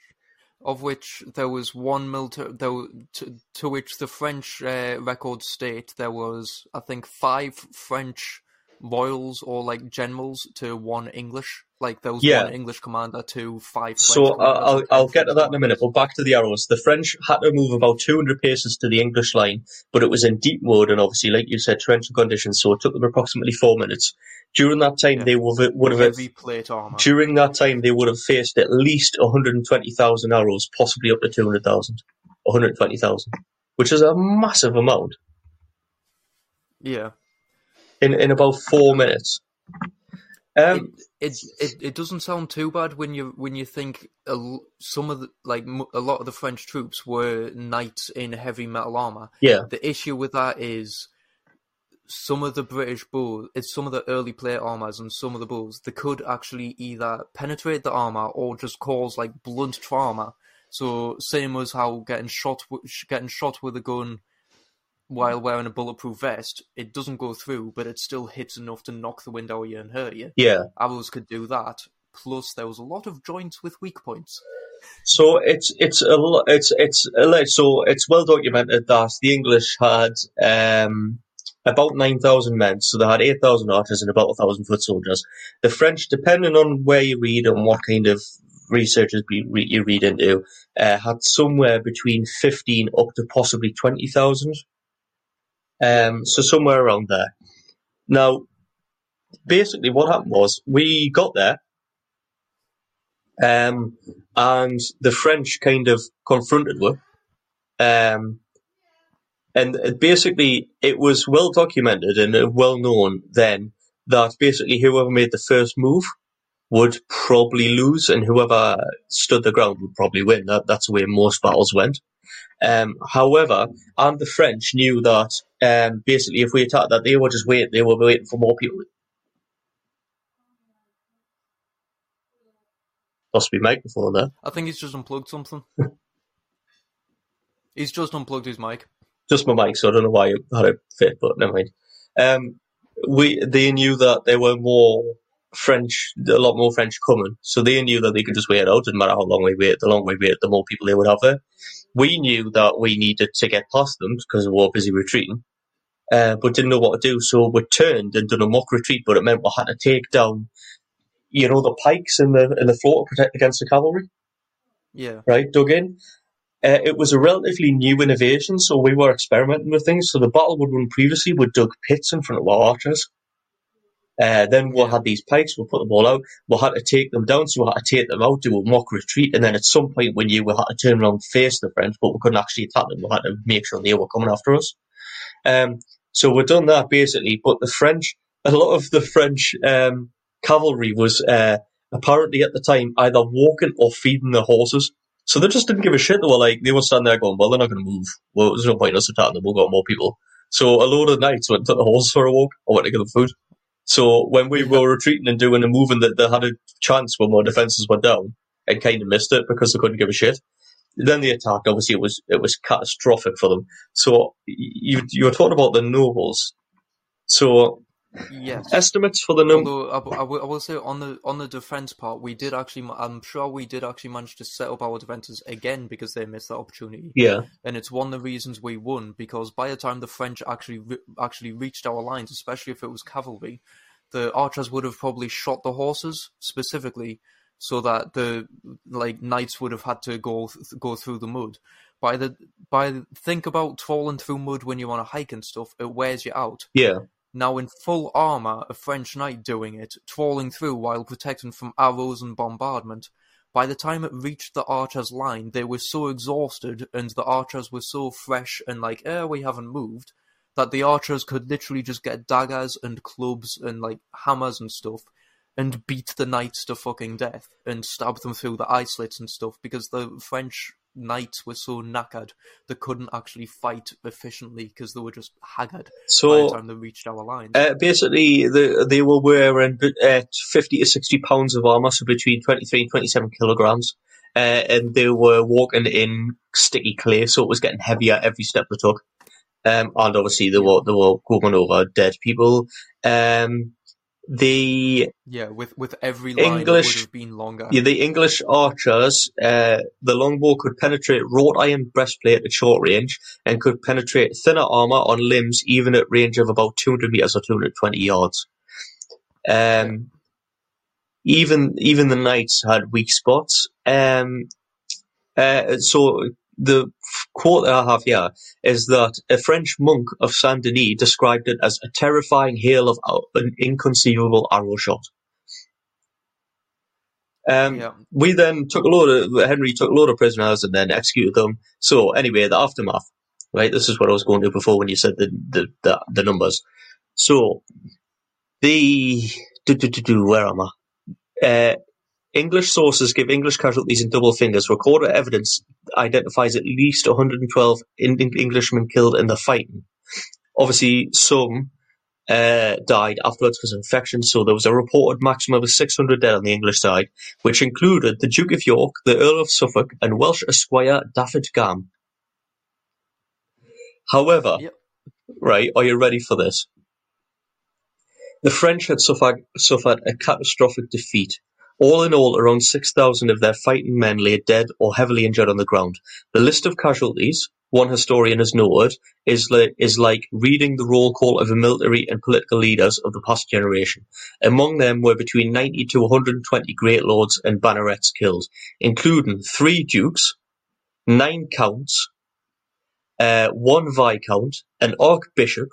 of which there was one military, to, to which the French uh, records state there was, I think, five French royals or like generals to one English. Like there was Yeah. one English commander to five. French So uh, I'll I'll get to that in a minute. But back to the arrows. The French had to move about 200 paces to the English line, but it was in deep mud and obviously, like you said, torrential conditions. So it took them approximately four minutes. During that time, Yeah. they would have, would have heavy plate armor. during that time they would have faced at least 120,000 arrows, possibly up to 200,000, 120,000, which is a massive amount Yeah. In in about four minutes. Um, it, it it doesn't sound too bad when you when you think a some of the like a lot of the French troops were knights in heavy metal armor. yeah, The issue with that is some of the British bows, it's some of the early plate armors and some of the bows, they could actually either penetrate the armor or just cause like blunt trauma. So same as how getting shot getting shot with a gun while wearing a bulletproof vest, it doesn't go through, but it still hits enough to knock the wind out of you and hurt you yeah. arrows could do that. Plus, there was a lot of joints with weak points. So it's it's a it's it's a so it's well documented that the English had um, about nine thousand men, so they had eight thousand archers and about a thousand foot soldiers. The French, depending on where you read and what kind of researchers you read into, uh, had somewhere between fifteen up to possibly twenty thousand. Um, so somewhere around there. Now, basically, what happened was we got there. Um, and the French kind of confronted with. Um, and basically, it was well documented and well known then that basically whoever made the first move would probably lose, and whoever stood the ground would probably win. That, that's the way most battles went. Um, however, and the French knew that um, basically if we attacked that, they were just waiting. They were waiting for more people. Must be microphone there. I think he's just unplugged something. he's just unplugged his mic. just my mic, so I don't know why it had it fit, but never mind. Um, we they knew that there were more French, a lot more French coming, so they knew that they could just wait it out. Didn't matter how long we wait. The longer we wait, the more people they would have there. We knew that we needed to get past them because we were busy retreating, uh, but didn't know what to do. So we turned and done a mock retreat, but it meant we had to take down, you know, the pikes in the in the floor to protect against the cavalry Yeah. right, dug in. Uh, it was a relatively new innovation, so we were experimenting with things. So the battle would run previously, we dug pits in front of our archers. Uh, then we had these pikes, we put them all out. We had to take them down, so we had to take them out, do a mock retreat, and then at some point we knew we had to turn around and face the French, but we couldn't actually attack them. We had to make sure they were coming after us. Um, so we've done that basically, but the French, a lot of the French um, cavalry was uh, apparently at the time either walking or feeding their horses. So they just didn't give a shit. They were like, they were standing there going, well, they're not going to move. Well, there's no point in us attacking them. We've got more people. So a load of knights went took the horses for a walk or went to get them food. So when we were retreating and doing a moving that they had a chance when our defences were down and kind of missed it because they couldn't give a shit. Then the attack Obviously, it was it was catastrophic for them. So you you were talking about the nobles. So Yes. estimates for the number. Although I, I will- I will say on the on the defense part, we did actually. I'm sure we did actually manage to set up our defenses again because they missed that opportunity. Yeah, and it's one of the reasons we won because by the time the French actually re- actually reached our lines, especially if it was cavalry, the archers would have probably shot the horses specifically, so that the like knights would have had to go th- go through the mud. By the by, the- think about falling through mud when you're on a hike and stuff. It wears you out. yeah. Now, in full armor, a French knight doing it, trawling through while protecting from arrows and bombardment. By the time it reached the archers' line, they were so exhausted, and the archers were so fresh and like, eh, we haven't moved, that the archers could literally just get daggers and clubs and like hammers and stuff, and beat the knights to fucking death, and stab them through the eye slits and stuff, because the French knights were so knackered they couldn't actually fight efficiently because they were just haggard so, by the time they reached our lines. uh, basically, the, they were wearing uh, fifty to sixty pounds of armor, so between twenty three and twenty seven kilograms. Uh, and they were walking in sticky clay, so it was getting heavier every step they took. Um, and obviously they were they were going over dead people. Um, the yeah, with with every line it would English- have been longer. Yeah, the English archers, uh, the longbow could penetrate wrought iron breastplate at short range and could penetrate thinner armor on limbs even at range of about 200 meters or 220 yards. Um, even even the knights had weak spots. Um, uh, so the quote that I have here is that a French monk of Saint Denis described it as a terrifying hail of an inconceivable arrow shot. Um, yeah, we then took a load of Henry took a load of prisoners and then executed them. So anyway, the aftermath, right? This is what I was going to before when you said the the the, the numbers. So the do, do, do, do, where am I? Uh, English sources give English casualties in double fingers. Recorded evidence identifies at least 112 in- in- Englishmen killed in the fighting. Obviously, some uh, died afterwards because of infection, so there was a reported maximum of 600 dead on the English side, which included the Duke of York, the Earl of Suffolk, and Welsh Esquire Dafydd Gam. However, Yep. right, are you ready for this? The French had suffered, suffered a catastrophic defeat. All in all, around 6,000 of their fighting men lay dead or heavily injured on the ground. The list of casualties, one historian has noted, is, li- is like reading the roll call of the military and political leaders of the past generation. Among them were between 90 to 120 great lords and bannerets killed, including three dukes, nine counts, uh, one viscount, an archbishop,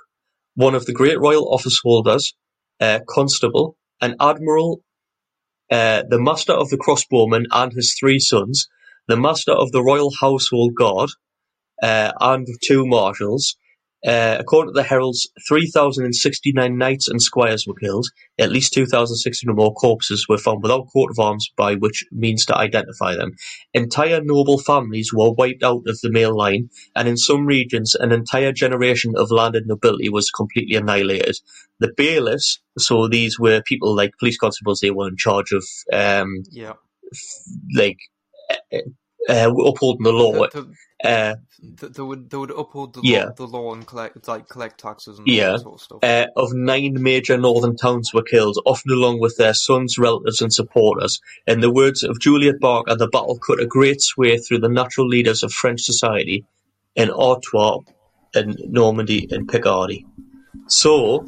one of the great royal office holders, uh, constable, an admiral, uh, the master of the crossbowmen and his three sons, the master of the royal household guard, uh, and two marshals. Uh, according to the heralds, 3,069 knights and squires were killed. At least 2,600 more corpses were found without coat of arms by which means to identify them. Entire noble families were wiped out of the male line, and in some regions, an entire generation of landed nobility was completely annihilated. The bailiffs, so these were people like police constables, they were in charge of, um, yeah. like, uh, upholding the law. Uh, they would they would uphold the Yeah. law, the law and collect like collect taxes and Yeah. sort of stuff. uh, of nine major northern towns were killed, often along with their sons, relatives, and supporters. In the words of Juliet Barker, the battle cut a great sway through the natural leaders of French society in Artois and Normandy and Picardy. So,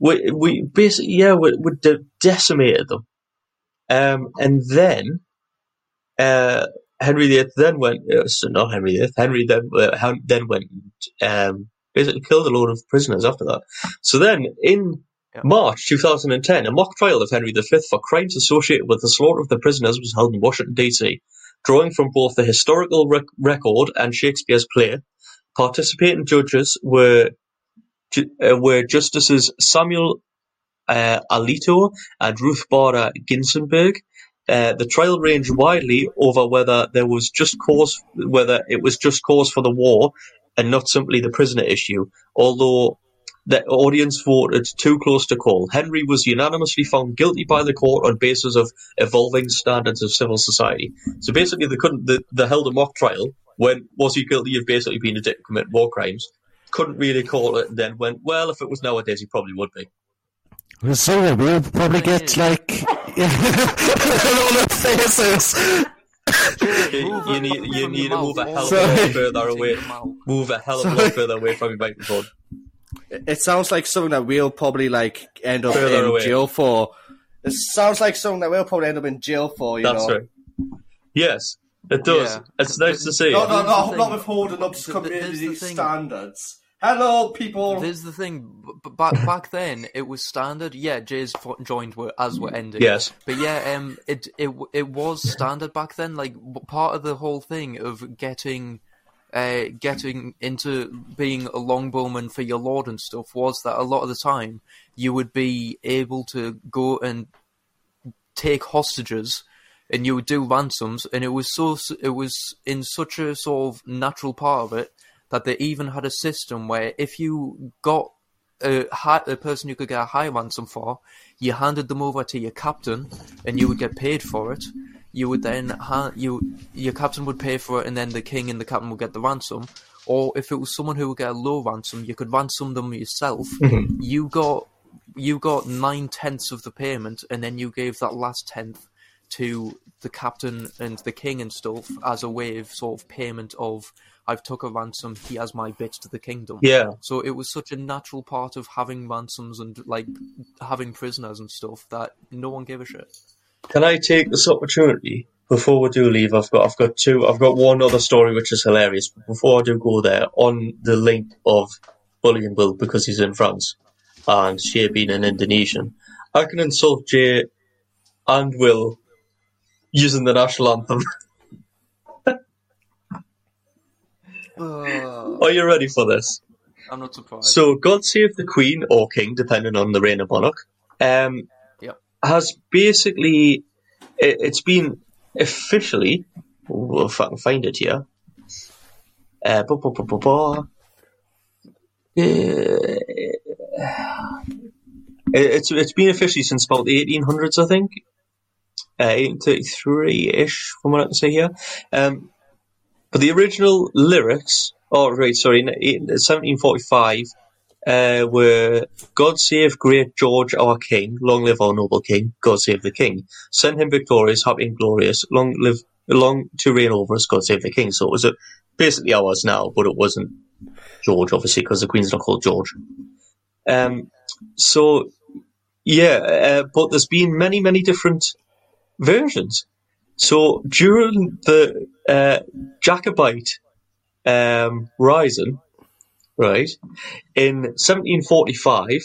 we, we basically, yeah, we, we decimated them. Um, and then, uh, Henry VIII then went, uh, so not Henry VIII, Henry then, uh, then went, um, basically killed a load of prisoners after that. So then, in Yeah. March 2010, a mock trial of Henry V for crimes associated with the slaughter of the prisoners was held in Washington, D.C. Drawing from both the historical rec- record and Shakespeare's play, participating judges were ju- uh, were Justices Samuel uh, Alito and Ruth Bader Ginsburg. Uh, the trial ranged widely over whether there was just cause, whether it was just cause for the war and not simply the prisoner issue. Although the audience voted too close to call. Henry was unanimously found guilty by the court on basis of evolving standards of civil society. So basically, they couldn't. They, held a mock trial when was he guilty of basically being a dick, commit war crimes. Couldn't really call it, and then went well. If it was nowadays, he probably would be. So we'll probably get like all their faces. You, you need you need to move a hell of a lot further away. Move a hell of a lot further away from your microphone. It sounds like something that we'll probably like end up Further in away. jail for. It sounds like something that we'll probably end up in jail for. You That's know. right. Yes, it does. Yeah. It's nice to see. No, no, Here's no, the not thing. with holding up Th- th- here's the community thing. standards. Hello, people. There's the thing. b- b- Back back then, it was standard. Yeah, Jay's joined were as were ending. Yes. but yeah, um, it it it was standard back then. Like part of the whole thing of getting, uh, getting into being a longbowman for your lord and stuff was that a lot of the time you would be able to go and take hostages and you would do ransoms and it was so it was in such a sort of natural part of it that they even had a system where if you got a, high, a person you could get a high ransom for, you handed them over to your captain, and you would get paid for it. You would then ha- you your captain would pay for it, and then the king and the captain would get the ransom. Or if it was someone who would get a low ransom, you could ransom them yourself. Mm-hmm. You got you got nine tenths of the payment, and then you gave that last tenth to the captain and the king and stuff as a way of sort of payment of I've took a ransom, he has my bit to the kingdom. Yeah. So it was such a natural part of having ransoms and like having prisoners and stuff that no one gave a shit. Can I take this opportunity before we do leave? I've got I've got two. I've got one other story which is hilarious. But before I do go there, on the link of Bully and Will because he's in France and Shay being an Indonesian, I can insult Jay and Will using the national anthem. Are you ready for this? I'm not surprised. So, God Save the Queen or King, depending on the reign of monarch, um, Yep. has basically it, it's been officially. oh, If I can find it here. Uh, bu- bu- bu- bu- bu- Uh, it's it's been officially since about the 1800s, I think. Uh, 1833 ish, from what I can see here. Um, but the original lyrics, oh right, sorry, in eight- 1745, uh, were "God save great George our King, long live our noble King. God save the King. Send him victorious, happy and glorious. Long live, long to reign over us. God save the King." So it was a, basically ours now, but it wasn't George, obviously, because the Queen's not called George. Um, so yeah, uh, but there's been many, many different versions. So during the uh, Jacobite um, rising, right, in 1745,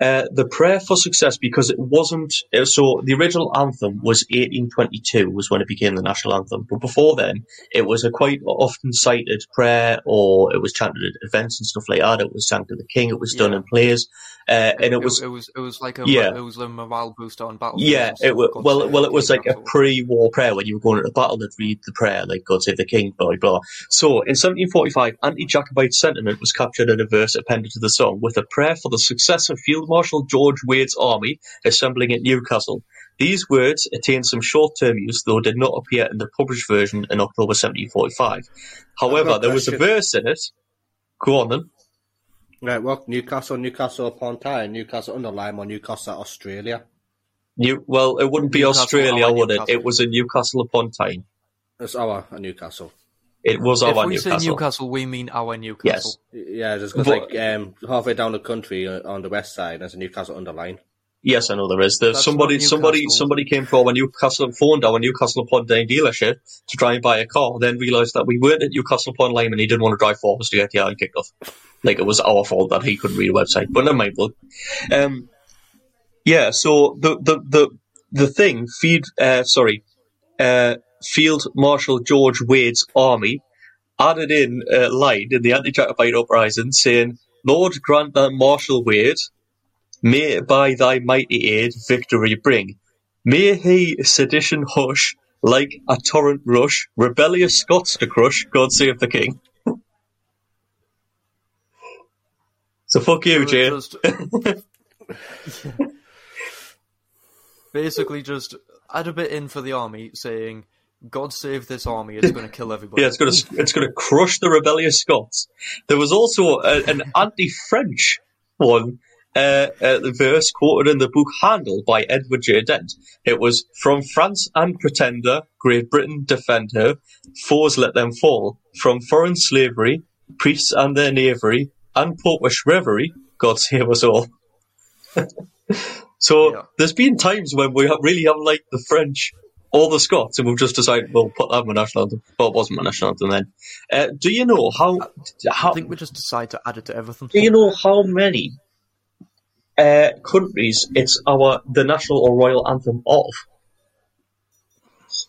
uh, the prayer for success, because it wasn't, uh, so the original anthem was 1822 was when it became the national anthem. But before then, it was a quite often cited prayer or it was chanted at events and stuff like that. It was sang to the king. It was done Yeah. in plays. Uh, and it was it was it was like a Yeah. it was a morale booster on battle. yeah, it was, well, well, it was like a pre-war prayer when you were going into battle. They'd read the prayer, like "God save the King," blah blah. blah. So, in 1745, anti-Jacobite sentiment was captured in a verse appended to the song, with a prayer for the success of Field Marshal George Wade's army assembling at Newcastle. These words attained some short-term use, though did not appear in the published version in October 1745. However, there was a verse in it. Go on then. Right, well, Newcastle, Newcastle upon Tyne, Newcastle under Lyme, or Newcastle, Australia. New, well, it wouldn't be Newcastle, Australia, oh, would it? Newcastle. It was in Newcastle upon Tyne. It's our Newcastle. It was our If our we Newcastle. say Newcastle, we mean our Newcastle. Yes. Yeah, just 'cause, But- like um, halfway down the country uh, on the west side, there's a Newcastle under Lyme. Yes, I know there is. There's That's somebody, not somebody, Newcastle. somebody came to our Newcastle phoned our Newcastle upon Tyne dealership to try and buy a car. Then realised that we weren't at Newcastle upon Lyme and he didn't want to drive for us to get the yard kicked off. Like it was our fault that he couldn't read a website. But never mind. Look, um, yeah. So the the the the thing feed uh, sorry, uh, Field Marshal George Wade's army added in uh, a line in the anti-Jacobite uprising saying, "Lord grant that Marshal Wade." May by thy mighty aid victory bring. May he sedition hush like a torrent rush, rebellious Scots to crush. God save the king. So fuck you, Jay. just- basically, just add a bit in for the army, saying, "God save this army! It's going to kill everybody." Yeah, it's gonna it's gonna crush the rebellious Scots. There was also a, an anti-French one. Uh, uh, the verse quoted in the book Handel by Edward J. Dent. It was from France and pretender, Great Britain defend her, foes let them fall. From foreign slavery, priests and their knavery, and popish reverie, God save us all. so Yeah. there's been times when we have really have liked the French or the Scots, and we've just decided we'll put that in my national anthem. Well, it wasn't my national anthem then. Uh, do you know how? how I think we just decide to add it to everything. do you know how many uh, countries it's our the national or royal anthem of?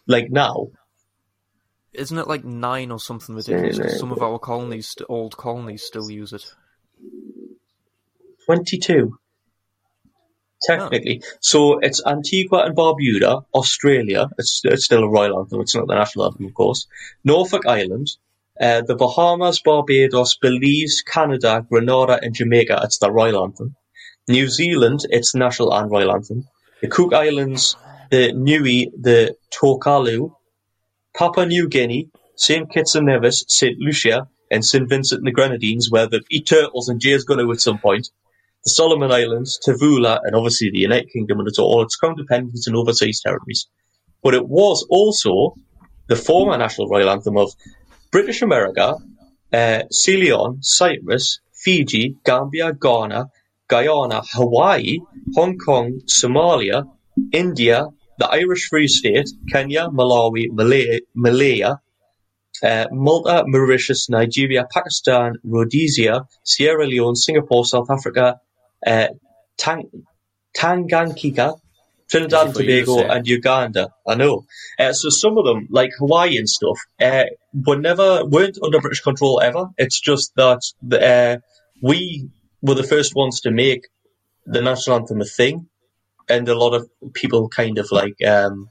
Like now, Isn't it like nine or something ridiculous? some of our colonies, old colonies, still use it. twenty-two. Technically, so it's Antigua and Barbuda, Australia. It's, it's still a royal anthem. It's not the national anthem, of course. Norfolk Island, uh, the Bahamas, Barbados, Belize, Canada, Grenada, and Jamaica. It's the royal anthem. New Zealand, it's national and royal anthem. The Cook Islands, the Niue, the Tokelau, Papua New Guinea, St. Kitts and Nevis, St. Lucia, and St. Vincent and the Grenadines, where the eat turtles and Jay's going to at some point. The Solomon Islands, Tavula, and obviously the United Kingdom and its all its crown dependents and overseas territories. But it was also the former national royal anthem of British America, uh, Ceylon, Cyprus, Fiji, Gambia, Ghana, Guyana, Hawaii, Hong Kong, Somalia, India, the Irish Free State, Kenya, Malawi, Malay, Malaya, uh, Malta, Mauritius, Nigeria, Pakistan, Rhodesia, Sierra Leone, Singapore, South Africa, uh, Tang- Tanganyika, Trinidad and Easy for you to Tobago, and Uganda. I know. Uh, so some of them, like Hawaii and stuff, uh, were never weren't under British control ever. It's just that the, uh, we were the first ones to make the national anthem a thing, and a lot of people kind of like um,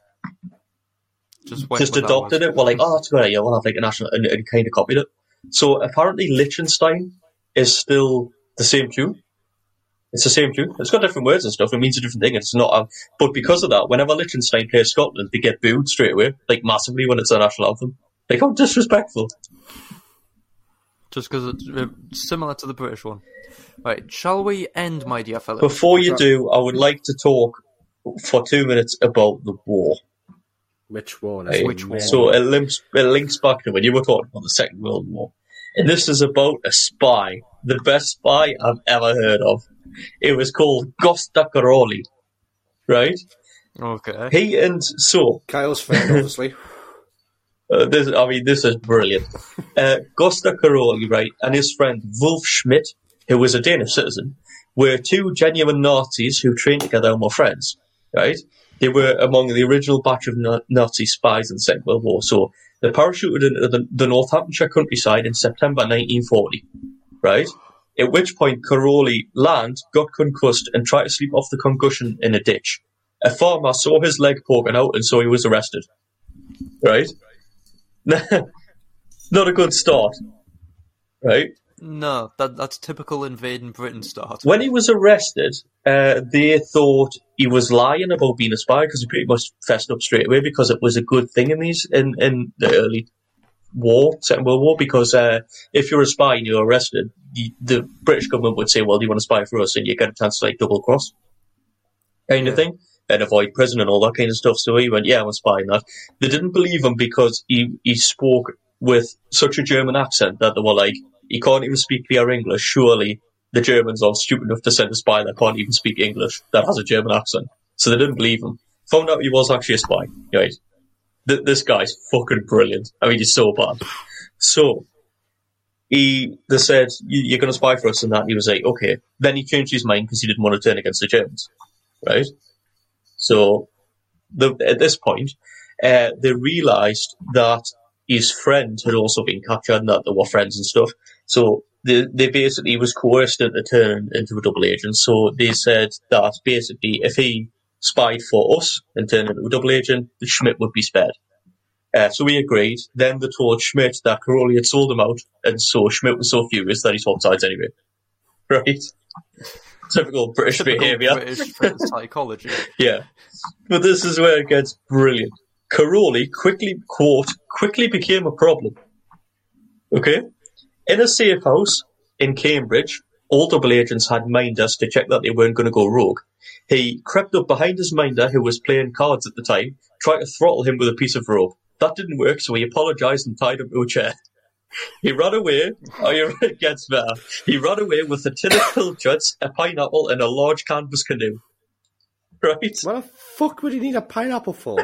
Just, just adopted it. Well, like, oh, that's a good idea. We'll have like a national, and, and kind of copied it. So apparently, Liechtenstein is still the same tune. It's the same tune. It's got different words and stuff. It means a different thing. It's not. A, but because of that, whenever Liechtenstein plays Scotland, they get booed straight away, like massively when it's their national anthem. Like, how disrespectful! Just because it's uh, similar to the British one. Right, shall we end, my dear fellow? Before you do, I would like to talk for two minutes about the war. Which one? Right? Which war? So it links, it links back to when you were talking about the Second World War. And this is about a spy, the best spy I've ever heard of. It was called Costa Caroli, right? Okay. He and so Kyle's friend, obviously. uh, this, I mean, this is brilliant. Uh, Costa Caroli, right, and his friend Wulf Schmidt, who was a Danish citizen, were two genuine Nazis who trained together and were friends, right? They were among the original batch of Na- Nazi spies in the Second World War. So they parachuted into the, the Northamptonshire countryside in September 1940, right? At which point Caroli landed, got concussed, and tried to sleep off the concussion in a ditch. A farmer saw his leg poking out, and so he was arrested. Right? Not a good start. Right? No, that that's typical invading Britain start. When he was arrested, uh, they thought he was lying about being a spy because he pretty much fessed up straight away because it was a good thing in these in, in the early war, Second World War. Because uh, if you're a spy and you're arrested, the, the British government would say, "Well, do you want to spy for us?" and you get a chance to like double cross, kind of thing, and avoid prison and all that kind of stuff. So he went, "Yeah, I'm a spy." And that they didn't believe him because he he spoke with such a German accent that they were like, "He can't even speak clear English. Surely." the Germans are stupid enough to send a spy that can't even speak English that has a German accent. So they didn't believe him. Found out he was actually a spy. Right. Th- this guy's fucking brilliant. I mean, he's so bad. So, he, they said, "You- you're going to spy for us and that. And he was like, okay. Then he changed his mind because he didn't want to turn against the Germans. Right? So, the, at this point, uh, they realized that his friend had also been captured and that they were friends and stuff. So they, they basically was coerced into turning into a double agent. So they said that basically if he spied for us and turned into a double agent, that Schmidt would be spared. Uh, so we agreed. Then they told Schmidt that Caroli had sold him out, and so Schmidt was so furious that he swapped sides anyway. right? Typical British Typical behaviour. British psychology. Yeah. But this is where it gets brilliant. Caroli quickly, quote, quickly became a problem. Okay? In a safe house in Cambridge, all double agents had minders to check that they weren't going to go rogue. He crept up behind his minder, who was playing cards at the time, tried to throttle him with a piece of rope. That didn't work, so he apologised and tied him to a chair. He ran away. Oh, it gets better. He ran away with a tin of pilchards, a pineapple, and a large canvas canoe. Right? What the fuck would he need a pineapple for?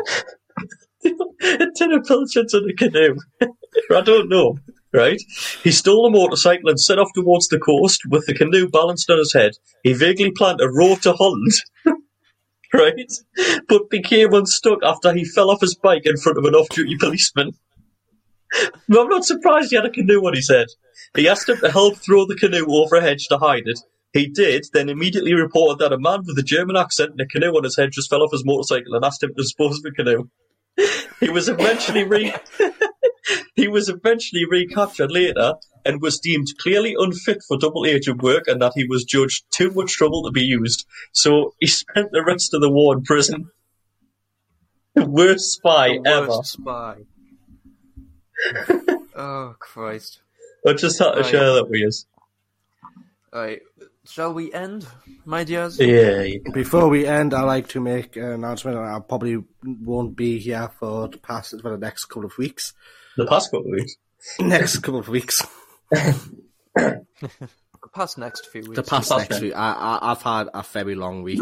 a tin of pilchards and a canoe. I don't know. Right? He stole a motorcycle and set off towards the coast with the canoe balanced on his head. He vaguely planned a row to Holland. right? But became unstuck after he fell off his bike in front of an off duty policeman. I'm not surprised he had a canoe on his head. He asked him to help throw the canoe over a hedge to hide it. He did, then immediately reported that a man with a German accent and a canoe on his head just fell off his motorcycle and asked him to dispose of the canoe. He was eventually re- he was eventually recaptured later and was deemed clearly unfit for double agent work and that he was judged too much trouble to be used. So he spent the rest of the war in prison. The worst spy The ever. worst spy. oh Christ! I just had to Right. share that with you. Right, shall we end, my dears? Yeah, Before we end, I'd like to make an announcement. I probably won't be here for the past for the next couple of weeks. the past couple of weeks. Next couple of weeks. The past next few weeks. The past past next next. week. I, I, I've had a very long week.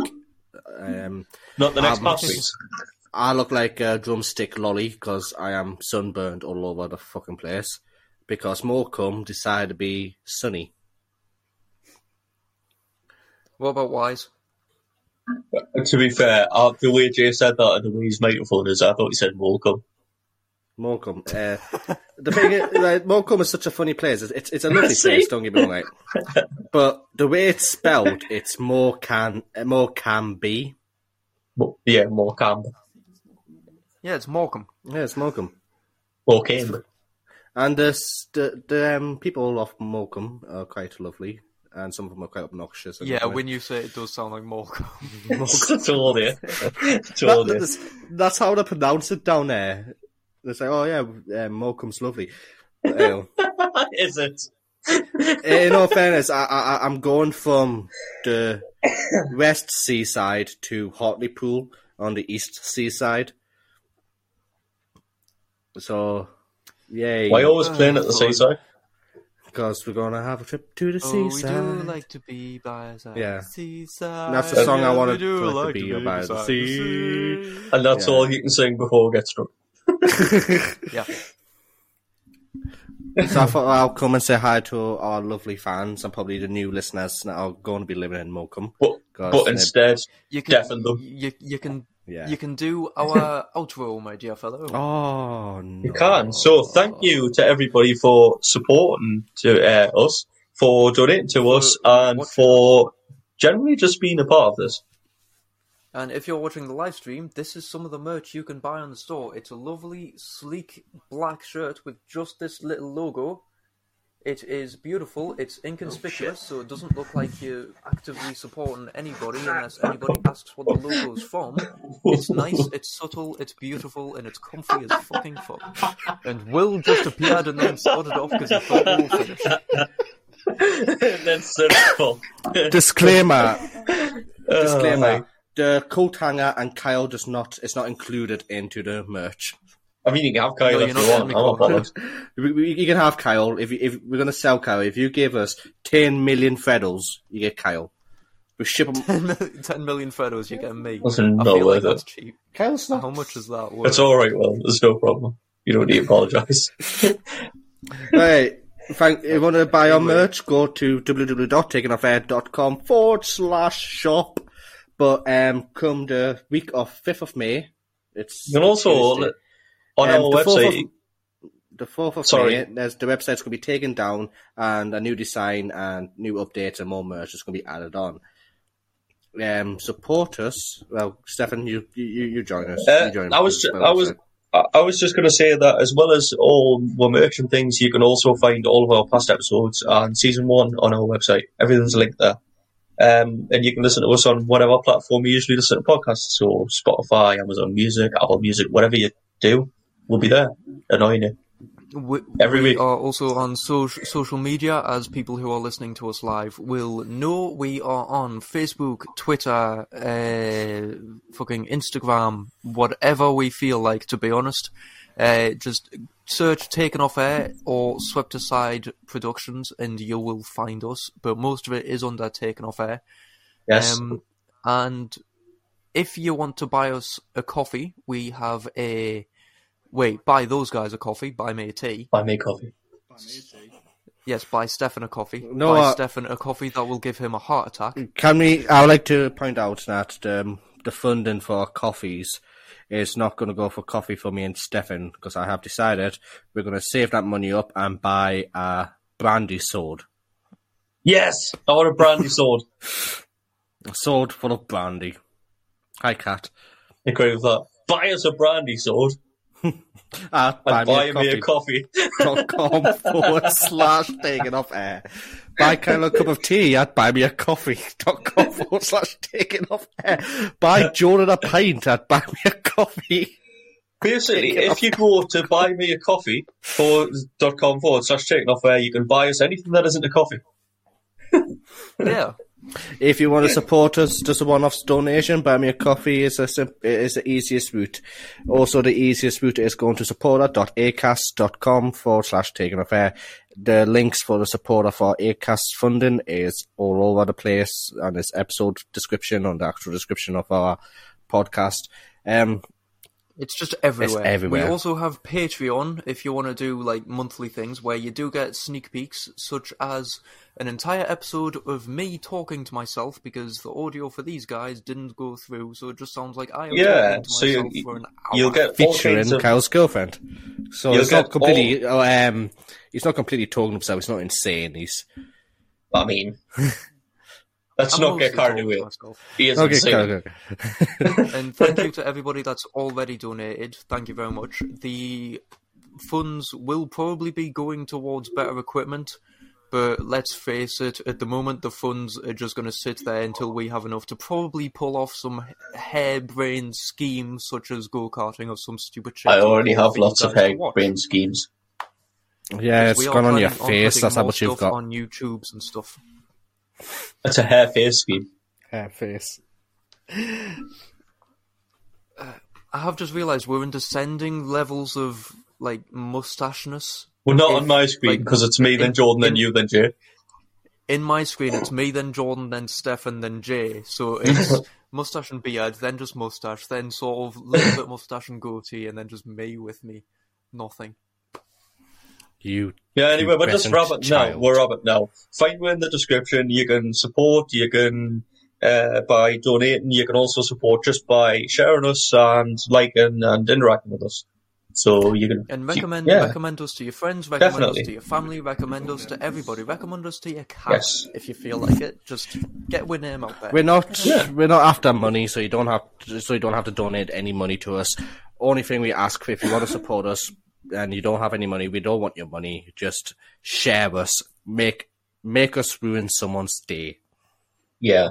Um, Not the next Um, past weeks. I look like a drumstick lolly because I am sunburned all over the fucking place. Because Morecambe decided to be sunny. What about Wise? To be fair, uh, the way Jay said that and the way his microphone is, I thought he said Morecambe. Morecambe. Uh, the thing is, like, Morecambe is such a funny place. It's, it's, it's a lovely See? place, don't get me wrong. Like. But the way it's spelled, it's more can more can be. Mo- Yeah, Morecambe. Yeah, it's Morecambe. Yeah, it's Morecambe. Morecambe. And the the, the um, people of Morecambe are quite lovely, and some of them are quite obnoxious. and Yeah, everything. when you say it, it does sound like Morecambe. Told you. That- Told you. that's, that's how they pronounce it down there. They say, "Oh yeah, um, Morecambe's lovely." But, Is it? in all fairness, I, I I'm going from the west seaside to Hartlepool on the east seaside. So, yay! Why always playing at the seaside? Because we're gonna have a trip to the oh, we seaside. do like to be by the side. Yeah. Seaside. That's the song I Yeah, wanted we do for it to like be by the sea. sea. And that's Yeah. all you can sing before we get struck. Yeah. So I thought I'll come and say hi to our lovely fans and probably the new listeners that are going to be living in Morecambe. But, 'Cause but instead, You can, deafen them. You, you can Yeah. you can do our outro, my dear fellow. Oh no! You can. So thank you to everybody for supporting to uh, us, for donating to us, and watching. for generally just being a part of this. And if you're watching the live stream, this is some of the merch you can buy on the store. It's a lovely, sleek black shirt with just this little logo. It is beautiful. It's inconspicuous, so it doesn't look like you're actively supporting anybody unless anybody asks what the logo's from. It's nice, it's subtle, it's beautiful, and it's comfy as fucking fuck. And Will just appeared and then spotted off because he thought we were finished. and then said fuck. Disclaimer. Uh, Disclaimer. The coat hanger and Kyle does not is not included into the merch. I mean, you can have Kyle No, if you're not you want. I'm me not bothered. We- we- You can have Kyle if you, if we're gonna sell Kyle. If you give us ten million Feddles, you get Kyle. We ship them. 10 million, 10 million photos you're getting me. That's I not feel like worth that's it. cheap. Kyle's not. How much is that worth? It's all right. Well, there's no problem. You don't need to apologise. Right. Thank, if you want to buy our merch, go to www.takenoffair.com forward slash shop. But um, come the week of 5th of May, it's You can also Tuesday. On Um, our the 4th website. Of, the 4th of Sorry. May, there's, the website's going to be taken down and a new design and new updates and more merch is going to be added on. Um, support us. Well, Stefan, you you, you join us. Uh, you join I was ju- I was. I, I was just going to say that as well as all our merch and things, you can also find all of our past episodes and season one on our website. Everything's linked there. Um, and you can listen to us on whatever platform you usually listen to podcasts. So Spotify, Amazon Music, Apple Music, whatever you do, we'll be there annoying you. We, Every we week. are also on so- social media, as people who are listening to us live will know. We are on Facebook, Twitter, uh, fucking Instagram, whatever we feel like, to be honest. Uh, just search Taken Off Air or Swept Aside Productions and you will find us. But most of it is under Taken Off Air. Yes. Um, and if you want to buy us a coffee, we have a. Wait, buy those guys a coffee, buy me a tea. Buy me a coffee. By me, too. Yes, buy Stefan a coffee. No, buy uh, Stefan a coffee that will give him a heart attack. Can we? I would like to point out that um, the funding for coffees is not going to go for coffee for me and Stefan because I have decided we're going to save that money up and buy a brandy sword, Yes, I want a brandy sword. a sword full of brandy. Hi, cat. Agree with that. Buy us a brandy sword Uh, buy and buy me me a a coffee. coffee. dot com forward slash taken off air. Buy Kyle a cup of tea at buy me a coffee dot com forward slash taken off air. Buy Jordan a pint at buy me a coffee. Basically, if you go to buy me a coffee for dot com forward slash taken off air, you can buy us anything that isn't a coffee. Yeah. If you want to support us, just a one-off donation, buy me a coffee is a sim- is the easiest route. Also, the easiest route is going to supporter.acast.com forward slash taken off air. The links for the supporter for Acast funding is all over the place on this episode description, on the actual description of our podcast. Um, It's just everywhere. everywhere. We also have Patreon if you want to do like monthly things where you do get sneak peeks, such as an entire episode of me talking to myself because the audio for these guys didn't go through, so it just sounds like I am Yeah, talking to so you, for an hour. You'll get all featuring of Kyle's girlfriend. So You'll it's not get completely. oh, um, he's not completely talking to himself. He's not insane. He's I mean, let's I'm not get carried away. He is okay. insane. okay, okay. and thank you to everybody that's already donated. Thank you very much. The funds will probably be going towards better equipment, but let's face it, at the moment the funds are just going to sit there until we have enough to probably pull off some harebrained schemes such as go karting or some stupid shit. I already have lots of guys to schemes. Yeah, it's gone on your planning face. putting That's how much you've got. on YouTube's and stuff. It's a hair face scheme. Hair face. I have just realised we're in descending levels of like mustacheness. Well, not If, on my screen like, because it's me, then in- Jordan, then you, then Jay. in my screen, it's me, then Jordan, then Stefan, then Jay. So it's mustache and beard, then just mustache, then sort of little bit mustache and goatee, and then just me with me. Nothing. You. Yeah, anyway, but just Pubescent wrap it now. We're wrap it now. Find me in the description. You can support. You can uh, by donating. You can also support just by sharing us and liking and interacting with us. So you can And recommend yeah. recommend us to your friends, recommend Definitely. us to your family, recommend us to everybody, recommend us to your cat Yes. if you feel like it. Just get our name out there. We're not. Yeah. We're not after money, so you don't have. to, So you don't have to donate any money to us. Only thing we ask if you want to support us and you don't have any money, we don't want your money. Just share us. Make make us ruin someone's day. yeah.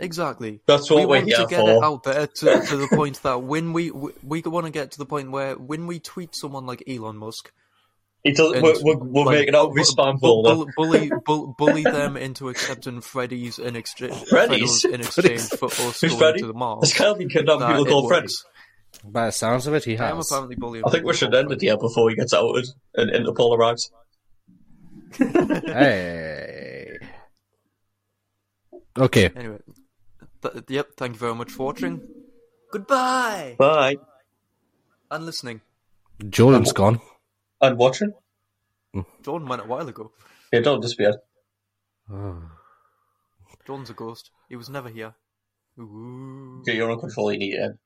Exactly. That's what we we're want here to get for. it out there to, to the point that when we we, we want to get to the point where when we tweet someone like Elon Musk, It does, and, we're, we're, we're like, making out bu- with spam bu- folder. bu- bully, bu- bully them into accepting Freddy's in exchange Freddy's? in exchange for us Who's going Freddy? to the Mars. There's currently kidnapping that people it called was- Freddy. By the sounds of it, he I am has. apparently bullying. I think we should end it here before he gets outed and into polarized. hey. Okay. Anyway, th- yep. Thank you very much for watching. Goodbye Bye. and listening. Jordan's gone. And watching? Jordan went a while ago. Yeah, don't disappear. Jordan's a ghost. He was never here. Ooh. Okay, you're on control, you need to end.